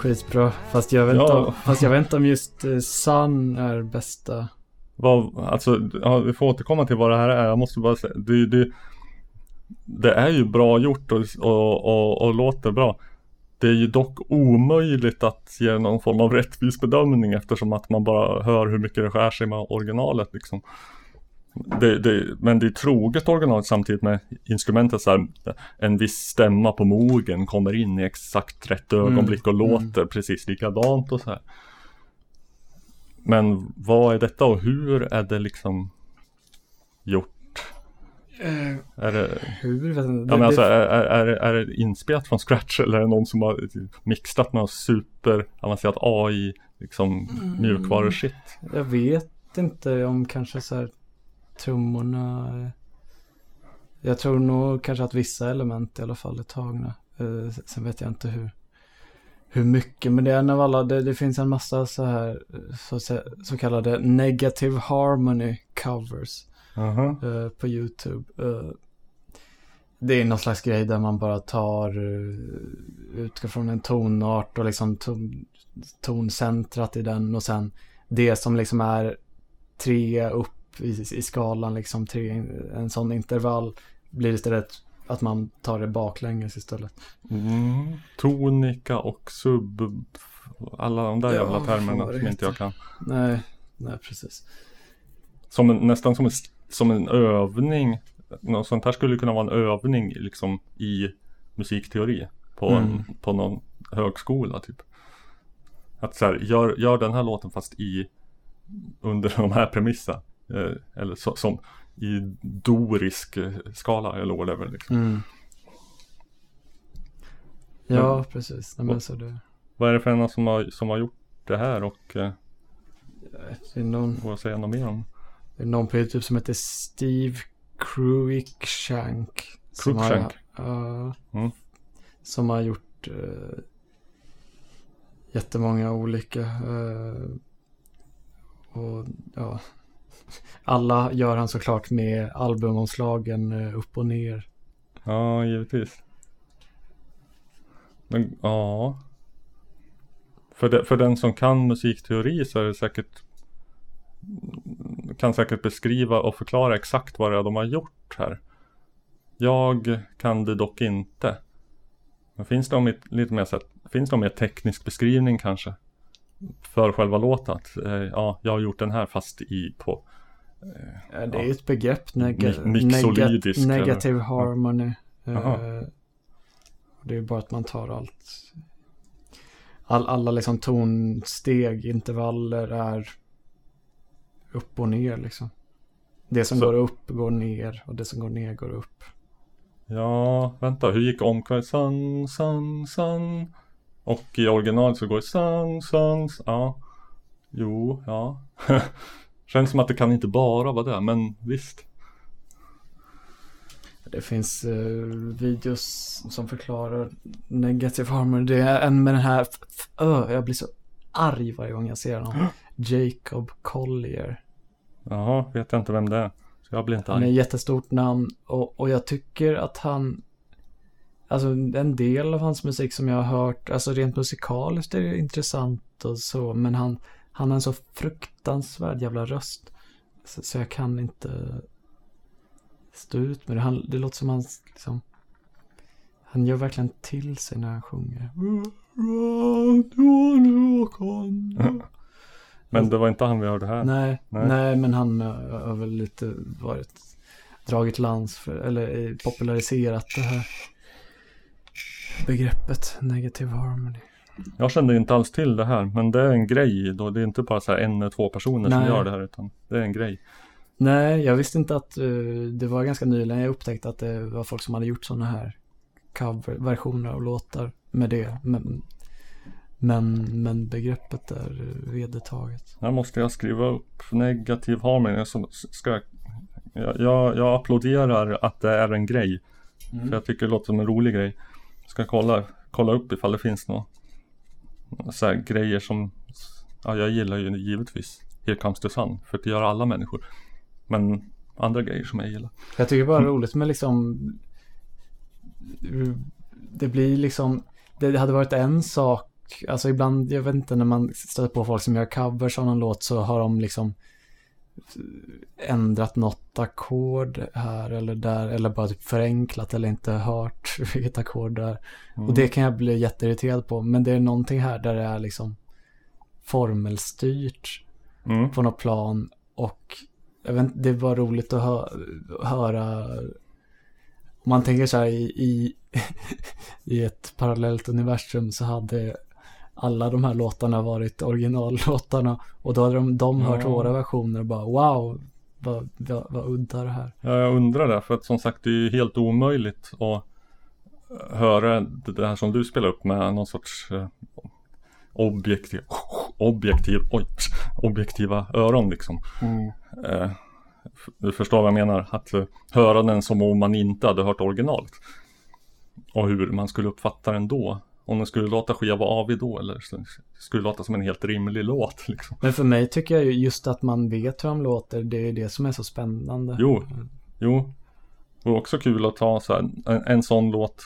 Skitbra. Fast jag vet, Ja. om, fast jag vet om just eh, Sun är bästa. Vad, alltså, ja, vi får återkomma till vad det här är. Jag måste bara säga, det, det, det är ju bra gjort och, och, och, och låter bra. Det är ju dock omöjligt att ge någon form av rättvis bedömning eftersom att man bara hör hur mycket det skär sig med originalet liksom. Det, det, men det är troget originalet samtidigt med instrumentet så här, En viss stämma på mogen kommer in i exakt rätt ögonblick och Mm. låter precis likadant och så här. Men vad är detta och hur är det liksom gjort? Är det, Hur vet inte. ja, Det- men alltså, är, är, är, det- inspelat från scratch eller är det någon som har mixat med superavancerat AI, liksom Mm. mjukvarushit? Jag vet inte om kanske så här trummorna Jag tror nog kanske att vissa element i alla fall är tagna. Eh, sen vet jag inte hur, hur mycket, men det är en av alla, det, det finns en massa så här eh, så, så, kallade negative harmony covers Aha. eh, på YouTube. Eh, det är någon slags grej där man bara tar, uh, utgår från en tonart och liksom ton, toncentrat i den och sen det som liksom är tre upp i, i skalan, liksom tre, en sån intervall blir istället att man tar det baklänges istället. Mm. Tonika och sub. Alla de där Ja, jävla termerna som inte jag kan. Nej, nej precis. Som en, nästan som en, som en övning. Något sånt här skulle kunna vara en övning liksom i musikteori. På, Mm. en, på någon högskola typ. Att så här, gör, gör den här låten fast i under de här premisserna. Eh, eller så, som i dorisk eh, skala eller whatever. Liksom. Mm. Ja, Men- precis. Nej, men vad- så det, Vad är det för en som har, som har gjort det här och eh, det är någon, att säga något mer om? det är någon på YouTube som heter Steve Cruikshank. som har- Cruikshank? Ja. Mm. Som har gjort uh, jättemånga olika. eh, och ja. Alla gör han såklart med albumomslagen eh, upp och ner. Ja, givetvis. Men ja. För, de, för den som kan musikteori så är det säkert kan säkert beskriva och förklara exakt vad det är de har gjort här. Jag kan det dock inte. Men finns det om mit- lite mer, här- finns det någon mer teknisk beskrivning kanske? För själva låten? Att, eh, ja, jag har gjort den här fast i på Ja, det är ju ett begrepp. Nega- Mi- mixolydisk nega- eller- harmony. Eh, och det är ju bara att man tar allt. All, alla liksom tonsteg, intervaller är upp och ner liksom. Det som Så- går upp går ner och det som går ner går upp. Ja, vänta, hur gick omkvädet? Sun, sun, sun. Och i original så går det sun, sun, s- ja. Jo, ja. [laughs] Känns som att det kan inte bara vara det, men visst. Det finns eh, videos som förklarar negative harmony. Det är en med den här, ö, jag blir så arg varje gång jag ser honom. [gasps] Jacob Collier. Jaha, vet jag inte vem det är. Så jag blir inte Han är arg. ett jättestort namn och, och jag tycker att han Alltså en del av hans musik som jag har hört, alltså rent musikaliskt är det intressant och så, men han, han har en så fruktansvärd jävla röst. Så, så jag kan inte stå ut med det. Han, det låter som han liksom, han gör verkligen till sig när han sjunger. [laughs] Men det var inte han vi hörde här. Nej, nej. men han har väl lite varit dragit lans för, eller populariserat det här begreppet negative harmony. Jag kände inte alls till det här, men det är en grej då. Det är inte bara så här en eller två personer som Nej. gör det här, utan det är en grej. Nej, jag visste inte att eh, det var ganska nyligen jag upptäckte att det var folk som hade gjort sådana här coverversioner av låtar med det. Men, men, men begreppet är vedertaget. Här måste jag skriva upp negativ harmony. Så ska jag, jag, jag, applåderar att det är en grej. Mm. För jag tycker det låter som en rolig grej. Ska kolla, kolla upp ifall det finns några så här grejer som Ja, jag gillar ju givetvis Here comes the sun. För det gör alla människor. Men andra grejer som jag gillar. Jag tycker bara roligt med liksom Det blir liksom Det hade varit en sak Alltså ibland, jag vet inte när man stöter på folk som gör covers av någon låt så har de liksom ändrat något ackord här eller där eller bara typ förenklat eller inte hört [laughs] vilket ackord det är. Mm. Och det kan jag bli jätteirriterad på. Men det är någonting här där det är liksom formelstyrt Mm. på något plan och jag vet inte, det var roligt att hö höra om man tänker så här i, i, [laughs] i ett parallellt universum så hade alla de här låtarna varit originallåtarna och då hade de, de hört Ja. våra versioner och bara wow, vad, vad, vad udda det här. Ja, jag undrar det. För att som sagt det är ju helt omöjligt att höra det här som du spelar upp med någon sorts eh, objektiv, objektiv, oj, objektiva öron liksom. Mm. Eh, Du förstår vad jag menar? Att höra den som om man inte hade hört originalet. Och hur man skulle uppfatta den då. Om den skulle låta skiva avig då eller skulle låta som en helt rimlig låt. [laughs] Liksom. Men för mig tycker jag ju just att man vet hur de låter, det är det som är så spännande. Jo, jo. Och också kul att ta så här, en, en sån låt,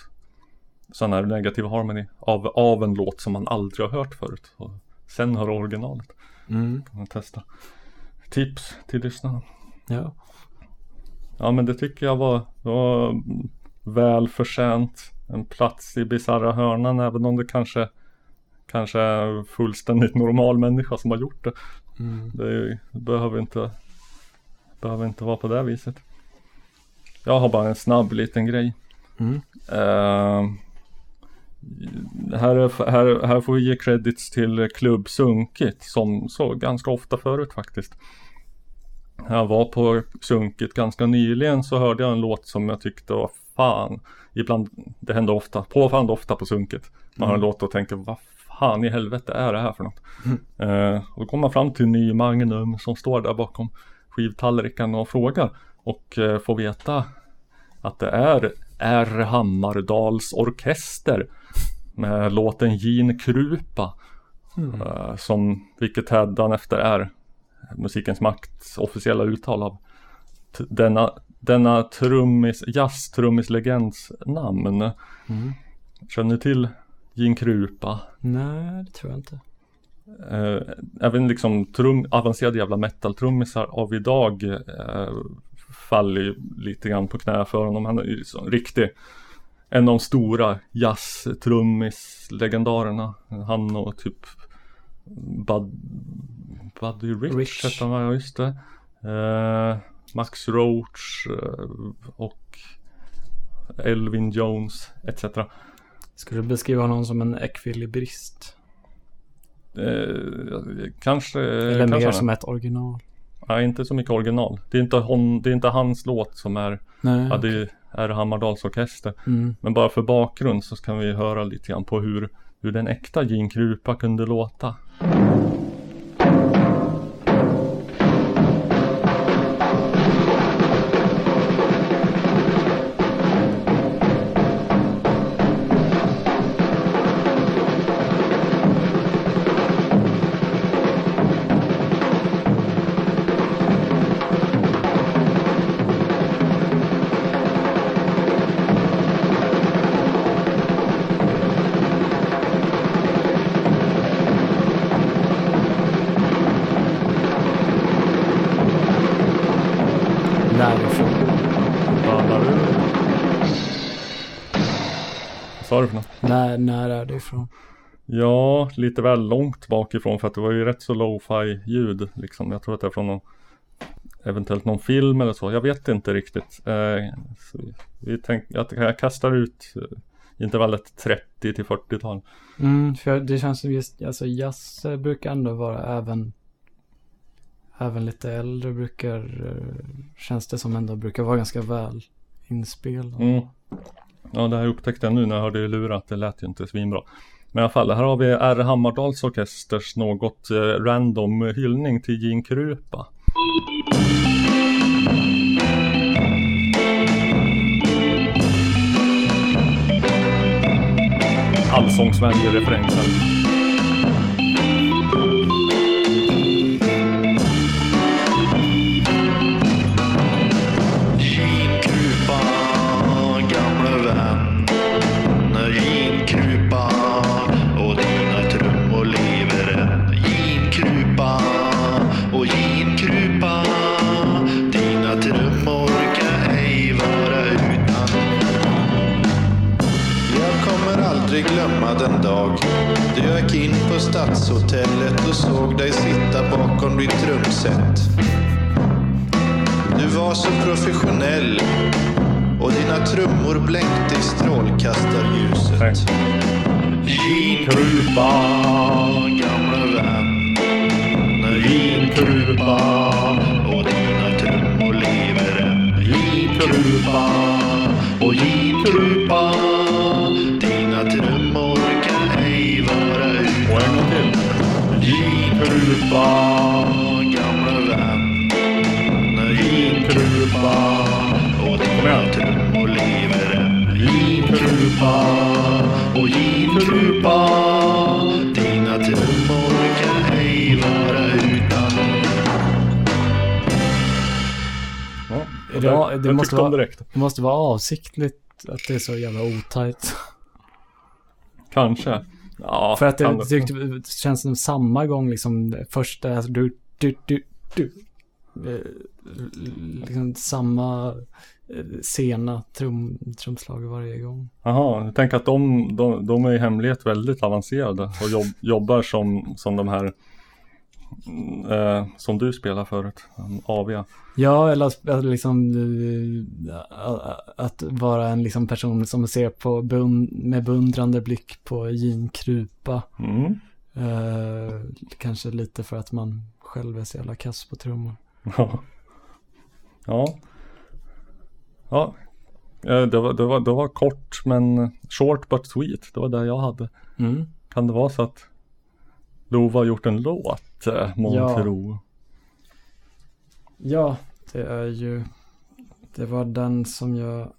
sån här negativ harmony, av, av en låt som man aldrig har hört förut. Och sen höra originalet. Mm. Kan man testa. Tips till lyssnarna. Ja. Ja men det tycker jag var, var väl förtjänt. En plats i bisarra hörnan även om det kanske Kanske är fullständigt normal människa som har gjort det. Mm. Det, är, det behöver inte Behöver inte vara på det viset. Jag har bara en snabb liten grej. Mm. Eh, här, är, här, här får vi ge credits till Klubb Sunkit som så ganska ofta förut faktiskt. Jag var på Sunkit ganska nyligen så hörde jag en låt som jag tyckte var fan. Ibland, det händer ofta, påfallande ofta på Sunkit. Man hör en Mm. låt och tänker vad fan i helvete är det här för något? Eh, och då kommer man fram till ny Magnum som står där bakom skivtallriken och frågar. Och eh, får veta att det är R. Hammardals orkester med låten Gin Krupa. Mm. eh, som, vilket hädanefter är Musikens Makts officiella uttal av denna, denna trummis, jazztrummislegends namn. Mm. Känner du till Gin Krupa? Nej, det tror jag inte. Eh, även liksom trum, avancerade jävla metal-trummisar av idag eh, faller lite grann på knä för honom. Han är ju så riktig. En av de stora jazz-trummis-legendarerna. Han och typ Bud, Buddy Rich, Rich. hette han? Ja just det. Eh, Max Roach eh, och Elvin Jones etc. Skulle du beskriva honom som en ekvilibrist? Eh, kanske Eller kanske mer som ett original? Nej, inte så mycket original. Det är inte, hon, det är inte hans låt som är, Nej, ja, det är Hammardals orkester. Mm. Men bara för bakgrund så kan vi höra lite grann på hur, hur den äkta Gene Krupa kunde låta. När, är det ifrån? Ja, lite väl långt bakifrån för att det var ju rätt så lo-fi ljud liksom. Jag tror att det är från någon Eventuellt någon film eller så. Jag vet inte riktigt. Eh, vi tänk, jag, jag kastar ut eh, intervallet 30 till 40-tal. Mm, för det känns som just, alltså jazz brukar ändå vara även Även lite äldre brukar, eh, känns det som ändå brukar vara ganska väl inspelad. Mm. Ja, det här upptäckte jag nu när jag hörde det lurat. att det lät ju inte svinbra. Men i alla fall, här har vi R. Hammardals orkesters något eh, random hyllning till Gene Krupa. Allsångsvänlig-referensen. På Stadshotellet och såg dig sitta bakom ditt trumset. Du var så professionell och dina trummor blänkte i strålkastarljuset. Ginkrupa, gamle vän. Ginkrupa och dina trummor lever än. Ginkrupa och ginkrupa. Ginkrupa, gamle vän. Ginkrupa trupa och dina trummor lever än. J-trupa och J-trupa dina trummor kan ej vara utan. Ja, det, måste tyckte om vara, direkt. det måste vara avsiktligt att det är så jävla otajt. Kanske. Ja, För att det, det, det känns som samma gång liksom första, alltså, du, du, du, du. Eh, Liksom samma eh, sena trum, trumslag varje gång. Jaha, jag tänker att de, de, de är i hemlighet väldigt avancerade och jobb, jobbar som, som de här eh, som du spelar förut, um, AV. Ja, eller att, att liksom eh, att vara en liksom person som ser på bun, med beundrande blick på Jean Krupa. Mm. Eh, kanske lite för att man själv är så jävla kass på trummor. Ja. Ja. Ja. Eh, Det var, det, var, det var kort men short but sweet. Det var det jag hade. Mm. Kan det vara så att Lova har gjort en låt, eh, Ja. Ja, det är ju, det var den som jag,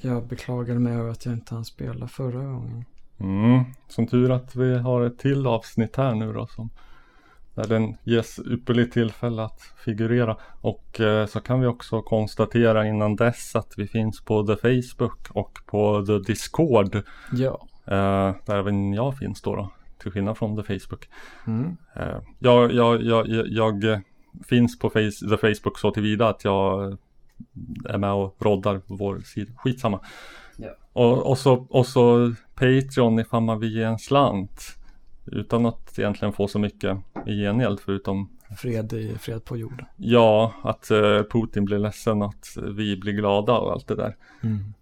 jag beklagade mig över att jag inte hann spela förra gången. Mm. Som tur att vi har ett till avsnitt här nu då som där den ges ypperligt tillfälle att figurera. Och eh, så kan vi också konstatera innan dess att vi finns på The Facebook och på The Discord. Ja. Eh, där även jag finns då, då till skillnad från The Facebook. Mm. Eh, jag, jag, jag, jag, finns på face, The Facebook så tillvida att jag är med och roddar vår sida. Skitsamma. Ja. Och, och, så, och så Patreon ifall man vill ge en slant. Utan att egentligen få så mycket i gengäld förutom Fred, i, fred på jorden. Ja, att eh, Putin blir ledsen att vi blir glada och allt det där. Mm.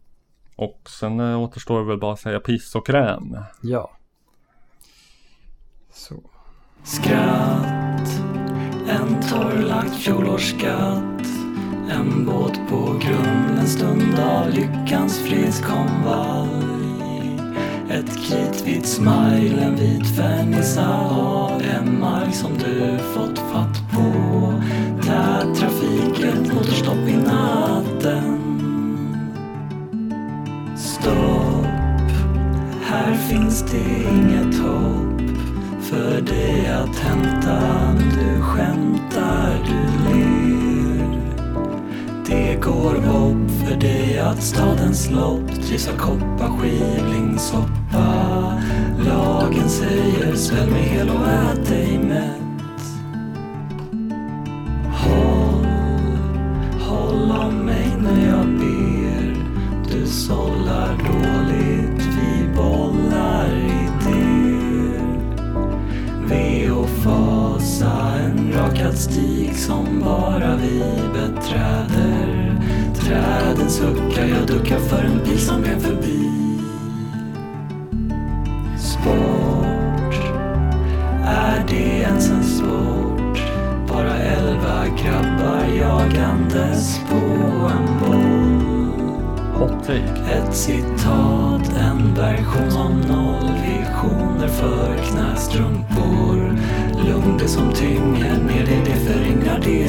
Och sen eh, återstår det väl bara att säga piss och kräm. Ja. Så. Skratt, en torrlagd fjolårsskatt En båt på grund, en stund av lyckans fredskonvalj. Ett kritvitt smile, en vit fernissa av en mark som du fått fatt på. Tät trafik, ett motorstopp i natten. Stopp, här finns det inget hopp för dig att hämta Du skämtar, du ler. Det går hopp för dig att stadens lopp Trivs av kopparskivlingssoppa Lagen säger svälj mig hel och ät dig mätt. Håll, håll om mig när jag ber. Du sållar dåligt, vi bollar rakad stig som bara vi beträder. Träden suckar, jag duckar för en bil som är förbi. Sport, är det ens en sport? Bara elva grabbar jagandes på en boll. Ett citat, en version av nollvisioner för knästrumpor. Lugn det som tynger ner dig, det föryngrar, det är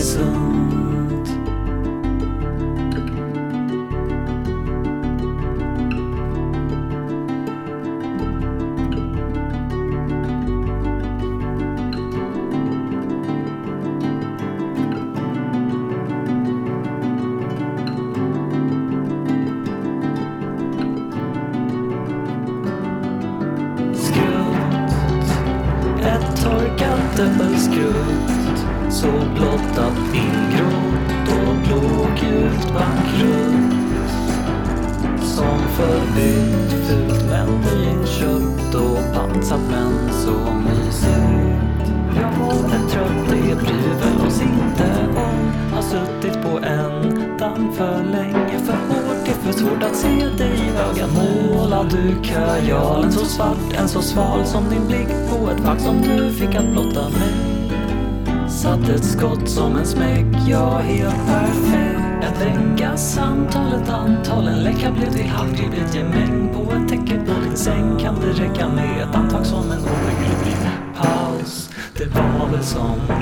home.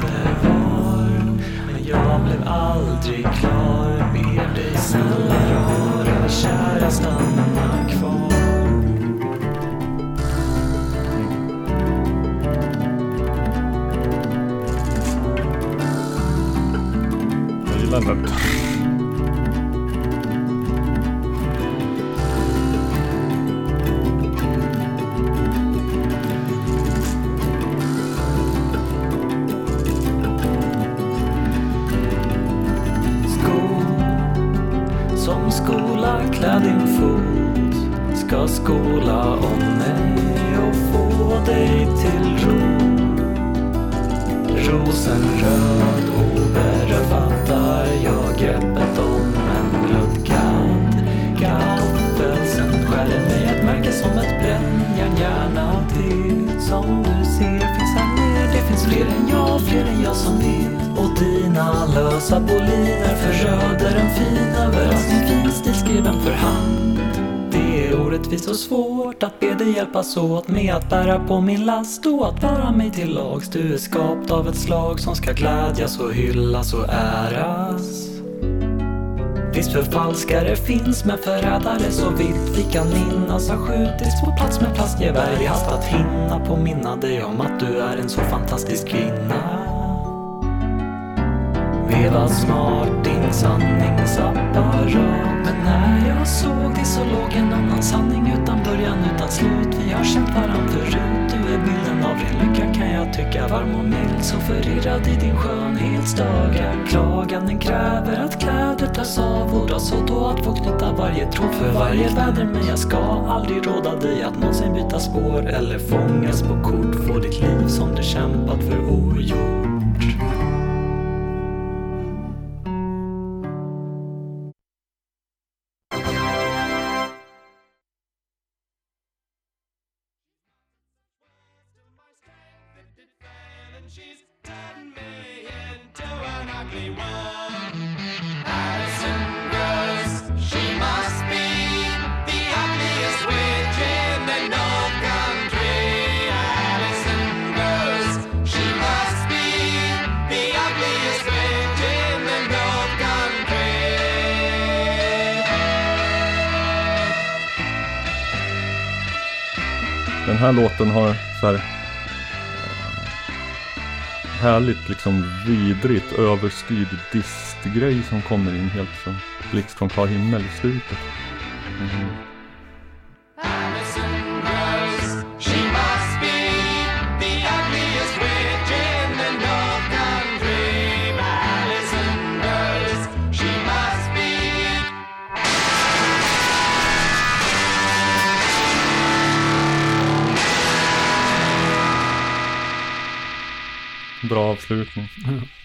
Hjälpas åt med att bära på min last och att vara mig till lags. Du är skapt av ett slag som ska glädjas och hyllas och äras. Visst förfalskare finns men förrädare så vitt vi kan minnas har skjutits på plats med plastgevär i hast att hinna påminna dig om att du är en så fantastisk kvinna. Veva smart din sanningsapparat men när jag såg dig så låg en annan sanning utan början, utan slut. Vi har känt varann förut. Du är bilden av ren lycka kan jag tycka. Varm och mild, så förirrad i din skönhetsdagar Klagan kräver att kläder tas av. Och dras åt och att få knyta varje tråd för varje väder. Men jag ska aldrig råda dig att någonsin byta spår Eller fångas på kort. Få ditt liv som du kämpat för. Ogjort här låten har så här eh, härligt liksom vidrigt överstyrd distgrej som kommer in helt som blixt från klar himmel i slutet. Mhm. Bra avslutning. Ja.